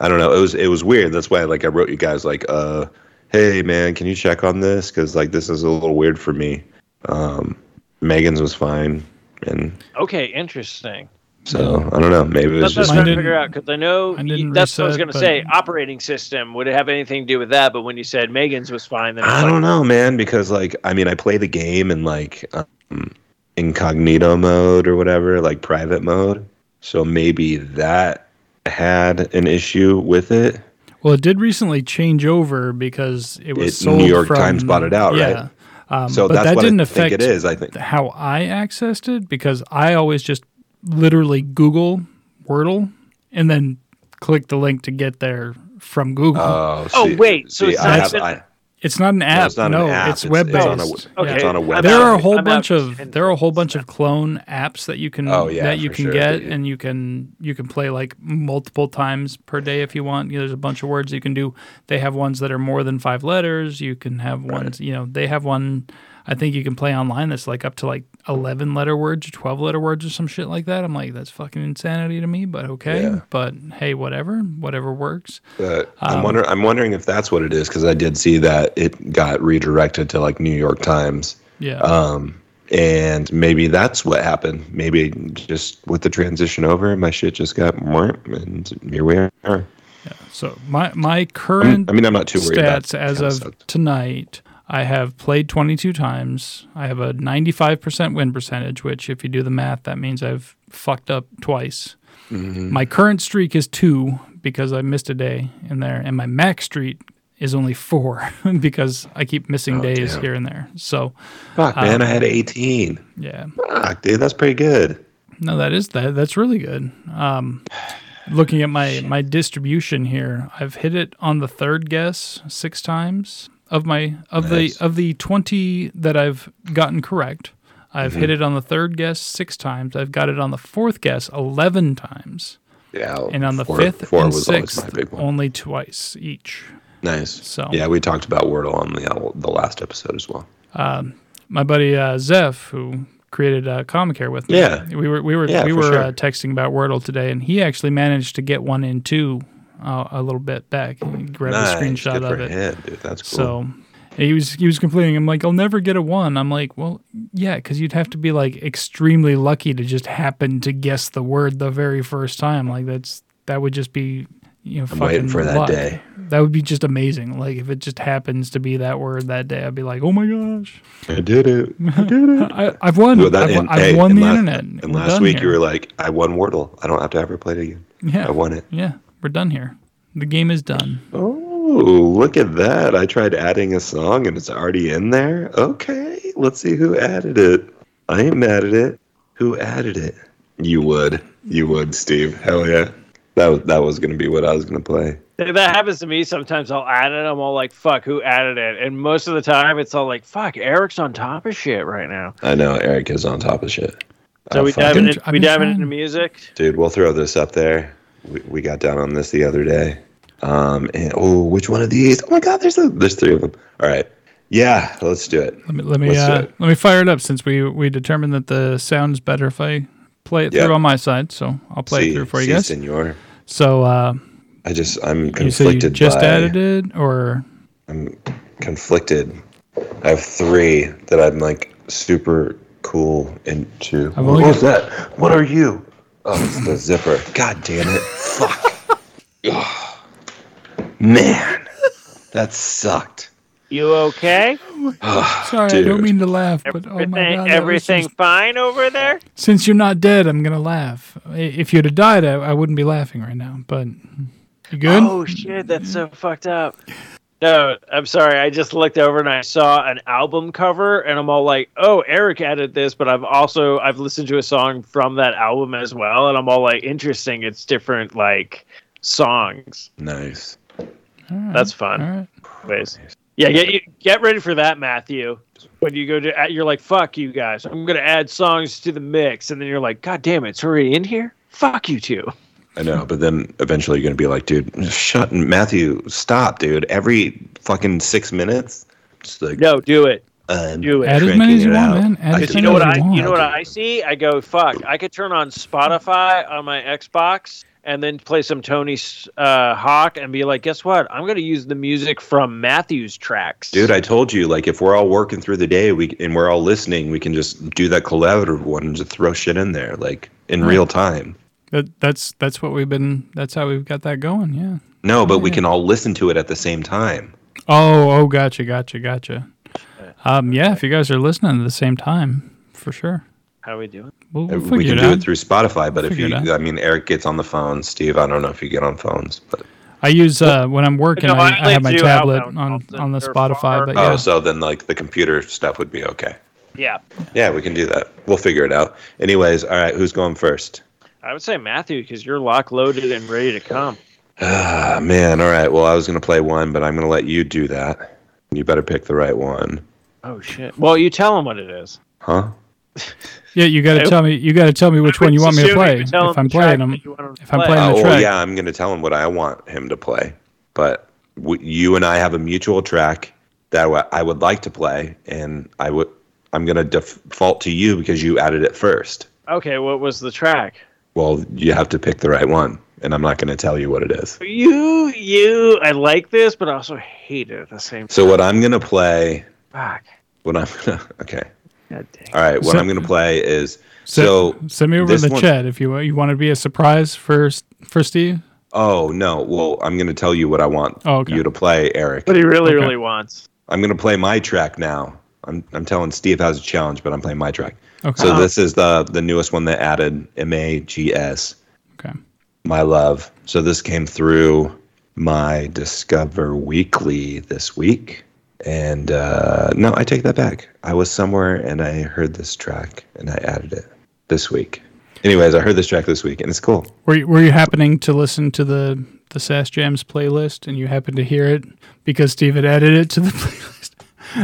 C: I don't know. It was it was weird. That's why like I wrote you guys like, uh, hey man, can you check on this? Because like this is a little weird for me. Um, Megan's was fine, and
B: okay interesting
C: So I don't know. Maybe it was
B: That's
C: just
B: what I'm trying to figure out because I know
D: mine didn't
B: that's what I was going to say. Operating system would it have anything to do with that? But when you said Megan's was fine, then
C: I
B: like,
C: don't know, man, because like I mean, I play the game in like um, incognito mode or whatever, like private mode. So maybe that had an issue with it.
D: Well, it did recently change over because it was
C: It-
D: sold
C: New York
D: from-
C: Times bought it out,
D: yeah.
C: right?
D: Um,
C: So
D: but
C: that's
D: that
C: what
D: didn't
C: I
D: affect
C: think it is. I think.
D: how I accessed it because I always just literally Google Wordle and then click the link to get there from Google.
C: Oh,
B: Oh, wait, so
C: see,
B: it's not
C: have, I,
D: it's not an
C: no,
D: app.
C: it's not
D: no,
C: an app.
D: it's web
C: It's on a,
D: based.
B: Okay.
C: it's on a
B: I'm
C: web.
D: there are a whole
B: I'm
D: bunch
B: out.
D: of there are a whole bunch of clone apps that you can
C: Oh, yeah,
D: that you can
C: sure.
D: get and you can you can play like multiple times per day if you want. You know, there's a bunch of words you can do. They have ones that are more than five letters. You can have ones. You know, they have one. I think you can play online that's like up to like eleven letter words, twelve letter words, or some shit like that. I'm like, that's fucking insanity to me, but okay.
C: Yeah.
D: But hey, whatever, whatever works.
C: But
D: Um,
C: I'm wondering. I'm wondering if that's what it is because I did see that it got redirected to like New York Times.
D: Yeah.
C: Um, and maybe that's what happened. Maybe just with the transition over, my shit just got more, and here we are.
D: so my my
C: I'm-
D: current
C: I mean, I'm not too worried about
D: stats as of tonight. I have played 22 times. I have a 95% win percentage, which, if you do the math, that means I've fucked up twice.
C: Mm-hmm.
D: My current streak is two because I missed a day in there, and my max streak is only four [laughs] because I keep missing
C: Oh,
D: days
C: damn.
D: here and there. So,
C: Fuck, man,
D: um,
C: I had 18.
D: yeah,
C: Fuck, dude, that's pretty good.
D: no, that is that. That's really good. Um, looking at my [sighs] my distribution here, I've hit it on the third guess six times of my of
C: Nice.
D: the of the twenty that I've gotten correct. I've
C: Mm-hmm.
D: hit it on the third guess six times. I've got it on the fourth guess eleven times,
C: Yeah,
D: and on the fifth,
C: four
D: and
C: was always
D: sixth
C: one.
D: only twice each.
C: Nice.
D: So
C: Yeah, we talked about Wordle on the uh, the last episode as well.
D: my buddy uh, Zeph, who created uh, Comicare with me.
C: Yeah.
D: we were we were
C: Yeah,
D: we were
C: sure.
D: uh, texting about Wordle today, and he actually managed to get one in too uh, a little bit back. He grabbed
C: nice.
D: a screenshot
C: Good for
D: of it.
C: him, dude. That's cool.
D: So he was he was complaining. I'm like, I'll never get a one. I'm like, well, yeah, because you'd have to be like extremely lucky to just happen to guess the word the very first time. Like that's that would just be you know
C: I'm
D: fucking
C: waiting for that day.
D: That would be just amazing. Like if it just happens to be that word that day, I'd be like, oh my gosh,
C: I did it. [laughs] I did it.
D: I, I've won.
C: Well, that-
D: I've, won-
C: and,
D: I've
C: hey,
D: won the
C: last,
D: internet.
C: And
D: We're
C: last week
D: here.
C: you were like, I won Wordle. I don't have to ever play it again.
D: yeah,
C: I won it.
D: yeah, we're done here. The game is done.
C: Oh, look at that. I tried adding a song and it's already in there. Okay, let's see who added it. I ain't mad at it. Who added it? You would. You would, Steve. Hell yeah. That was, that was going to be what I was going to play.
B: That happens to me sometimes. I'll add it. I'm all like, "Fuck, who added it?" And most of the time, it's all like, "Fuck, Eric's on top of shit right now."
C: I know Eric is on top of shit.
B: So
C: Oh,
B: we
C: fuck
B: diving in, we
D: been
B: diving into music.
C: Dude, we'll throw this up there. We, we got down on this the other day. Um, and oh, which one of these? Oh my God, there's a, there's three of them. All right, yeah, let's do it.
D: Let me let me uh, let me fire it up since we we determined that the sound's better if I play it
C: Yeah.
D: through on my side. So I'll play
C: See,
D: it through for you
C: see,
D: guys.
C: senor.
D: So uh,
C: I just I'm
D: conflicted. you
C: you
D: just
C: by,
D: added it, or
C: I'm conflicted. I have three that I'm like super cool into.
D: I've only
C: What's that? What are you? Oh, it's the zipper. [laughs] God damn it! Fuck. [laughs] Ugh. Man, that sucked.
B: You okay? [sighs]
D: sorry, I don't mean to laugh, but oh my
B: Everything,
D: god,
B: everything
D: just-
B: fine over there?
D: since you're not dead, I'm gonna laugh. If you'd have died, I, I wouldn't be laughing right now. But you good?
B: Oh shit, that's so fucked up. No, I'm sorry. I just looked over and I saw an album cover, and I'm all like, "Oh, Eric added this," but I've also I've listened to a song from that album as well, and I'm all like, "Interesting. It's different like songs.
C: Nice.
D: All right,
B: That's fun."
D: All right.
B: Anyways. Yeah, get get ready for that, Matthew. When you go to, you're like, "Fuck you guys! I'm gonna add songs to the mix," and then you're like, "God damn it, it's already in here." Fuck you too.
C: I know, but then eventually you're gonna be like, dude, shut and Matthew, stop, dude. Every fucking six minutes, just like
B: No, do it.
C: I'm
B: Do it.
D: Add as many as you want,
C: out.
D: man. Add as
B: you know
D: as
B: what I
D: want.
B: you know what I see? I go fuck. I could turn on Spotify on my Xbox and then play some Tony uh, Hawk and be like, guess what? I'm going to use the music from Matthew's tracks.
C: Dude, I told you, like, if we're all working through the day, we and we're all listening, we can just do that collaborative one and just throw shit in there, like in
D: Right.
C: real time.
D: That, that's that's what we've been. That's how we've got that going. Yeah.
C: No, but we
D: yeah.
C: can all listen to it at the same time.
D: Oh, oh, gotcha, gotcha, gotcha. Um, yeah, if you guys are listening at the same time, for sure.
B: How are we doing?
D: We'll, we'll
C: we can
D: it
C: do
D: out.
C: it through Spotify, but if you. I mean, Eric gets on the phone. Steve, I don't know if you get on phones, but
D: I use uh, when I'm working.
B: No,
D: I,
B: I
D: I have my tablet on on the Spotify.
B: far-
D: But
C: oh,
D: yeah,
C: so then like the computer stuff would be okay.
B: Yeah.
C: Yeah, we can do that. We'll figure it out. Anyways, all right, who's going first?
B: I would say Matthew because you're lock loaded and ready to come.
C: Ah, man. All right. Well, I was going to play one, but I'm going to let you do that. You better pick the right one.
B: Oh shit. Well, you tell him what it is.
C: Huh? [laughs]
D: yeah. You got to
B: I-
D: tell me. You got to tell me which one you want me to play.
B: you tell
D: If
B: him
D: I'm
B: the track
D: playing them,
B: that you want him to
D: if I'm
B: play.
D: playing
C: Oh,
D: the
C: well,
D: track.
C: yeah, I'm going to tell him what I want him to play. But w- you and I have a mutual track that wa- I would like to play, and I would. I'm going to default to you because you added it first.
B: Okay, what was the track?
C: Well, you have to pick the right one, and I'm not going to tell you what it is.
B: You, you. I like this, but I also hate it at the same time.
C: So what I'm going to play,
B: Fuck.
C: what I'm going [laughs] to, okay.
B: God dang.
C: All right, what
D: So-
C: I'm going to play is
D: Send-
C: so
D: send me over in the
C: one-
D: chat if you want. You want to be a surprise for for Steve.
C: Oh no! Well, I'm going to tell you what I want
D: Oh, okay.
C: you to play, Eric.
B: What he really,
D: Okay.
B: really wants.
C: I'm going to play my track now. I'm I'm telling Steve has a challenge, but I'm playing my track.
D: Okay.
C: So this is the the newest one that added M A G S,
D: okay.
C: my love. So this came through my Discover Weekly this week, and uh, no, I take that back. I was somewhere and I heard this track and I added it this week. Anyways, I heard this track this week and it's cool.
D: Were you, were you happening to listen to the the Sass Jams playlist and you happened to hear it because Steve had added it to the [laughs] playlist?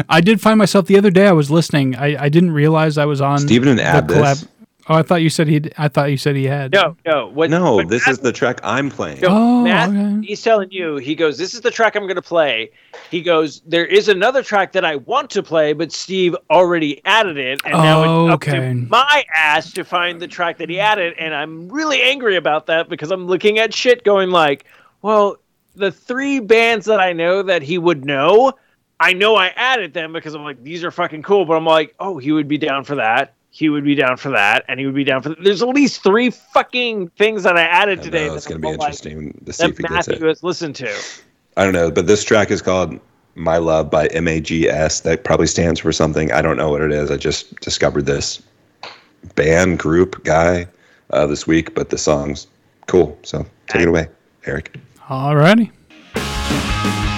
D: I did find myself the other day. I was listening. I, I didn't realize I was on.
C: Steven didn't add
D: the
C: this.
D: Oh, I thought you said he. I thought you said he had.
B: No, no. What,
C: No,
B: what
C: this
B: Matt-
C: is the track I'm playing.
B: No,
D: Oh,
B: Matt,
D: okay.
B: he's telling you, he goes, This is the track I'm going to play. He goes, There is another track that I want to play, but Steve already added it. And now it's up
D: Okay.
B: to my ass to find the track that he added. And I'm really angry about that because I'm looking at shit going like, Well, the three bands that I know that he would know, I know I added them because I'm like, These are fucking cool. But I'm like, Oh, he would be down for that. He would be down for that, and he would be down for. That. There's at least three fucking things that I added
C: I
B: today.
C: know, it's
B: that
C: going to
B: I'm
C: be
B: like-
C: interesting to see if
B: that
C: he gets
B: Matthew
C: it.
B: has listened to.
C: I don't know, but this track is called My Love by M A G S. That probably stands for something. I don't know what it is. I just discovered this band, group, guy uh, this week, but the song's cool. So take it away, Eric.
D: Alrighty.
E: It's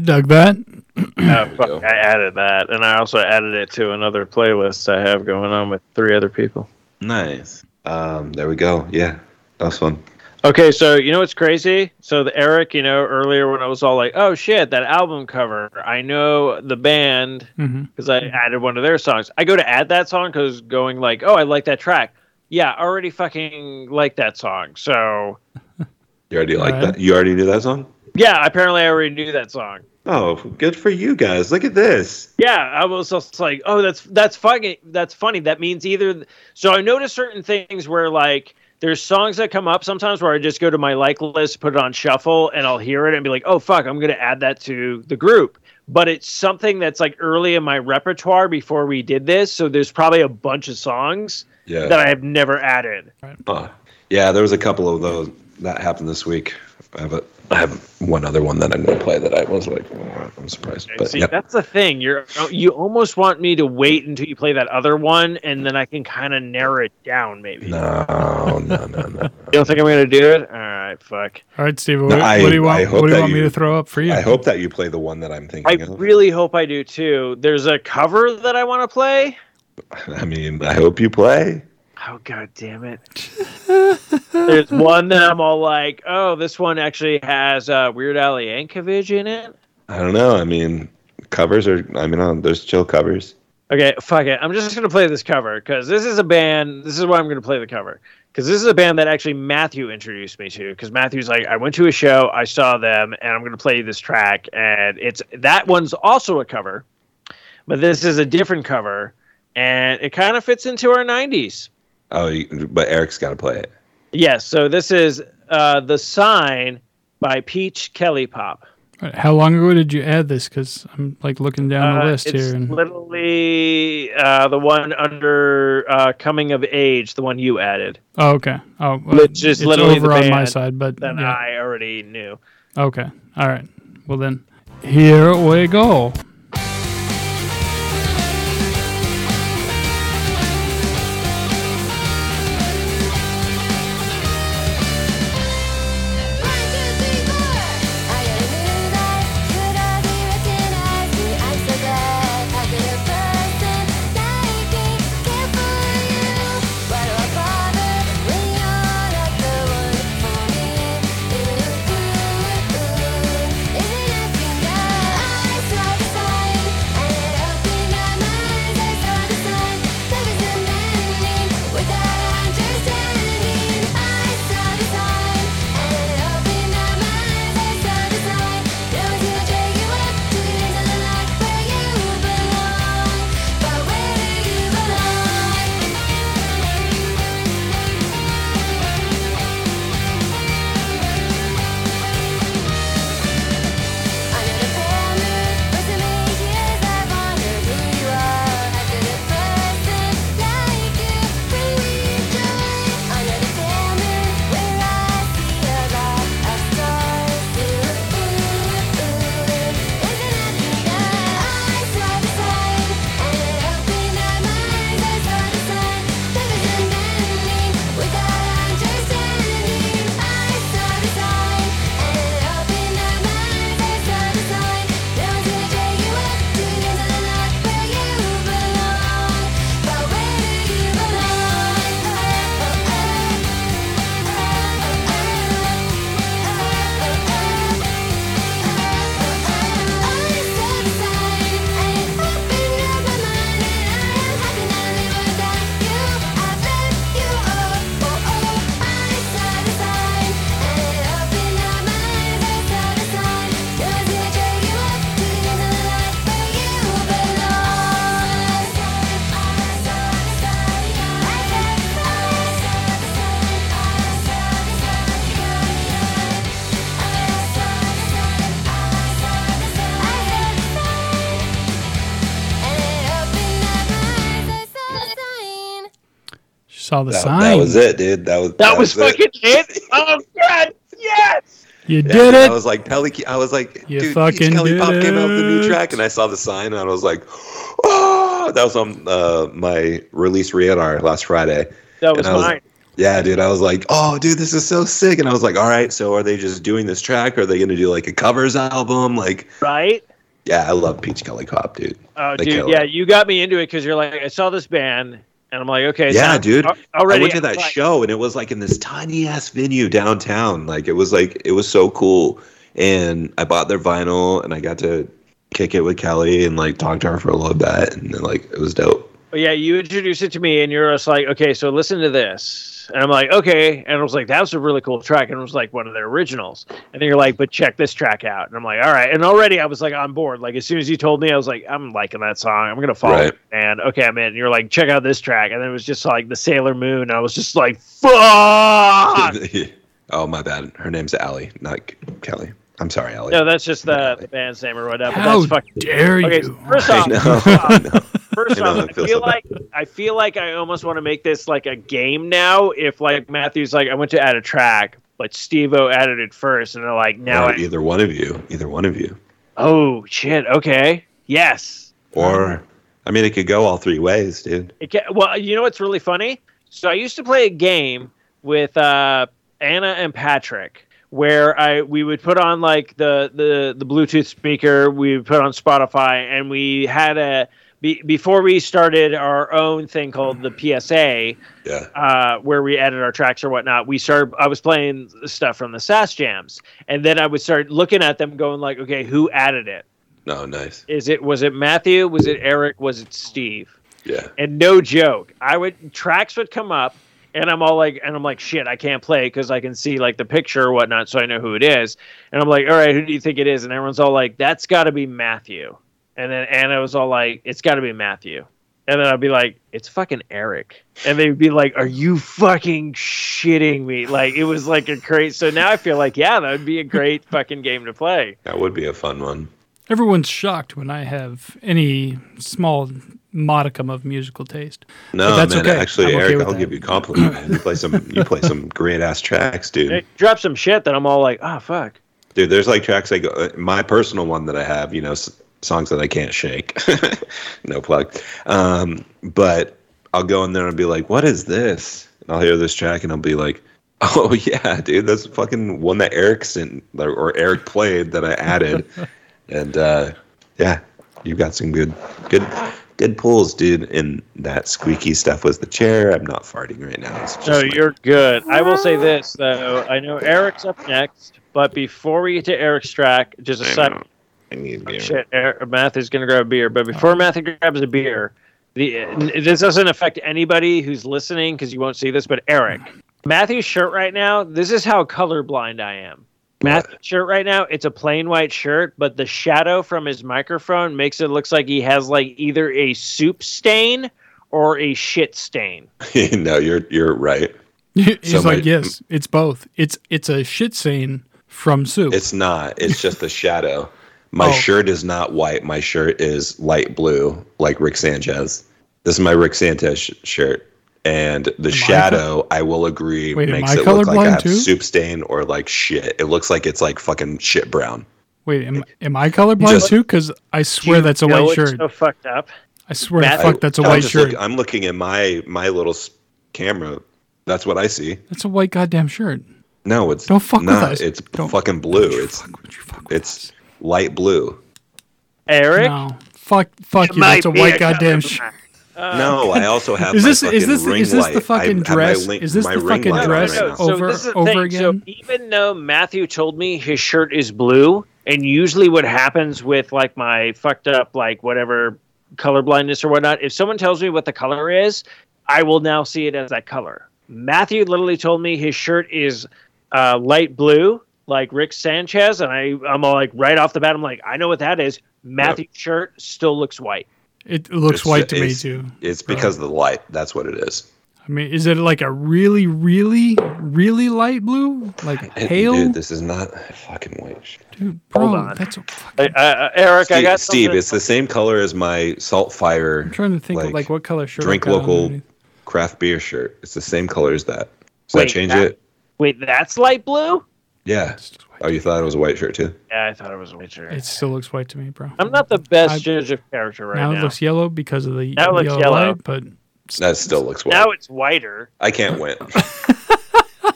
E: I
D: dug that.
C: We
B: fuck. I added that, and I also added it to another playlist I have going on with three other people.
C: Nice. Um, there we go. Yeah, that was fun.
B: Okay, so you know what's crazy? So the Eric, you know, earlier when I was all like, "Oh shit, that album cover," I know the band because I added one of their songs. I go to add that song because going like, "Oh, I like that track." Yeah, I already fucking like that song. So
C: You already like
D: Alright.
C: that? You already knew that song?
B: yeah, apparently I already knew that song.
C: Oh, good for you guys. Look at this.
B: Yeah, I was just like, oh, that's that's funny. That's funny. That means either. So I notice certain things where like there's songs that come up sometimes where I just go to my like list, put it on shuffle, and I'll hear it and be like, oh fuck, I'm gonna add that to the group. But it's something that's like early in my repertoire before we did this. So there's probably a bunch of songs
C: Yeah.
B: that I have never added.
C: Oh, yeah, there was a couple of those that happened this week. I have a, I have one other one that I'm going to play that I was like, oh, I'm surprised. But
B: See,
C: yeah,
B: that's the thing. You're you almost want me to wait until you play that other one, and then I can kind of narrow it down. Maybe.
C: no, no, no, no. [laughs]
B: You don't think I'm gonna do it? All right, fuck.
D: All right, Steve. What,
C: No, I-
D: what do you want? What do you
C: that
D: want me to throw up for you?
C: I hope that you play the one that I'm
B: I
C: thinking of.
B: really hope I do too. There's a cover that I want to play.
C: I mean, I hope you play.
B: Oh god damn it! [laughs] There's one that I'm all like, oh, this one actually has uh, Weird Al Yankovic in it.
C: I don't know. I mean, covers are. I mean, uh, there's chill covers.
B: Okay, fuck it. I'm just gonna play this cover because this is a band. This is why I'm gonna play the cover because this is a band that actually Matthew introduced me to. Because Matthew's like, I went to a show, I saw them, and I'm gonna play this track, and it's that one's also a cover, but this is a different cover, and it kind of fits into our '90s.
C: Oh, but Eric's got to play it.
B: Yes, so this is uh, the sign by Peach Kelly Pop.
D: How long ago did you add this? Because I'm like looking down the
B: Uh,
D: list
B: it's
D: here, and
B: literally uh, the one under uh, coming of age, the one you added.
D: oh, okay. Oh, well,
B: Which is
D: it's
B: literally
D: over
B: the
D: on my side, but
B: that
D: yeah.
B: I already knew.
D: Okay. All right. Well then, here we go. Saw the
C: That,
D: sign.
C: that was it, dude. That was
B: That, was,
C: it.
B: fucking it. Oh god, yes.
D: You
C: Yeah,
D: did
C: dude,
D: it.
C: I was like, Pelly, I was like,
D: You
C: dude,
D: fucking
C: Peach Kelly
D: did
C: Pop came out with a new track, and I saw the sign, and I was like, oh, that was on uh, my release radar last Friday.
B: That was
C: I was-
B: mine.
C: Yeah, dude, I was like, oh, dude, this is so sick, and I was like, all right, so are they just doing this track? Or are they going to do like a covers album? Like,
B: right?
C: yeah, I love Peach Kelly Pop, dude.
B: Oh,
C: They
B: dude, yeah,
C: it.
B: you got me into it because you're like, I saw this band, and I'm like, okay,
C: Yeah,
B: so
C: dude.
B: Already,
C: I went to that
B: like,
C: show and it was like in this tiny ass venue downtown. Like it was like it was so cool. And I bought their vinyl and I got to kick it with Kelly and like talk to her for a little bit and then like it was dope.
B: Yeah, you introduced it to me, and you're just like, okay, so listen to this, and I'm like, okay, and I was like, that was a really cool track, and it was like one of their originals, and then you're like, but check this track out, and I'm like, all right, and already I was like on board. Like as soon as you told me, I was like, I'm liking that song, I'm gonna follow
C: Right.
B: it, and okay, I'm in. And you're like, check out this track, and then it was just like the Sailor Moon, and I was just like, fuck. [laughs]
C: oh my bad. Her name's Allie, not Kelly. I'm sorry, Allie.
B: no, that's just the, the band's name or whatever.
D: How
B: that's fucking.
D: dare
B: Okay,
D: you?
B: first
C: I
B: off,
C: know.
B: first
C: I
B: off,
C: know.
B: First
C: I know,
B: off,
C: I
B: I
C: feel
B: feel
C: so
B: like I feel like I almost want to make this like a game now. If like Matthew's like, I went to add a track, but Steve-O added it first, and they're like, now,
C: Or
B: I,
C: either one of you, either one of you.
B: oh shit, okay, yes.
C: Or I mean, it could go all three ways, dude.
B: It ca well, you know what's really funny? So I used to play a game with uh, Anna and Patrick where I we would put on like the the the Bluetooth speaker, we would put on Spotify, and we had a be, before we started our own thing called the PSA,
C: Yeah.
B: uh, where we edit our tracks or whatnot. We started. I was playing stuff from the SAS jams, and then I would start looking at them, going like, okay, who added it?
C: No, nice.
B: Is it was it Matthew? Was it Eric? Was it Steve?
C: Yeah.
B: And no joke, I would tracks would come up, and I'm all like, and I'm like, shit, I can't play because I can see like the picture or whatnot, so I know who it is. And I'm like, all right, who do you think it is? And everyone's all like, that's got to be Matthew. And then Anna was all like, it's got to be Matthew. And then I'd be like, it's fucking Eric. And they'd be like, are you fucking shitting me? Like it was like a great. So now I feel like, yeah, that would be a great [laughs] fucking game to play.
C: That would be a fun one.
D: Everyone's shocked when I have any small modicum of musical taste.
C: No,
D: that's
C: man.
D: okay.
C: Actually,
D: I'm
C: Eric,
D: with
C: I'll
D: that.
C: give you a compliment. Man. You play some. You play some [laughs] great ass tracks, dude.
B: They drop some shit that I'm all like, oh fuck.
C: Dude, there's like tracks I go. uh, My personal one that I have, you know, s- songs that I can't shake. [laughs] no plug. Um, but I'll go in there and be like, "What is this?" And I'll hear this track and I'll be like, [laughs] "Oh yeah, dude, that's fucking one that Eric sent or- or Eric played that I added." and uh, yeah, you've got some good, good, good pulls, dude. And that squeaky stuff was the chair. I'm not farting right now. It's just
B: No,
C: my-
B: you're good. I will say this though. I know Eric's up next, but before we get to Eric's track, just a
C: I second. I need
B: oh,
C: beer.
B: shit. Er, Matthew's gonna grab a beer, but before Matthew grabs a beer, the this doesn't affect anybody who's listening because you won't see this. But Eric, Matthew's shirt right now. This is how colorblind I am. Matthew's uh, shirt right now. It's a plain white shirt, but the shadow from his microphone makes it looks like he has like either a soup stain or a shit stain. [laughs]
C: no, you're you're right. [laughs]
D: He's
C: So
D: like,
C: my-
D: yes, it's both. It's it's a shit stain from soup.
C: It's not. It's just the shadow. My
D: Oh.
C: shirt is not white. My shirt is light blue, like Rick Sanchez. This is my Rick Sanchez sh- shirt. And the
D: Am
C: shadow, I will agree,
D: Wait,
C: makes it look like I
D: colorblind
C: have
D: too?
C: soup stain or like shit. It looks like it's like fucking shit brown.
D: Wait, am, am I colorblind
C: Just-
D: too? Because I swear
B: You
D: that's a
B: know
D: white
B: it's
D: shirt.
B: So fucked up.
D: I swear
B: Matt-
D: fuck, that's a
C: I'm
D: white shirt.
C: look- I'm looking at my my little camera. That's what I see.
D: That's a white goddamn shirt.
C: No, it's
D: Don't fuck with us.
C: It's
D: Don't-
C: fucking blue.
D: Don't you
C: It's
D: fuck- don't you fuck with
C: it's light blue.
B: Eric.
D: No, fuck, fuck you. That's a white
B: a
D: goddamn
B: colorblind.
D: Shirt.
C: No, I also have. [laughs]
D: Is
C: my
D: this- is this-
C: ring
D: is this the
C: light. I
D: fucking
C: have
D: dress?
C: link-
D: Is this the fucking
C: light on
D: dress
C: right now.
B: So
D: over-
B: this is the
D: over
B: thing.
D: again?
B: So even though Matthew told me his shirt is blue, and usually what happens with like my fucked up like whatever color blindness or whatnot, if someone tells me what the color is, I will now see it as that color. Matthew literally told me his shirt is uh, light blue, like Rick Sanchez, and I I'm all like right off the bat, I'm like, I know what that is. Matthew's shirt still looks white.
D: It looks
C: It's-
D: white to me too.
C: It's because of the light. That's what it is.
D: I mean, is it like a really, really, really light blue, like
C: It-
D: pale?
C: Dude,
D: Dude,
C: this is not a fucking white Dude,
D: bro,
B: Hold on.
D: that's. A
B: Uh,
D: fucking,
B: uh, Eric, I
C: Steve,
B: got
C: Steve
B: something-
C: it's the same color as my salt fire
D: I'm trying to think of
C: like,
D: like what color shirt.
C: drink local
D: underneath.
C: craft beer shirt. It's the same color as that. Does
B: Wait,
C: that change
B: that-
C: it?
B: Wait, that's light blue?
C: Yeah. Oh, you thought it was a white shirt too?
B: Yeah, I thought it was a white shirt.
D: It still looks white to me, bro.
B: I'm not the best
D: I-
B: judge of character right
D: now,
B: now.
D: it looks yellow because of the
B: Now it looks
D: yellow,
B: yellow.
D: light, but
C: That still looks white.
B: now it's whiter.
C: I can't win. [laughs]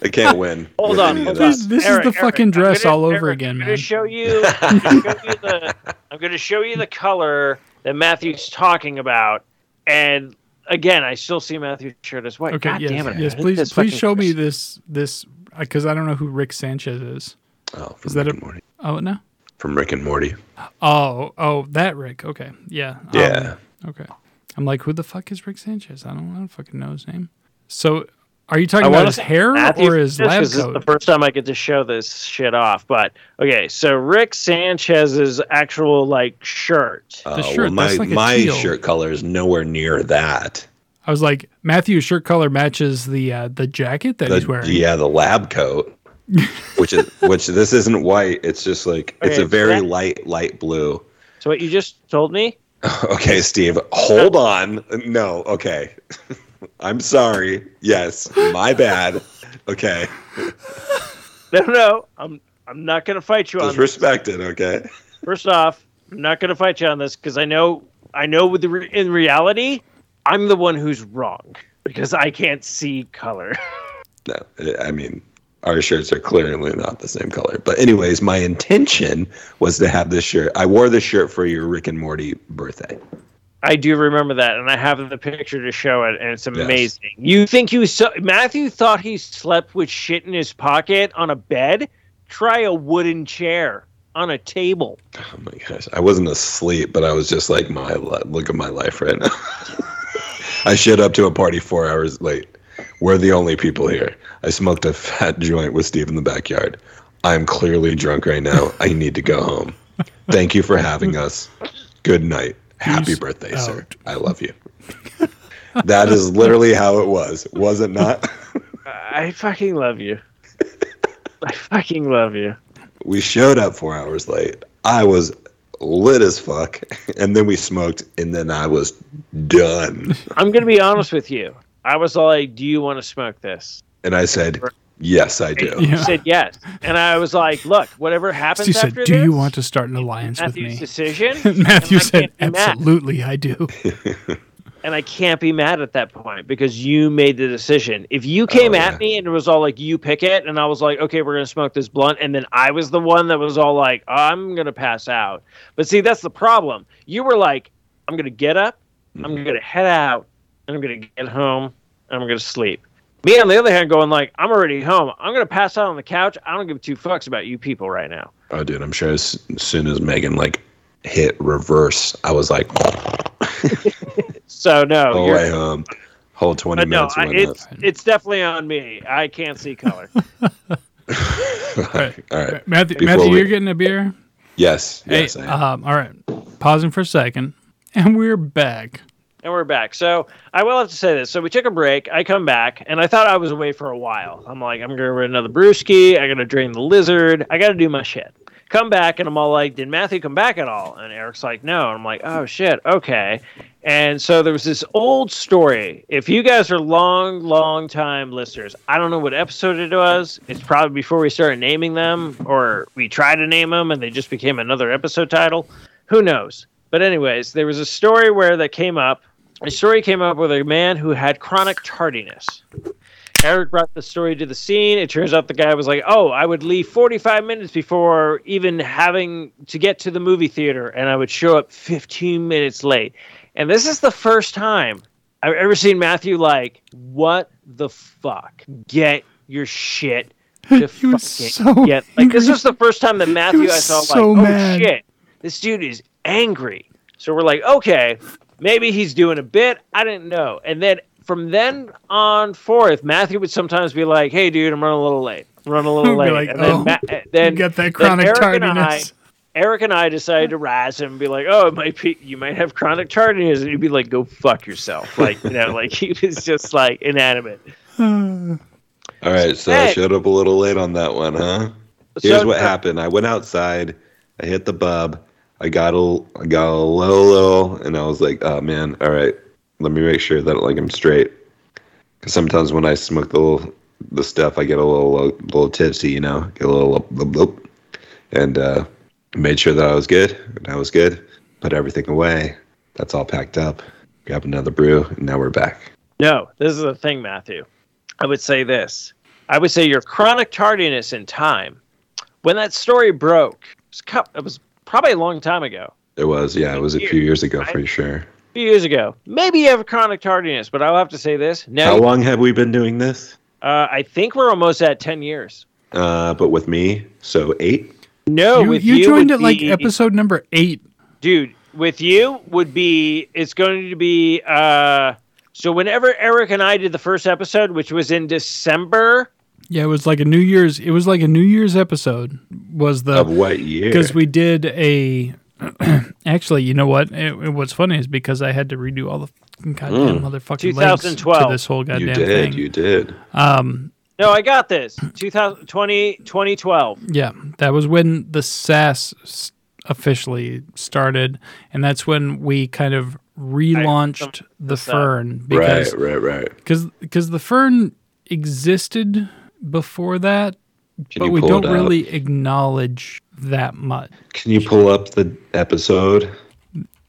C: I can't win. [laughs]
B: Hold on, hold
C: of
B: on.
D: This- this is the
B: Eric,
D: fucking
B: I'm
D: dress
B: gonna-
D: all over
B: Eric,
D: again,
B: I'm
D: man.
B: gonna show you. [laughs] I'm gonna show you the. I'm gonna show you the color that Matthew's talking about, and again, I still see Matthew's shirt as white.
D: okay,
B: God
D: yes,
B: damn it!
D: yes. Please, please
B: fucking
D: show me this this because I don't know who Rick Sanchez is.
C: Oh, from
D: Is that
C: Rick
D: a-
C: and Morty.
D: Oh no.
C: From Rick and Morty.
D: Oh, oh, that Rick. Okay, yeah. um,
C: Yeah.
D: okay. I'm like, who the fuck is Rick Sanchez? I don't, I don't fucking know his name. So, are you talking
B: I
D: about his hair
B: Matthew
D: or his
B: Sanchez,
D: lab
B: 'cause This is the first time I get to show this shit off. But okay, so Rick Sanchez's actual like shirt.
C: Uh,
D: shirt,
C: well, my
D: that's like a
C: my
D: teal.
C: shirt color is nowhere near that.
D: I was like, Matthew's shirt color matches the uh, the jacket that
C: The-
D: he's wearing.
C: yeah, the lab coat, which is which this isn't white. It's just like it's a very
B: that-
C: light light blue.
B: So what you just told me? [laughs]
C: Okay, Steve, hold on. No, okay. [laughs] I'm sorry. Yes, my bad. Okay,
B: No, no, I'm I'm not gonna fight you on
C: just
B: this.
C: respect it. Okay.
B: First off, I'm not going to fight you on this because I know I know with the re- in reality, I'm the one who's wrong because I can't see color. [laughs]
C: No, I mean, our shirts are clearly not the same color. But anyways, my intention was to have this shirt. I wore this shirt for your Rick and Morty birthday.
B: I do remember that, and I have the picture to show it, and it's
C: Yes.
B: amazing. You think you saw Matthew thought he slept with shit in his pocket on a bed? Try a wooden chair on a table.
C: Oh my gosh, I wasn't asleep, but I was just like, my look at my life right now. [laughs] I showed up to a party four hours late. We're the only people here. I smoked a fat joint with Steve in the backyard. I'm clearly drunk right now. I need to go home. Thank you for having us. Good night. Happy
D: Peace
C: birthday, sir. I love you. that is literally how it was, was it not?
B: I fucking love you. I fucking love you.
C: we showed up four hours late. I was lit as fuck, and then we smoked, and then I was done.
B: I'm gonna be honest with you. I was like, "Do you want to smoke this?"
C: And I said, "Yes, I do."
B: You
D: Yeah.
B: said yes, and I was like, "Look, whatever [laughs] happens
D: He said,
B: after
D: "Do you want to start an alliance with
B: Matthew's
D: me?"
B: decision?" [laughs]
D: Matthew said,
B: can't mad.
D: "Absolutely, I do." [laughs]
B: and I can't be mad at that point because you made the decision. If you came
C: Oh,
B: at me and it was all like, "You pick it," and I was like, "Okay, we're gonna smoke this blunt," and then I was the one that was all like, "I'm gonna pass out." But see, that's the problem. You were like, "I'm gonna get up,
C: Mm-hmm.
B: I'm gonna head out, and I'm gonna get home, and I'm gonna sleep." Me, on the other hand, going like, "I'm already home. I'm gonna pass out on the couch. I don't give two fucks about you people right now."
C: Oh, dude, I'm sure as, as soon as Megan like hit reverse, I was like, [laughs]
B: So no, [laughs]
C: "Oh,
B: you're-
C: way home." Whole 20
B: but no,
C: minutes
B: I,
C: went
B: it's it's definitely on me. I can't see color. [laughs]
C: up. All right.
D: Matthew,
C: Before
D: Matthew
C: we-
D: you're getting a beer.
C: Yes.
D: Hey,
C: Yes. I am.
D: um, all right. Pausing for a second, and we're back.
B: And we're back. So I will have to say this. So we took a break. I come back, and I thought I was away for a while. I'm like, I'm gonna run another brewski. I gotta drain the lizard. I gotta do my shit. Come back, and I'm all like, Did Matthew come back at all? And Eric's like, No. And I'm like, Oh shit, okay. And so there was this old story. If you guys are long, long time listeners, I don't know what episode it was. It's probably before we started naming them, or we tried to name them and they just became another episode title. Who knows? But anyways, there was a story where that came up. A story came up with a man who had chronic tardiness. Eric brought the story to the scene. It turns out the guy was like, "Oh, I would leave 45 minutes before even having to get to the movie theater, and I would show up 15 minutes late." And this is the first time I've ever seen Matthew like, "What the fuck? Get your shit [laughs] to fucking
D: so
B: get." Like this
D: angry.
B: was the first time that Matthew I saw
D: so
B: like, "Oh
D: mad.
B: shit, this dude is angry." So we're like, "Okay, maybe he's doing a bit. I didn't know." And then from then on forth, Matthew would sometimes be like, "Hey, dude, I'm running a little late. I'm a little [laughs]
D: Be
B: late."
D: like,
B: and then,
D: "Oh,
B: Ma- then
D: you got that chronic
B: Eric and I-
D: tardiness.
B: Eric and I decided to razz him and be like, "Oh, it might be you might have chronic tardiness," and he'd be like, "Go fuck yourself!" Like you know, like he was just like inanimate. [sighs]
C: All right. So I showed up a little late on that one, huh? Here's
B: So-
C: what happened. I went outside. I hit the bub. I got a, I got a little, little, and I was like, "Oh man, all right. Let me make sure that like I'm straight. Because sometimes when I smoke the little, the stuff, I get a little little tipsy, you know, get a little bloop. and uh, made sure that I was good, and I was good. Put everything away. That's all packed up. Grab another brew, and now we're back.
B: No, this is the thing, Matthew. I would say this. I would say your chronic tardiness in time. When that story broke, it was probably a long time ago,
C: It was, yeah, it was a few years ago for sure.
B: a few years ago. Maybe you have a chronic tardiness, but I'll have to say this. No,
C: How long have we been doing this?
B: Uh, I think we're almost at 10 years.
C: Uh, but with me, so eight.
B: No,
D: you,
B: with
D: you
B: you,
D: joined
B: would
D: at like
B: be-
D: episode number eight.
B: dude with you would be it's going to be uh so whenever eric and i did the first episode which was in december
D: Yeah, it was like a New Year's. It was like a New Year's episode. Was the
C: Of what year?
D: because we did a [clears throat] actually you know what it, it- what's funny is because i had to redo all the fucking goddamn mm. motherfucking links to
B: 2012.
D: this whole goddamn you
C: did,
D: thing
C: you did.
B: Um, no i got this 2020 2012
D: yeah that was when the sas officially started and that's when we kind of relaunched the
B: that.
D: fern
C: Right,
D: because
C: right, right.
D: because because the fern existed before that
C: Can
D: but we don't really acknowledge that much
C: Can you pull up the episode?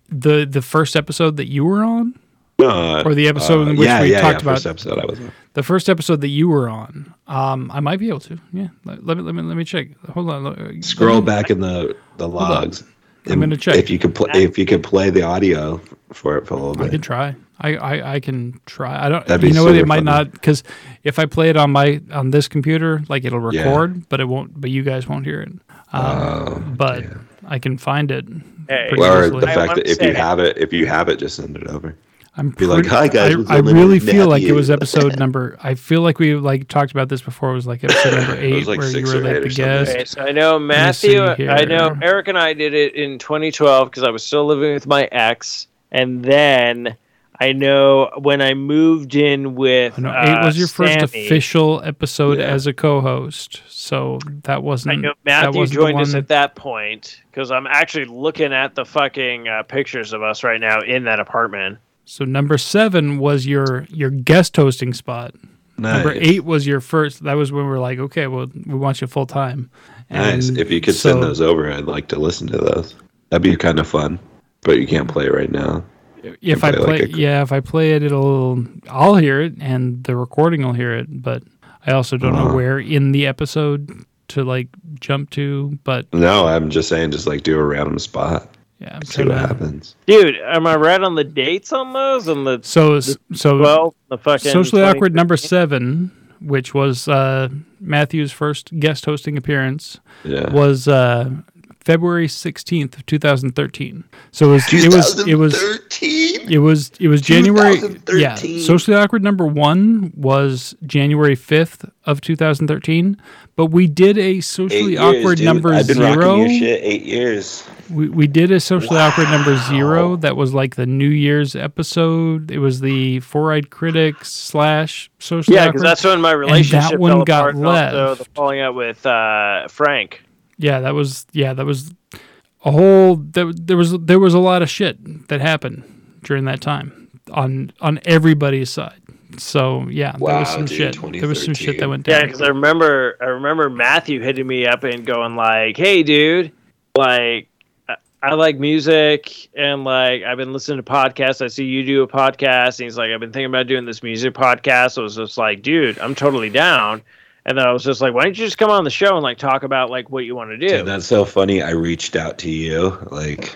D: the the first episode that you were on
C: Uh,
D: Or the episode in which
C: yeah,
D: we
C: yeah,
D: talked
C: yeah,
D: about-
C: episode I was on.
D: the first episode that you were on um i might be able to yeah let, let me let me let me check hold on let-
C: Scroll back in the the logs.
D: I'm gonna check.
C: if you could play if you could play the audio for it for a little bit.
D: I can try. I, I, I can try. I don't.
C: That'd be
D: you know what? It might
C: fun.
D: not because if I play it on my on this computer, like it'll
C: Yeah.
D: record, but it won't. But you guys won't hear it. Um, but I can find it.
B: Hey.
D: pretty
C: or the fact that if you
B: say-
C: have it, if you have it, just send it over.
D: I'm
C: Be like, "Hi, guys,
D: I, I really
C: name's
D: feel like it was [laughs] episode number. I feel like we like talked about this before. It was like episode number [laughs] eight
C: like
D: where you were like the guest.
B: Okay, so I know Matthew. I know. Eric and I did it in 2012 because I was still living with my ex, and then I know when I moved in with.
D: I know
B: uh,
D: was your first
B: Sammy,
D: official episode
C: Yeah.
D: as a co-host, so that wasn't.
B: I know
D: that
B: Matthew
D: wasn't the
B: joined us at that point because I'm actually looking at the fucking uh, pictures of us right now in that apartment.
D: So number seven was your your guest hosting spot. Number eight was your first. That was when we were like, okay, well, we want you full time.
C: Nice.
D: And
C: If you could
D: so-
C: send those over, I'd like to listen to those. That'd be kind of fun, but you can't play it right now.
D: If I
C: play
D: play,
C: like a-
D: yeah, if I play it, it'll, I'll hear it, and the recording will hear it. But I also don't know
C: Uh-huh.
D: where in the episode to like jump to. But
C: No, I'm just saying, just like do a random spot,
D: yeah, I'm
C: see what
D: to.
C: happens.
B: Dude, am I right on the dates on those? On the
D: So so
B: 12, the fucking
D: socially
B: 20
D: awkward number seven, which was uh, Matthew's first guest hosting appearance.
C: Yeah.
D: was uh, February sixteenth of two thousand thirteen. So it was it was it was
C: 2013?
D: it was it was January. Yeah, socially awkward number one was January fifth of two thousand thirteen. But we did a socially awkward number
C: I've been
D: zero.
C: rocking your shit eight years.
D: We, we did a socially awkward number zero that was like the New Year's episode. It was the Four Eyed Critics slash socially
B: Yeah, because that's when my relationship
D: one
B: fell
D: got
B: apart. and Also, the falling out with uh, Frank.
D: Yeah, that was yeah, that was a whole there, there was there was a lot of shit that happened during that time on on everybody's side. So yeah, there was some
C: dude,
D: shit. There was some shit that
C: 2013.
D: went
B: Yeah, because I remember I remember Matthew hitting me up and going like, "Hey, dude, like." I- I like music and like I've been listening to podcasts. I see you do a podcast, and he's like, I've been thinking about doing this music podcast. I was just like, dude, I'm totally down. And then I was just like, why don't you just come on the show and like talk about like what you want to do?
C: Dude, that's so funny. I reached out to you. Like,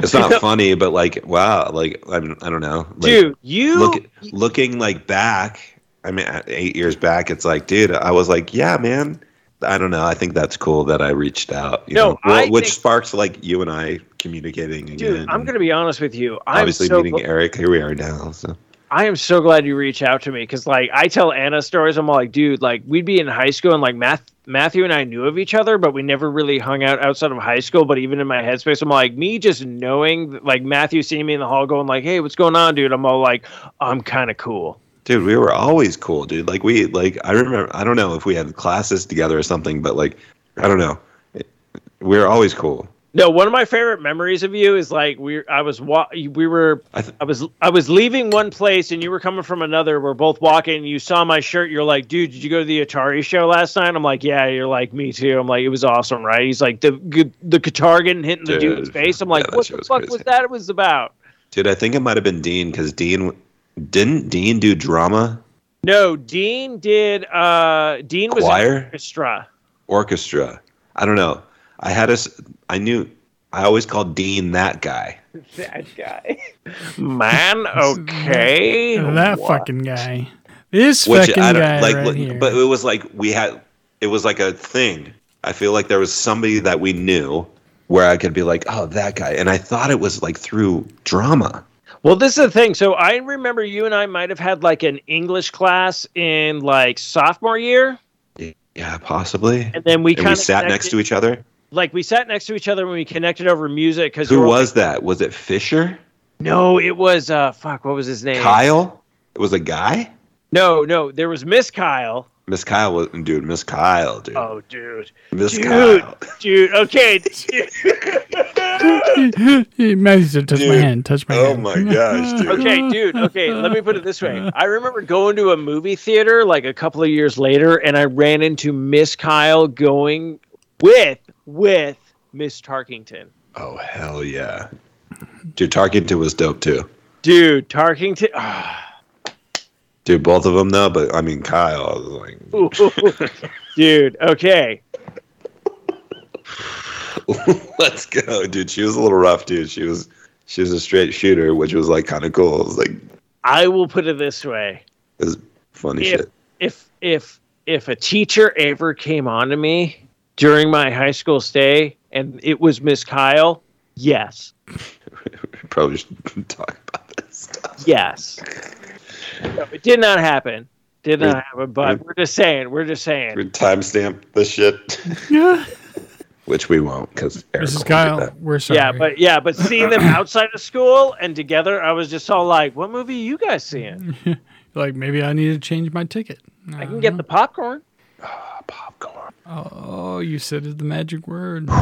C: it's not [laughs] funny, but like, wow. Like, I'm, I don't know. Like,
B: dude, you
C: look, looking like back. I mean, uh, eight years back, it's like, dude, I was like, yeah, man. I don't know. I think that's cool that I reached out. You
B: No,
C: know, which
B: think-
C: sparks like you and I communicating again.
B: dude, I'm gonna be honest with you. I'm
C: obviously
B: so
C: meeting Eric. Here we are now. So
B: I am so glad you reach out to me because like I tell Anna stories. I'm all like, dude, like we'd be in high school and like Math- Matthew and I knew of each other, but we never really hung out outside of high school. But even in my headspace, I'm like, me just knowing like Matthew seeing me in the hall going like, hey, what's going on, dude? I'm all like, I'm kind of cool.
C: dude we were always cool dude like we like i remember i don't know if we had classes together or something but like i don't know we were always cool
B: No, one of my favorite memories of you is like we I was wa- we were
C: I th-
B: I was I was leaving one place and you were coming from another. We're both walking. And you saw my shirt. You're like, dude, did you go to the Atari show last night? I'm like, yeah. You're like, me too. I'm like, it was awesome, right? He's like, the the guitar getting hit in the
C: Dude,
B: dude's face. I'm like,
C: that
B: what the
C: was
B: fuck
C: crazy.
B: was that? It was about.
C: Dude, I think it might have been Dean because Dean didn't Dean do drama
B: No, Dean did. uh Dean was
C: Choir?
B: orchestra.
C: orchestra. I don't know. I had a. s- I knew. I always called Dean that guy. [laughs]
B: That guy, man. [laughs] Okay,
D: that
B: What?
D: fucking guy. This
C: Which
D: fucking
C: I don't
D: guy
C: like.
D: right
C: like-
D: here.
C: But it was like we had. It was like a thing. I feel like there was somebody that we knew where I could be like, oh, that guy, and I thought it was like through drama.
B: Well, this is the thing. So I remember you and I might have had like an English class in like sophomore year,
C: Yeah, possibly.
B: and then we kind of
C: sat next to each other.
B: Like we sat next to each other when we connected over music. Because
C: Who was that? Was it Fisher?
B: No, it was uh fuck. What was his name?
C: Kyle? It was a guy.
B: No, no, there was Miss Kyle.
C: Miss Kyle was dude. Miss Kyle, dude.
B: Oh, dude,
C: Miss
B: dude,
C: Kyle.
B: dude. Okay, dude. [laughs]
D: Matthew said, touch my hand, touch my
C: Oh
D: hand.
C: my gosh, dude.
B: okay, dude. Okay, let me put it this way. I remember going to a movie theater like a couple of years later, and I ran into Miss Kyle going with with Miss Tarkington.
C: Oh hell yeah, dude. Tarkington was dope too.
B: Dude, Tarkington. ah.
C: Dude, both of them though. But I mean, Kyle. I was like, [laughs]
B: dude, okay. [laughs]
C: let's go, dude. She was a little rough, dude. She was she was a straight shooter, which was like kind of cool. It was like
B: I will put it this way.
C: it was funny
B: If
C: shit.
B: if if if a teacher ever came on to me during my high school stay and it was Miss Kyle, yes.
C: We [laughs] probably should talk about this stuff.
B: Yes. No, it did not happen. Did
C: We're-
B: not happen, but we're just saying, we're just saying.
C: We timestamp this shit,
D: Yeah. [laughs]
C: which we won't because
D: Mrs. Kyle, we're sorry.
B: Yeah, but yeah, but seeing them [clears throat] outside of school and together, I was just all like, "What movie are you guys seeing? [laughs]
D: like maybe I need to change my ticket.
B: I can get uh-huh. the popcorn."
C: Ah, popcorn.
D: Oh, you said it's the magic word. [sighs]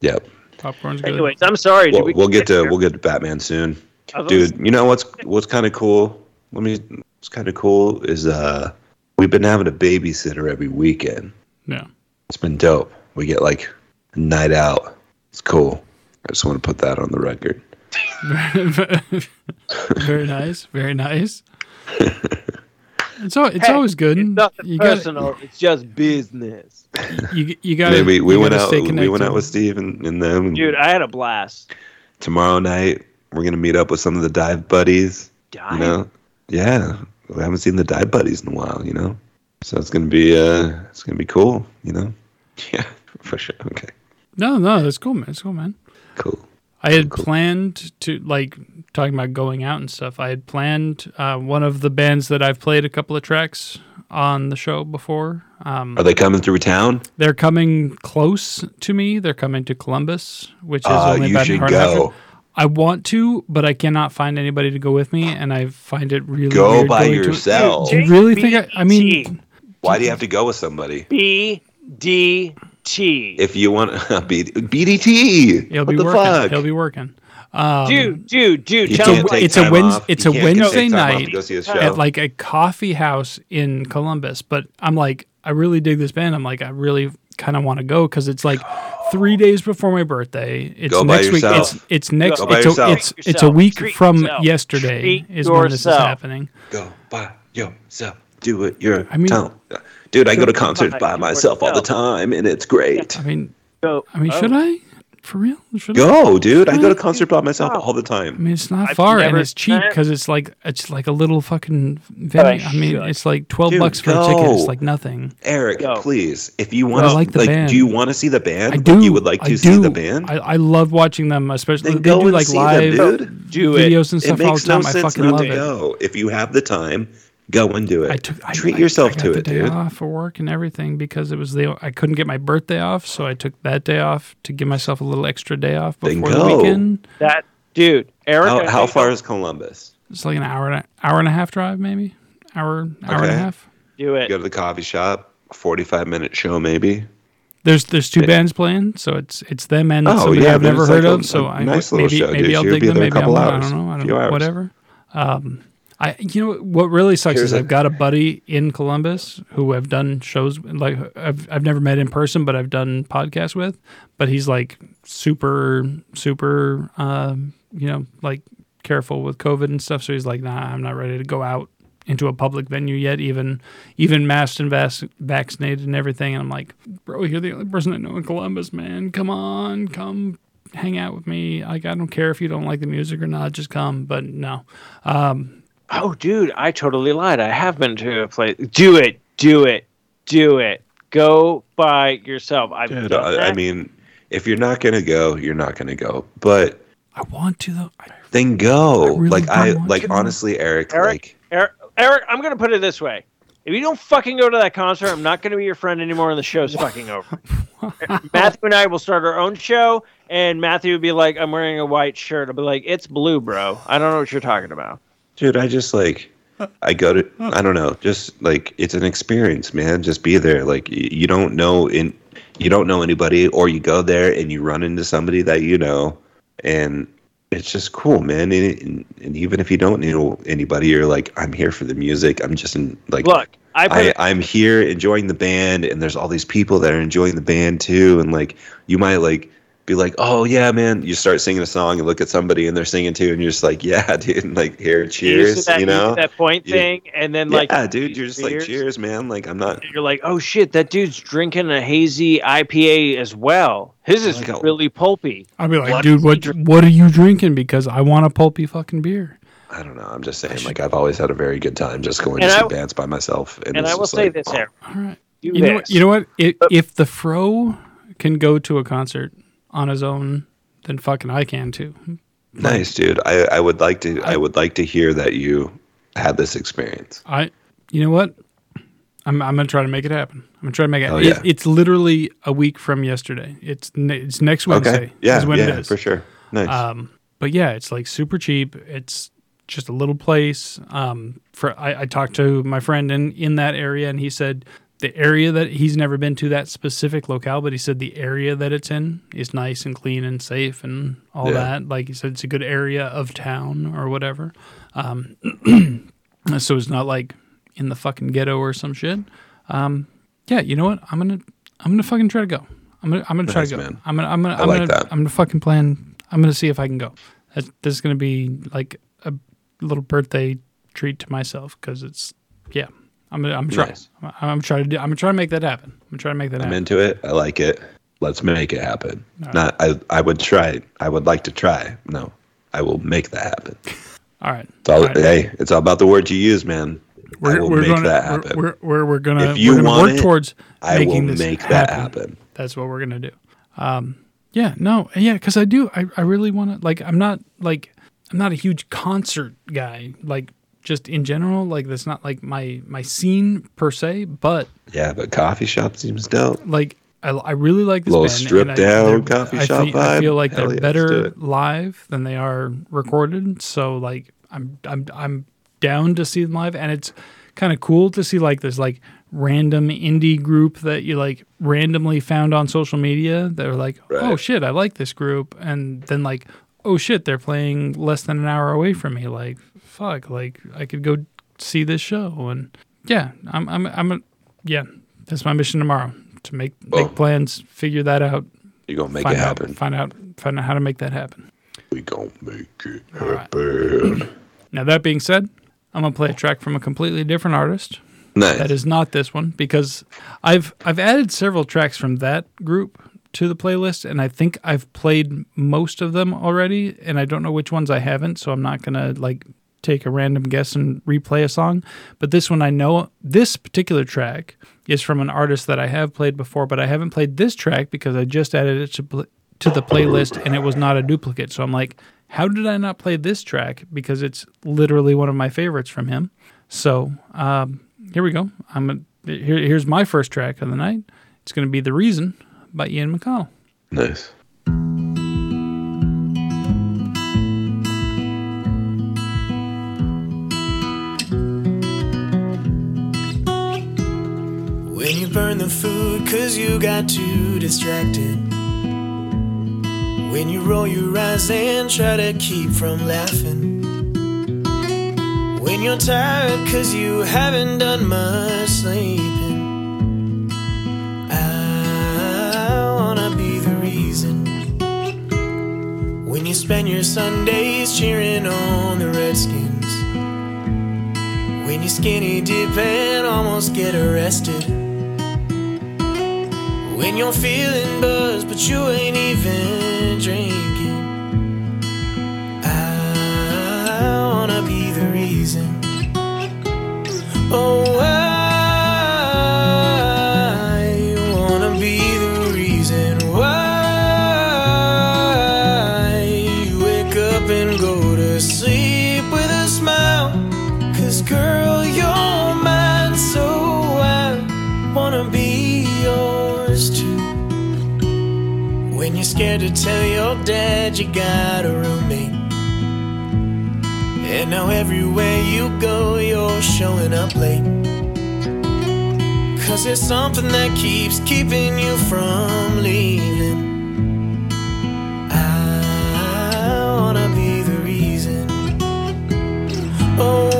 C: Yep.
D: Popcorn's good.
B: Anyways, I'm sorry. Did
C: We'll,
B: we
C: we'll get to
B: there?
C: we'll get to Batman soon.
B: I was gonna
C: dude you know what's what's kind of cool let me what's kind of cool is uh we've been having a babysitter every weekend
D: Yeah.
C: it's been dope we get like a night out it's cool i just want to put that on the record [laughs]
D: very nice. Very nice. [laughs] It's al- it's
B: Hey,
D: always good.
B: It's nothing
D: you got
B: personal. It's just business,
D: you you got
C: maybe we went out we went out with steve and, and them and
B: dude. I had a blast.
C: tomorrow night we're gonna meet up with some of the dive buddies you know yeah we haven't seen the dive buddies in a while you know so it's gonna be uh it's gonna be cool you know [laughs] yeah for sure okay
D: No, no, that's cool, man. That's cool, man.
C: cool
D: I had
C: Cool.
D: planned to like talking about going out and stuff. I had planned uh, one of the bands that I've played a couple of tracks on the show before. Um,
C: Are they coming through town?
D: they're coming close to me. They're coming to Columbus, which is
C: Uh,
D: only
C: you
D: about an
C: should
D: hour and a half.
C: go.
D: I want to, but I cannot find anybody to go with me, and I find it really
C: Go
D: weird
C: by
D: going to-
C: yourself.
D: Do you really think? I, I mean,
C: Why do you have to go with somebody?
B: B D T.
C: If you want [laughs] B- BDT,
D: he'll
C: what
D: be
C: the
D: working.
C: fuck?
D: He'll be working. Um,
B: dude, dude, dude.
C: He
B: Tell me.
D: it's a
C: time off.
D: it's
C: He
D: a Wednesday
C: take time off
D: night
C: to go see a show.
D: at like a coffee house in Columbus. But I'm like, I really dig this band. I'm like, I really kind of want to go because it's like three days before my birthday. It's
C: Go by
D: next week. It's it's next.
C: Go by
D: it's, a, it's it's a week
B: Treat
D: from
B: yourself.
D: yesterday
B: Treat
D: is when this is happening.
C: go by yourself. Do it your
D: I mean-
C: town. Dude, I go to concerts
B: by
C: by myself all the time, and it's great.
D: I mean,
B: Go.
D: I mean,
B: Oh.
D: should I? For real? Should I?
C: Go, dude. I go to concerts by myself all the time.
D: I mean, it's not
B: I've
D: far and it's cheap
B: done it.
D: because it's like it's like a little fucking venue. I mean,
B: should.
D: it's like twelve
C: Dude,
D: bucks for a ticket. It's like nothing.
C: Eric,
B: Go.
C: please, if you want to,
D: like
C: like,
D: band.
C: do you want to see the band?
D: I
C: Like,
D: do.
C: you would like
D: I
C: to see
D: do.
C: the band?
D: I, I love watching them, especially
C: then
D: they
C: go
D: do
C: and
D: like
C: see
D: live
C: them, dude.
D: Videos and
C: It
D: stuff all the
C: makes no
D: time. I fucking
C: not
D: love
C: to
D: it.
C: go. If you have the time, go and do it.
D: I took I,
C: Treat
D: I-
C: yourself
D: I got
C: to
D: the
C: it,
D: day
C: dude.
D: off for work and everything because it was the I couldn't get my birthday off, so I took that day off to give myself a little extra day off
C: Then
D: before the weekend.
B: That dude, Eric.
C: How, how far is Columbus?
D: It's like an hour and a, hour and a half drive, maybe hour hour and a half.
B: Do it.
C: Go to the coffee shop. Forty-five minute show, maybe.
D: There's there's two bands playing, so it's it's them and
C: Oh,
D: somebody
C: yeah,
D: I've never heard
C: like a-
D: of. So
C: a
D: I
C: nice little
D: maybe
C: show,
D: maybe
C: dude.
D: I'll
C: You'll
D: dig them.
C: there a
D: Maybe I
C: couple
D: won't. I
C: hours,
D: don't know. I don't
C: few
D: know.
C: hours.
D: Whatever. Um, I you know what really sucks
C: Here's
D: is I've got a buddy in Columbus who I've done shows like I've I've never met in person, but I've done podcasts with. But he's like super super um, you know like careful with COVID and stuff. So he's like, nah, I'm not ready to go out into a public venue yet, even even masked and vac- vaccinated and everything. And I'm like, bro, you're the only person I know in Columbus, man. Come on, come hang out with me. Like, I don't care if you don't like the music or not, just come. But no,
B: Oh, dude, I totally lied. I have been to a place. Do it, do it, do it. Go by yourself. I've
C: Dude, I, I mean, if you're not gonna go, you're not gonna go. But
D: I want to though. I,
C: then go.
D: I really
C: like I like
D: to.
C: honestly, Eric.
B: Eric,
C: Like
B: Eric, Eric, I'm gonna put it this way: if you don't fucking go to that concert, I'm not gonna be your friend anymore, and the show's fucking over. [laughs] Matthew and I will start our own show, and Matthew would be like, "I'm wearing a white shirt." I'll be like, "It's blue, bro. I don't know what you're talking about."
C: Dude i just like i go to i don't know just like it's an experience man. Just be there. Like you don't know in you don't know anybody or you go there and you run into somebody that you know and it's just cool man. And, and, even if you don't know anybody you're like i'm here for the music. I'm just in like
B: Look, I
C: I, I'm here enjoying the band, and there's all these people that are enjoying the band too. And like, you might like be like, "Oh yeah, man!" You start singing a song and look at somebody and they're singing too, and you're just like, [laughs] "Yeah, dude!" And like, here,
B: you
C: cheers,
B: that,
C: you
B: see
C: know?
B: that point
C: You-
B: thing, and then like,
C: yeah, dude, you're just like,
B: cheers.
C: "Cheers, man!" Like, I'm not.
B: You're like, "Oh shit, that dude's drinking a hazy IPA as well. His is
C: Like a-
B: really pulpy."
D: I'd be like,
B: What
D: dude, what
B: drink-
D: what are you drinking? Because I want a pulpy fucking beer.
C: I don't know. I'm just saying, like, I've always had a very good time just going
B: And
C: to see bands by myself. And,
B: And I will say
C: like,
B: this,
C: oh,
D: All right.
B: Do
D: You know what? You know what? If, if the fro can go to a concert on his own, than fucking I can too.
C: Nice, dude. I, I would like to. I would like to hear that you had this experience.
D: I, you know what? I'm I'm gonna try to make it happen. I'm gonna try to make it.
C: Oh,
D: it-
C: yeah.
D: it's literally a week from yesterday. It's it's next Wednesday.
C: Okay. Yeah.
D: is when
C: yeah.
D: it is.
C: For sure. Nice.
D: Um, but yeah, it's like super cheap. It's just a little place. Um, for I, I talked to my friend in in that area, and he said the area that he's never been to that specific locale, but he said the area that it's in is nice and clean and safe and all
C: Yeah.
D: that. Like he said, it's a good area of town or whatever. Um, [clears throat] so it's not like in the fucking ghetto or some shit. Um, yeah, you know what? I'm gonna I'm gonna fucking try to go. I'm gonna I'm gonna try
C: Nice,
D: to go.
C: man.
D: I'm gonna I'm gonna I'm
C: like
D: gonna
C: that.
D: I'm gonna fucking plan. I'm gonna see if I can go. That's, this is gonna be like a little birthday treat to myself because it's yeah. I'm I'm trying.
C: Nice.
D: I'm, I'm trying to do, I'm trying to make that happen. I'm trying to make that happen.
C: I'm into it. I like it. Let's make it happen.
D: right.
C: Not. I. I would try. I would like to try. No. I will make that happen. [laughs]
D: all right.
C: It's all,
D: All right.
C: Hey, it's all about the words you use, man. I will make
D: gonna,
C: that happen.
D: We're, we're, we're gonna
C: If you
D: we're gonna
C: want
D: work
C: it,
D: towards
C: I will
D: making this
C: make that
D: happen.
C: happen.
D: That's what we're gonna do. Um, yeah, no, yeah, because I do. I, I really want to. Like, I'm not like I'm not a huge concert guy. Like, just in general, like that's not like my my scene per se. But
C: Yeah, but coffee shop seems dope.
D: like, I, I really like this
C: Little
D: band.
C: stripped
D: and I-
C: down coffee
D: I
C: shop
D: feel, I feel like
C: Hell
D: they're
C: yeah,
D: better live than they are recorded. So like, I'm I'm I'm down to see them live, and it's kind of cool to see like this like random indie group that you like randomly found on social media that are like, oh shit, I like this group, and then like, oh shit, they're playing less than an hour away from me. Like, fuck, like I could go see this show, and yeah, I'm I'm I'm a, yeah, that's my mission tomorrow to make make plans, figure that out,
C: You gonna make it
D: out,
C: happen.
D: find out, find out how to make that happen.
C: We gonna make it
D: right.
C: happen. [clears throat]
D: Now that being said, I'm gonna play a track from a completely different artist.
C: Nice.
D: That is not this one because I've I've added several tracks from that group to the playlist, and I think I've played most of them already, and I don't know which ones I haven't, so I'm not gonna like take a random guess and replay a song. But this one I know this particular track is from an artist that I have played before, but I haven't played this track because I just added it to to the playlist and it was not a duplicate. So I'm like, how did I not play this track? Because it's literally one of my favorites from him. So um, here we go. I'm a, here. Here's my first track of the night. It's going to be "The Reason" by Ian McConnell.
C: nice.
E: You
F: burn the food cause you got too distracted. When you roll your eyes and try to keep from laughing. When you're tired cause you haven't done much sleeping. I wanna be the reason. When you spend your Sundays cheering on the Redskins. When you skinny dip and almost get arrested. When you're feeling buzzed, but you ain't even drinking. I wanna be the reason. Oh, to tell your dad you got a roommate. And now everywhere you go, you're showing up late. Cause there's something that keeps keeping you from leaving. I wanna be the reason. Oh,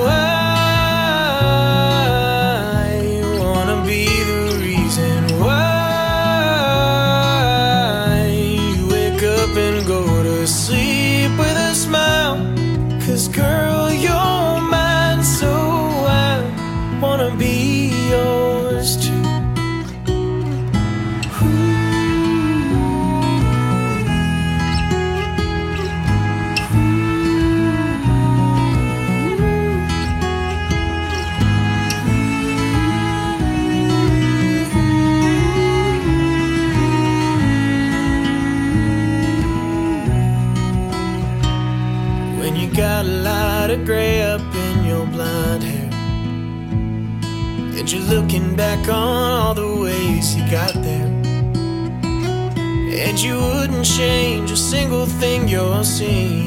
F: you wouldn't change a single thing you're seeing.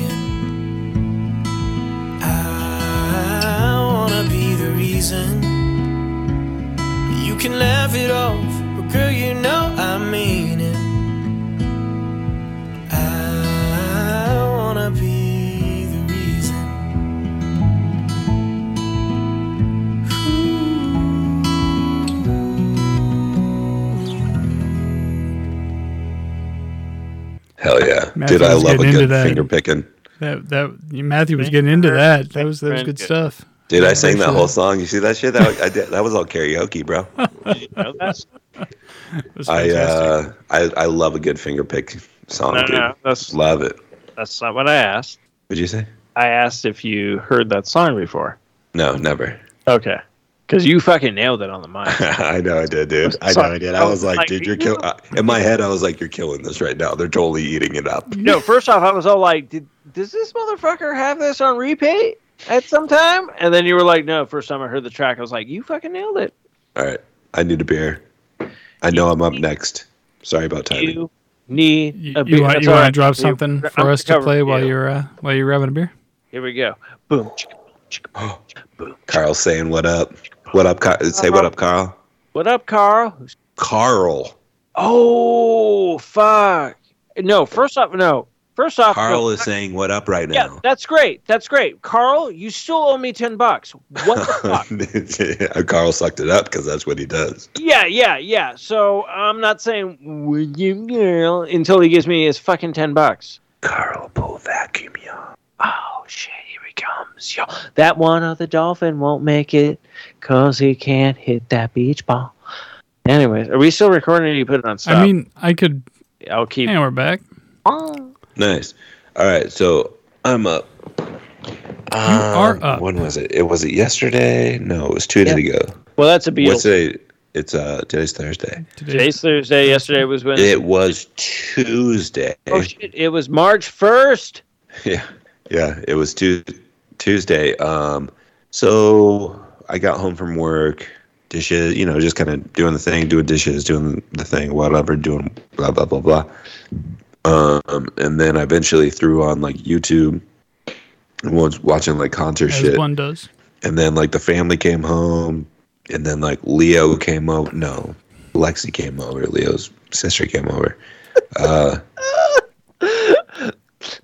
D: Matthew
C: Dude, I love a good
D: that.
C: finger picking.
D: That that Matthew was getting into that. That was that was good
B: good.
D: stuff.
C: Dude, I
D: Yeah,
C: sang
D: thanks
C: that
D: for
C: whole song. You see that shit? That, I did, that was all karaoke, bro. [laughs]
B: You know that?
D: It was
C: I uh, I I love a good finger pick song,
B: No,
C: dude.
B: no, that's
C: Love it.
B: that's not what I asked.
C: What'd you say?
B: I asked if you heard that song before.
C: No, never.
B: Okay. Because you fucking nailed it on the mic. [laughs]
C: I know I did, dude. I know I did. I was like,
B: Like,
C: dude, you're
B: you-
C: killing. Uh, in my head, I was like, you're killing this right now. They're totally eating it up.
B: no, first off, I was all like, Did, does this motherfucker have this on repeat at some time? And then you were like, no, first time I heard the track, I was like, you fucking nailed it.
C: All right, I need a beer. I know I'm up next. Sorry about timing.
B: You need
D: You,
B: a
D: you
B: beer.
D: want
B: That's
D: you
B: all
D: want to
B: right.
D: drop
B: You-
D: something
B: I'm
D: for us to
B: covering
D: play while
B: you.
D: you're uh, while you're grabbing a beer?
B: Here we go. Boom. chicka, chicka, boom, chicka, boom.
C: Carl's saying what up. What up, Car- Say what uh-huh. up, Carl.
B: What up, Carl?
C: Carl.
B: Oh, fuck. No, first off, no. First off,
C: Carl
B: no.
C: is saying what up right
B: Yeah,
C: now.
B: that's great. That's great. Carl, you still owe me 10 bucks. What the [laughs] fuck?
C: Carl sucked it up because that's what he does.
B: Yeah, yeah, yeah. So I'm not saying would you girl until he gives me his fucking 10 bucks.
C: Carl, pull vacuum, y'all.
B: Oh shit, here he comes. Yo, that one other dolphin won't make it cuz he can't hit that beach ball. Anyways, are we still recording or you put it on stop?
D: I mean, I could.
B: I'll keep
D: And we're back.
C: Nice. All right, so I'm up. You
D: are up.
C: When was it? It was it yesterday? No, it was two days
B: Yeah.
C: ago.
B: Well, that's a Beatles.
C: What's today? It's uh today's Thursday.
B: Today's Thursday. Yesterday was Wednesday.
C: It was Tuesday.
B: oh shit! It was March first. [laughs]
C: Yeah, yeah. It was tu- Tuesday. Um, so I got home from work, dishes, you know, just kind of doing the thing, doing dishes, doing the thing, whatever, doing blah blah blah blah. Um, and then I eventually threw on like YouTube and was watching like concert
D: As
C: shit.
D: one does.
C: And then like the family came home, and then like Leo came over. No,
G: Lexi came over. Leo's sister came over. Uh, [laughs]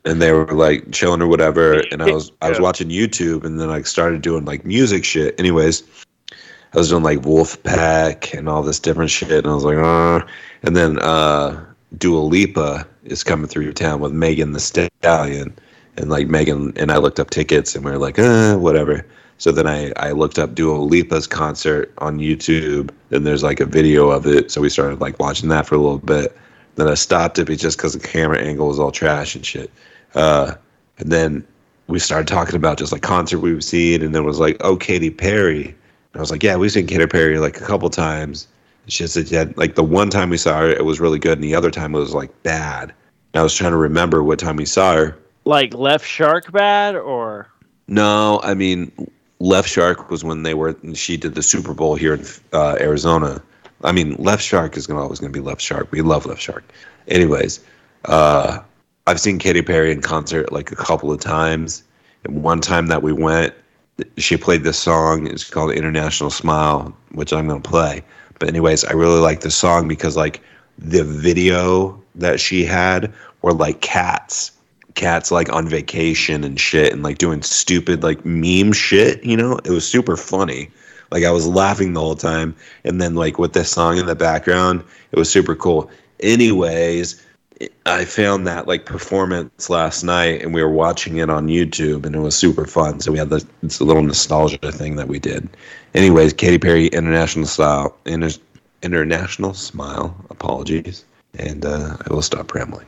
G: and they were like chilling or whatever. [laughs] And I was I was watching YouTube, and then I started doing like music shit. Anyways, I was doing like Wolfpack and all this different shit, and I was like, uh and then uh, Dua Lipa is coming through town with Megan Thee Stallion, and like Megan and I looked up tickets, and we were like, uh, whatever. So then I, I looked up Dua Lipa's concert on YouTube, and there's like a video of it. So we started like watching that for a little bit. Then I stopped it just because the camera angle was all trash and shit. Uh, and then we started talking about just like concert we've seen, and then it was like, oh, Katy Perry. And I was like, yeah, we've seen Katy Perry like a couple times. And she said, yeah, like the one time we saw her, it was really good, and the other time it was like bad. And I was trying to remember what time we saw her.
B: Like left shark bad or
G: No, I mean, Left Shark was when they were. She did the Super Bowl here in uh, Arizona. I mean, Left Shark is gonna always gonna be Left Shark. We love Left Shark. Anyways, uh, I've seen Katy Perry in concert like a couple of times. And one time that we went, she played this song. It's called International Smile, which I'm gonna play. But anyways, I really like the song because like the video that she had were like cats cats like on vacation and shit and like doing stupid like meme shit you know it was super funny like i was laughing the whole time and then like with this song in the background it was super cool anyways i found that like performance last night and we were watching it on youtube and it was super fun. So we had this, this little nostalgia thing that we did. Anyways Katy perry international style inter, international smile apologies. And uh, i will stop rambling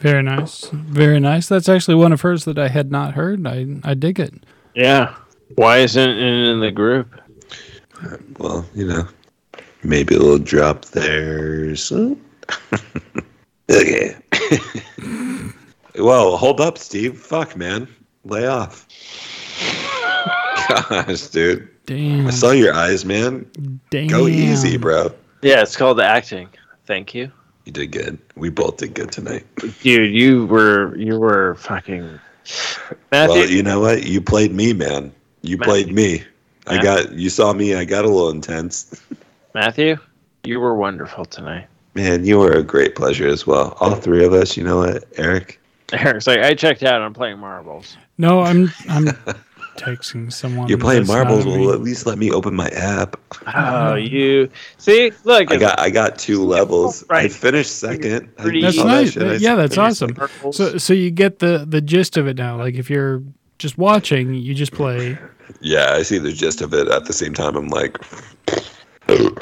D: Very nice. Very nice. That's actually one of hers that I had not heard. I I dig it.
B: Yeah. Why isn't it in the group?
C: Well, you know, maybe a little drop there. So. [laughs] okay. [laughs] Whoa, hold up, Steve. Fuck, man. Lay off. [laughs] Gosh, dude.
D: Damn.
C: I saw your eyes, man.
D: Damn.
C: Go easy, bro.
B: Yeah, it's called acting. Thank you.
C: You did good. We both did good tonight.
B: Dude, you were you were fucking Matthew.
C: Well, you know what? You played me, man. You
B: Matthew.
C: played me. I
B: Matthew.
C: got. You saw me. I got a little intense.
B: Matthew, you were wonderful tonight.
C: Man, you were a great pleasure as well. All three of us. You know what, Eric? [laughs]
B: Eric's like, I checked out. I'm playing marbles.
D: No, I'm I'm [laughs] texting someone.
C: You're playing marbles. Well, at least let me open my app.
B: Oh, you see? Look,
C: I got. I got two levels.
B: Right.
C: I finished second. I
D: That's
C: all that
D: nice.
C: I
D: yeah, that's awesome.
B: circles.
D: So so you get the the gist of it now. Like if you're just watching, you just play.
C: Yeah, I see the gist of it. At the same time, I'm like,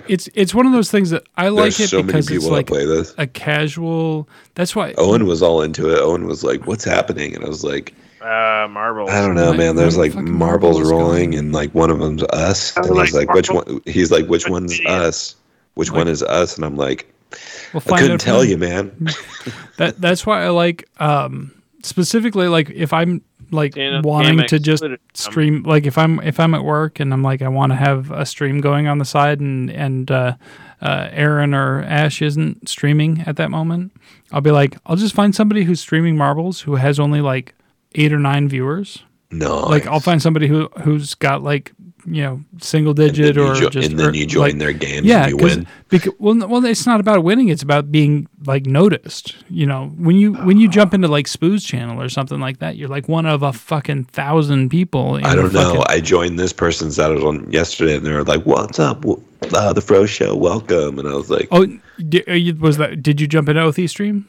D: It's it's one of those things that I like
C: there's
D: it
C: so many
D: because it's
C: people
D: like
C: play this.
D: a casual. That's why.
C: Owen was all into it. Owen was like, "What's happening?" And I was like,
B: uh, marbles.
C: I don't know, man. There's like marbles
D: marbles
C: rolling, and like one of them's us.
B: I
C: And he's
B: like
C: like, which one? He's like, which one's us? Which
D: Like-
C: one is us? And I'm like,
D: We'll
C: I couldn't tell
D: from-
C: you, man. [laughs]
D: That that's why I like um specifically like if I'm like
B: Dana
D: wanting to just stream like if I'm if I'm at work and I'm like I want to have a stream going on the side and and uh, uh, Aaron or Ash isn't streaming at that moment, I'll be like I'll just find somebody who's streaming marbles who has only like eight or nine viewers.
C: No,
D: Like I'll find somebody who who's got like you know single digit or
C: jo-
D: just
C: and then you join
D: like,
C: their games
D: yeah,
C: and you
D: because
C: win.
D: because well, well, it's not about winning. It's about being like noticed. You know, when you when you jump into like Spoo's channel or something like that, you're like one of a fucking thousand people.
C: I don't know. I joined this person's that was on yesterday, and they were like, "What's up? Uh, the Fro Show, welcome." And I was like,
D: oh, di- are you- was that? Did you jump into Othy stream?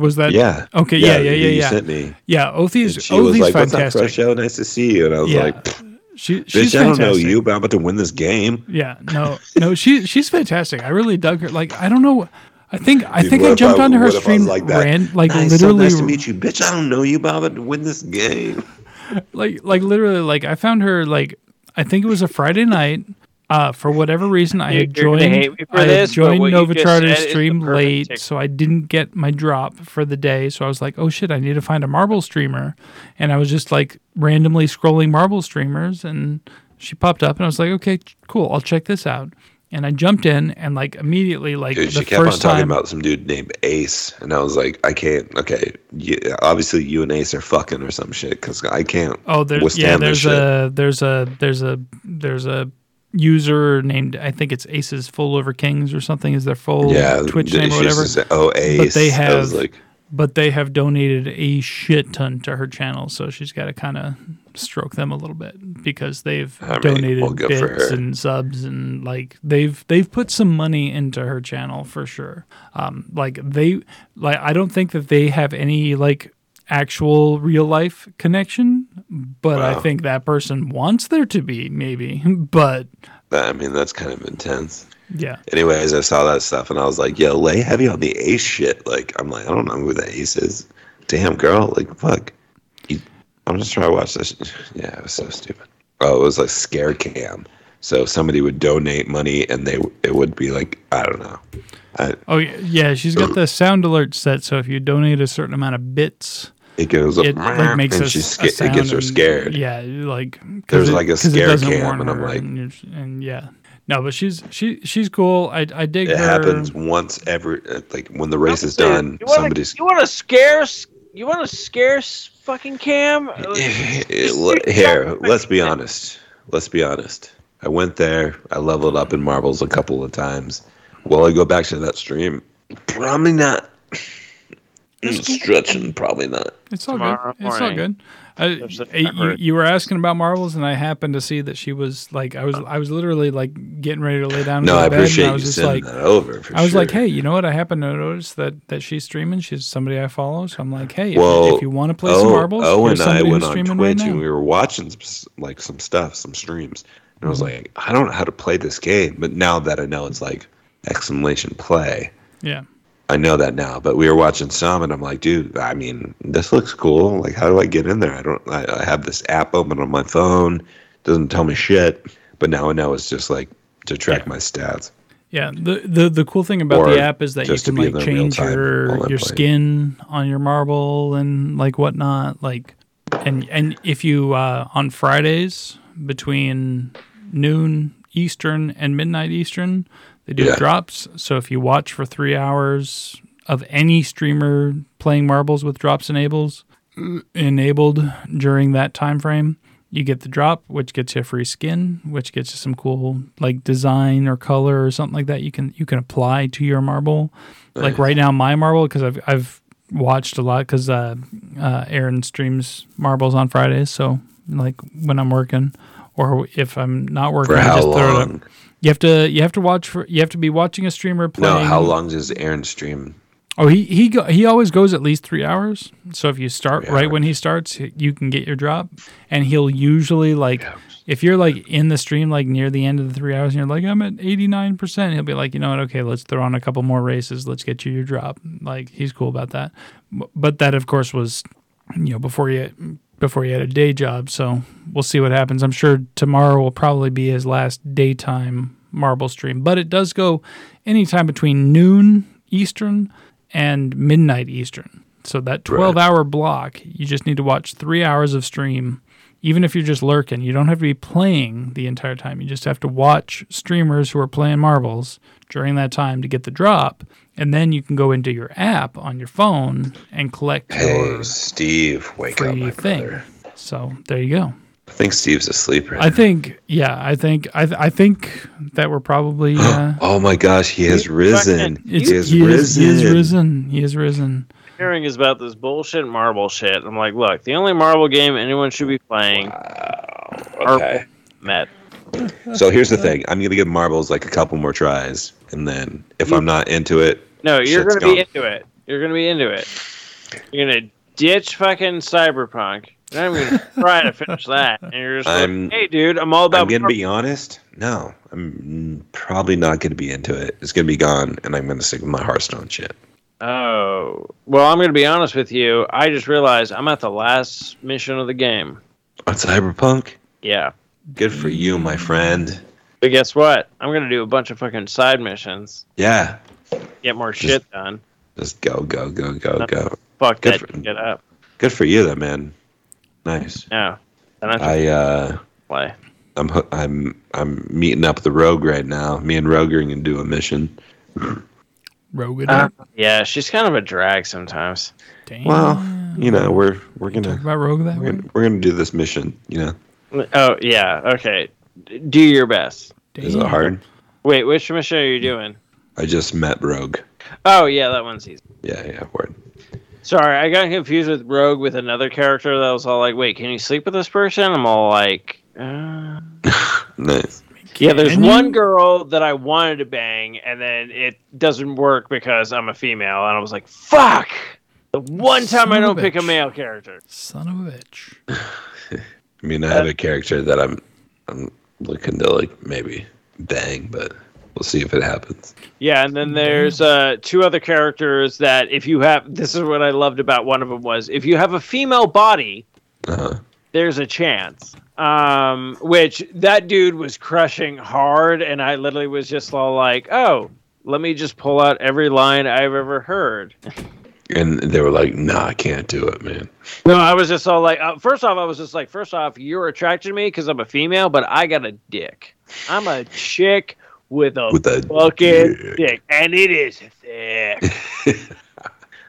D: Was that?
C: "Yeah,
D: Okay. Yeah. Yeah. Yeah.
C: you
D: Yeah.
C: sent me."
D: Yeah. Othy's
C: And she was
D: Othy's
C: like, "What's up,
D: fantastic.
C: Nice to see you." And I was
D: Yeah.
C: like,
D: She, she's
C: "Bitch, I don't know you, but I'm about to win this game."
D: Yeah, no, no, she she's fantastic. I really dug her. Like, I don't know. I think I
C: Dude,
D: think I jumped onto her
C: I was
D: stream
C: like that?
D: ran like
C: nice, so
D: literally
C: nice to meet you, bitch. I don't know you, but I'm about to win this game. [laughs]
D: like like literally like I found her like I think it was a Friday night. Uh, for whatever reason, I had joined.
B: hate me for
D: I
B: this,
D: joined
B: what
D: Nova
B: just
D: Charter's
B: said is the
D: stream late,
B: tick-
D: so I didn't get my drop for the day. So I was like, "Oh shit, I need to find a marble streamer," and I was just like randomly scrolling marble streamers, and she popped up, and I was like, "Okay, cool, I'll check this out." And I jumped in, and like immediately, like
C: Dude,
D: the
C: she kept on talking
D: time,
C: about some dude named Ace, and I was like, I can't. Okay, yeah, obviously you and Ace are fucking or some shit because I can't.
D: Oh, there's
C: withstand
D: yeah,
C: this
D: there's
C: shit.
D: a there's a there's a there's a user named I think it's Aces Full Over Kings or something is their full
C: yeah,
D: Twitch name or whatever.
C: say, oh, Ace.
D: they have-
C: like,
D: But they have donated a shit ton to her channel, so she's got to kind of stroke them a little bit because they've
C: I mean,
D: donated
C: well, good for
D: bits and subs and like they've they've put some money into her channel for sure. Um, like they like I don't think that they have any like actual real life connection, but I think that person wants there to be maybe. [laughs] But
C: I mean, that's kind of intense.
D: yeah,
C: Anyways, I saw that stuff and I was like, yo, lay heavy on the Ace shit. Like, I'm like, I don't know who the Ace is. Damn, girl. Like, fuck. You, I'm just trying to watch this. [sighs] Yeah, it was so stupid. Oh, it was like scare cam. So somebody would donate money and they it would be like, I don't know. I,
D: oh yeah, yeah. She's got the sound alert set, so if you donate a certain amount of bits.
C: It goes up
D: it like makes
C: and
D: a,
C: she's
D: a
C: sca- it gets her
D: and-
C: scared.
D: Yeah, like
C: There's
D: it-
C: like a
D: it
C: scare
D: doesn't
C: cam, and I'm like-
D: and, and yeah, no, but she's she she's cool. I I dig
C: It
D: her.
C: happens once every uh, like when the race is done.
B: You wanna,
C: Somebody's
B: you want to scare? You want to scare fucking Cam?
C: Eh, eh, eh, here. Let's be honest. Let's be honest. I went there. I leveled up in marbles a couple of times. Will I go back to that stream? Probably not. Stretching, probably not.
D: It's all
B: Tomorrow
D: good. It's all good. I,
B: There's
D: you, you were asking about marbles, and I happened to see that she was like, I was, I was literally like getting ready to lay down. and
C: No, I
D: bed,
C: appreciate
D: and I
C: you
D: was just
C: sending
D: like,
C: that over. For
D: I was like, hey, you know what? I happen to notice that that she's streaming. She's somebody I follow, so I'm like, hey, if,
C: well,
D: if you want to play some
C: oh,
D: marbles,
C: Oh,
D: here's
C: and I went on
D: streaming
C: Twitch
D: right
C: and
D: now.
C: we were watching like some stuff, some streams, and I was
D: Mm-hmm.
C: like, I don't know how to play this game. But now that I know it's like exclamation play,
D: Yeah.
C: I know that now, but we were watching some, and I'm like, dude, I mean, this looks cool. Like, how do I get in there? I don't. I, I have this app open on my phone. Doesn't tell me shit. But now I know it's just like to track my stats.
D: Yeah, the, the the cool thing about
C: Or
D: the app is that you can like change your your skin on your marble and like whatnot. Like, and and if you uh, on Fridays between noon Eastern and midnight Eastern, they do
C: Yeah.
D: drops. So if you watch for three hours of any streamer playing marbles with drops enables enabled during that time frame you get the drop which gets you a free skin which gets you some cool like design or color or something like that you can you can apply to your marble like right now my marble because i've i've watched a lot because uh, uh aaron streams marbles on fridays so like when i'm working or if i'm not working
C: For
D: I
C: how
D: just throw it up. You have to you have to watch for you have to be watching a streamer
C: No,
D: playing
C: how long does Aaron stream?
D: Oh, he he go, he always goes at least three hours. So if you start
C: Three
D: right when he starts, you can get your drop, and he'll usually like if you're like in the stream like near the end of the three hours, and you're like I'm at eighty nine percent, he'll be like, you know what? Okay, let's throw on a couple more races. Let's get you your drop. Like he's cool about that. But that of course was you know before you before he had a day job. So we'll see what happens. I'm sure tomorrow will probably be his last daytime marble stream, but it does go anytime between noon Eastern and midnight Eastern. So that 12 hour block, you just need to watch three hours of stream. Even if you're just lurking, you don't have to be playing the entire time. You just have to watch streamers who are playing marbles during that time to get the drop. And then you can go into your app on your phone and collect
C: Hey,
D: your
C: Steve, wake up,
D: free
C: my
D: thing.
C: brother.
D: So there you go.
C: I think Steve's asleep right
D: I think, yeah, I think, I, th- I think that we're probably. [gasps] Uh,
C: Oh my gosh, he has risen. He has
D: he, is,
C: risen.
D: he has risen. He is risen.
B: Hearing is about this bullshit marble shit. I'm like, look, the only marble game anyone should be playing
C: Okay.
B: Met.
C: So here's the thing. I'm gonna give marbles like a couple more tries, and then if I'm not into it,
B: No, you're gonna be into it. You're gonna be into it. You're gonna ditch fucking cyberpunk. Not even gonna [laughs] try to finish that, and you're just
C: I'm-
B: like, hey, dude, I'm all about.
C: I'm gonna
B: marble."
C: be honest. No, I'm probably not gonna be into it. It's gonna be gone, and I'm gonna stick with my Hearthstone shit.
B: Oh, well, I'm gonna be honest with you. I just realized I'm at the last mission of the game.
C: On Cyberpunk,
B: Yeah,
C: good for you, my friend.
B: But guess what? I'm gonna do a bunch of fucking side missions,
C: Yeah,
B: get more shit done.
C: just go, go, go, go, go.
B: Fuck
C: Good
B: that
C: for-
B: shit up.
C: Good for you, though, man. Nice.
B: No, I don't have to
C: I uh,
B: play.
C: I'm I'm I'm meeting up with the Rogue right now. Me and Rogue are gonna do a mission.
D: Rogue.
B: Uh, yeah, she's kind of a drag sometimes.
D: Damn.
C: Well, you know, we're we're gonna
D: Talk about Rogue that
C: we're gonna, we're gonna do this mission. You know,
B: Oh yeah, okay. Do your best.
C: Is it hard?
B: Wait, which mission are you doing?
C: I just met Rogue.
B: Oh yeah, that one's easy.
C: Yeah, yeah, word.
B: Sorry, I got confused with Rogue with another character that was all like, "Wait, can you sleep with this person?" I'm all like, [laughs] uh...
C: Nice.
B: "Yeah." There's
D: Can
B: one
D: you?
B: girl that I wanted to bang, and then it doesn't work because I'm a female, and I was like, "Fuck!" The one time I don't
D: a
B: pick a male character.
D: Son of a bitch. [laughs]
C: I mean, I have a character that I'm I'm looking to like maybe bang, but we'll see if it happens.
B: Yeah, and then there's uh, two other characters that if you have, this is what I loved about one of them was if you have a female body,
C: Uh-huh.
B: there's a chance. Um, which that dude was crushing hard, and I literally was just all like, "Oh, let me just pull out every line I've ever heard." [laughs]
C: And they were like, "Nah, I can't do it, man."
B: No, I was just all like, uh, first off, I was just like, first off, you're attracted to me because I'm a female, but I got a dick. I'm a chick with a
C: With a
B: fucking
C: dick.
B: dick, and it is thick, [laughs]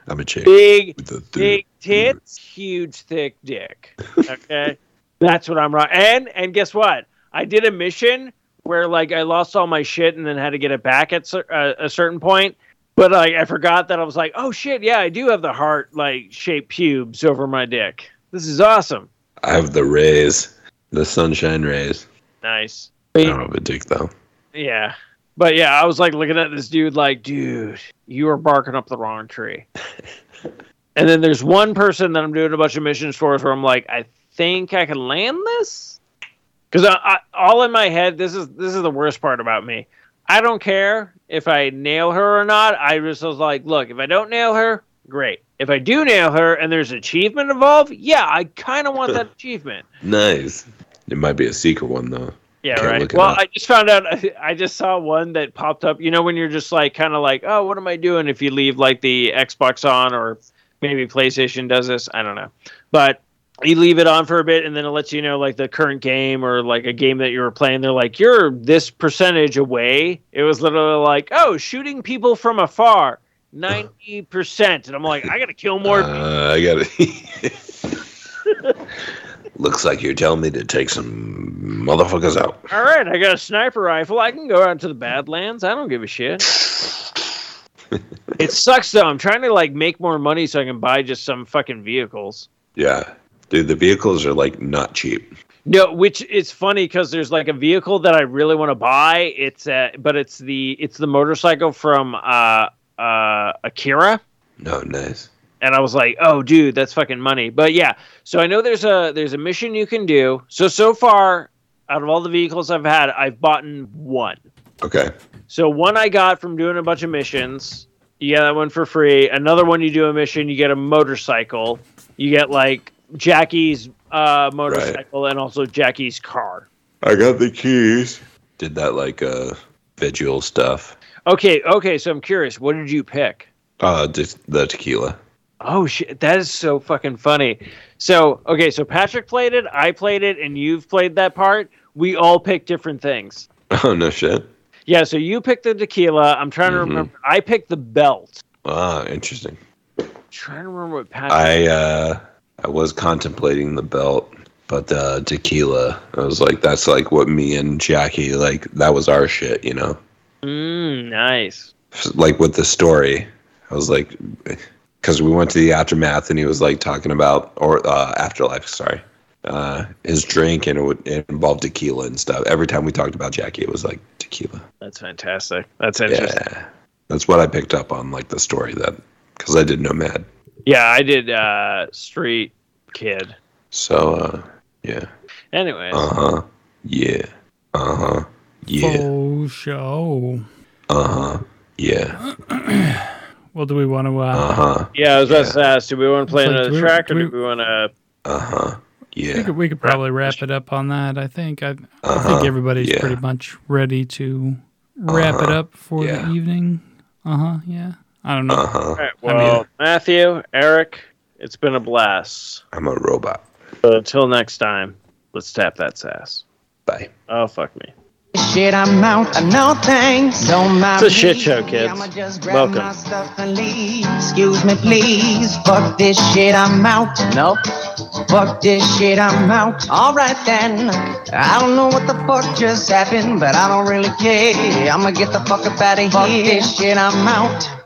C: I'm a chick.
B: big,
C: With a thick
B: big tits, huge thick dick. Okay, [laughs] that's what I'm right. And and guess what? I did a mission where like I lost all my shit and then had to get it back at cer- uh, a certain point. But like I forgot that I was like, oh shit, yeah, I do have the heart like shaped pubes over my dick. This is awesome.
C: I have the rays, the sunshine rays.
B: Nice.
C: I don't have a dick though.
B: Yeah. But yeah, I was like looking at this dude like, dude, you are barking up the wrong tree. [laughs] and then there's one person that I'm doing a bunch of missions for where I'm like, I think I can land this? Because I, I, all in my head, this is this is the worst part about me. I don't care if I nail her or not. I just was like, look, if I don't nail her, great. If I do nail her and there's achievement involved, yeah, I kind of want that [laughs] achievement.
C: Nice. It might be a secret one though.
B: Yeah,
C: Can't
B: right. Well. I just found out. [laughs] I just saw one that popped up. You know, when you're just like, kind of like, oh, what am I doing? If you leave like the Xbox on, or maybe PlayStation does this. I don't know, but you leave it on for a bit, and then it lets you know like the current game or like a game that you were playing. They're like, you're this percentage away. It was literally like, oh, shooting people from afar, ninety percent, and I'm like, I gotta kill more. [laughs]
C: Uh, I gotta [laughs] Looks like you're telling me to take some motherfuckers out.
B: All right, I got a sniper rifle. I can go out to the Badlands. I don't give a shit. [laughs] it sucks though. I'm trying to like make more money so I can buy just some fucking vehicles.
C: Yeah, dude, the vehicles are like not cheap.
B: No, which is funny because there's like a vehicle that I really want to buy. It's uh, but it's the it's the motorcycle from uh uh Akira.
C: No, nice.
B: and I was like, "Oh, dude, that's fucking money." But yeah, so I know there's a there's a mission you can do. So so far, out of all the vehicles I've had, I've bought one.
C: Okay.
B: So one I got from doing a bunch of missions. You get that one for free. Another one you do a mission, you get a motorcycle. You get like Jackie's uh, motorcycle and also Jackie's car.
C: I got the keys. Did that like uh visual stuff.
B: Okay, okay. So I'm curious, what did you pick?
C: Uh, just the tequila.
B: Oh shit, that is so fucking funny. So, okay, so Patrick played it, I played it, and you've played that part. We all picked different things. [laughs]
C: Oh no shit.
B: Yeah, so you picked the tequila. I'm trying to
C: Mhm.
B: remember. I picked the belt.
C: Ah, interesting.
B: trying to remember what Patrick.
C: I uh I was contemplating the belt, but the tequila. I was like, that's like what me and Jackie like. That was our shit, you know.
B: Mm, nice.
C: Like with the story, I was like, because we went to the aftermath, and he was like talking about or uh, afterlife. Sorry, uh, his drink, and it, would, it involved tequila and stuff. Every time we talked about Jackie, it was like tequila.
B: That's fantastic. That's interesting.
C: Yeah, that's what I picked up on, like the story that because I did Nomad.
B: Yeah, I did uh Street Kid.
C: So uh, yeah.
B: Anyways,
C: Uh huh. Yeah. Uh huh. Yeah.
D: Fro show.
C: Uh huh. Yeah. [clears throat]
D: Well, do we want to? Uh,
C: Uh huh.
B: yeah, I was about to ask, do we want to play
D: like,
B: another
D: do we-
B: track or
D: do
B: do
D: we-
B: we want to?
C: Uh huh.
D: we
C: Yeah.
D: could we could probably wrap it up on that. I think I, I
C: Uh-huh.
D: think everybody's
C: Yeah.
D: pretty much ready to wrap it
C: Uh-huh.
D: up for
C: Yeah.
D: the evening. Uh huh. Yeah. I don't know.
C: Uh huh.
B: All right.
D: I mean-
B: Well, Matthew, Eric, it's been a blast.
C: I'm a robot.
B: But until next time, let's tap that sass.
C: Bye.
B: Oh fuck me.
H: Shit, I'm out. I know things don't matter.
B: It's a shit show, kids.
H: I'ma just grab
B: Welcome.
H: my stuff and leave. Excuse me, please. Fuck this shit, I'm out. Nope. Fuck this shit, I'm out. Alright then. I don't know what the fuck just happened, but I don't really care. I'ma get the fuck up out of here. Fuck this shit, I'm out.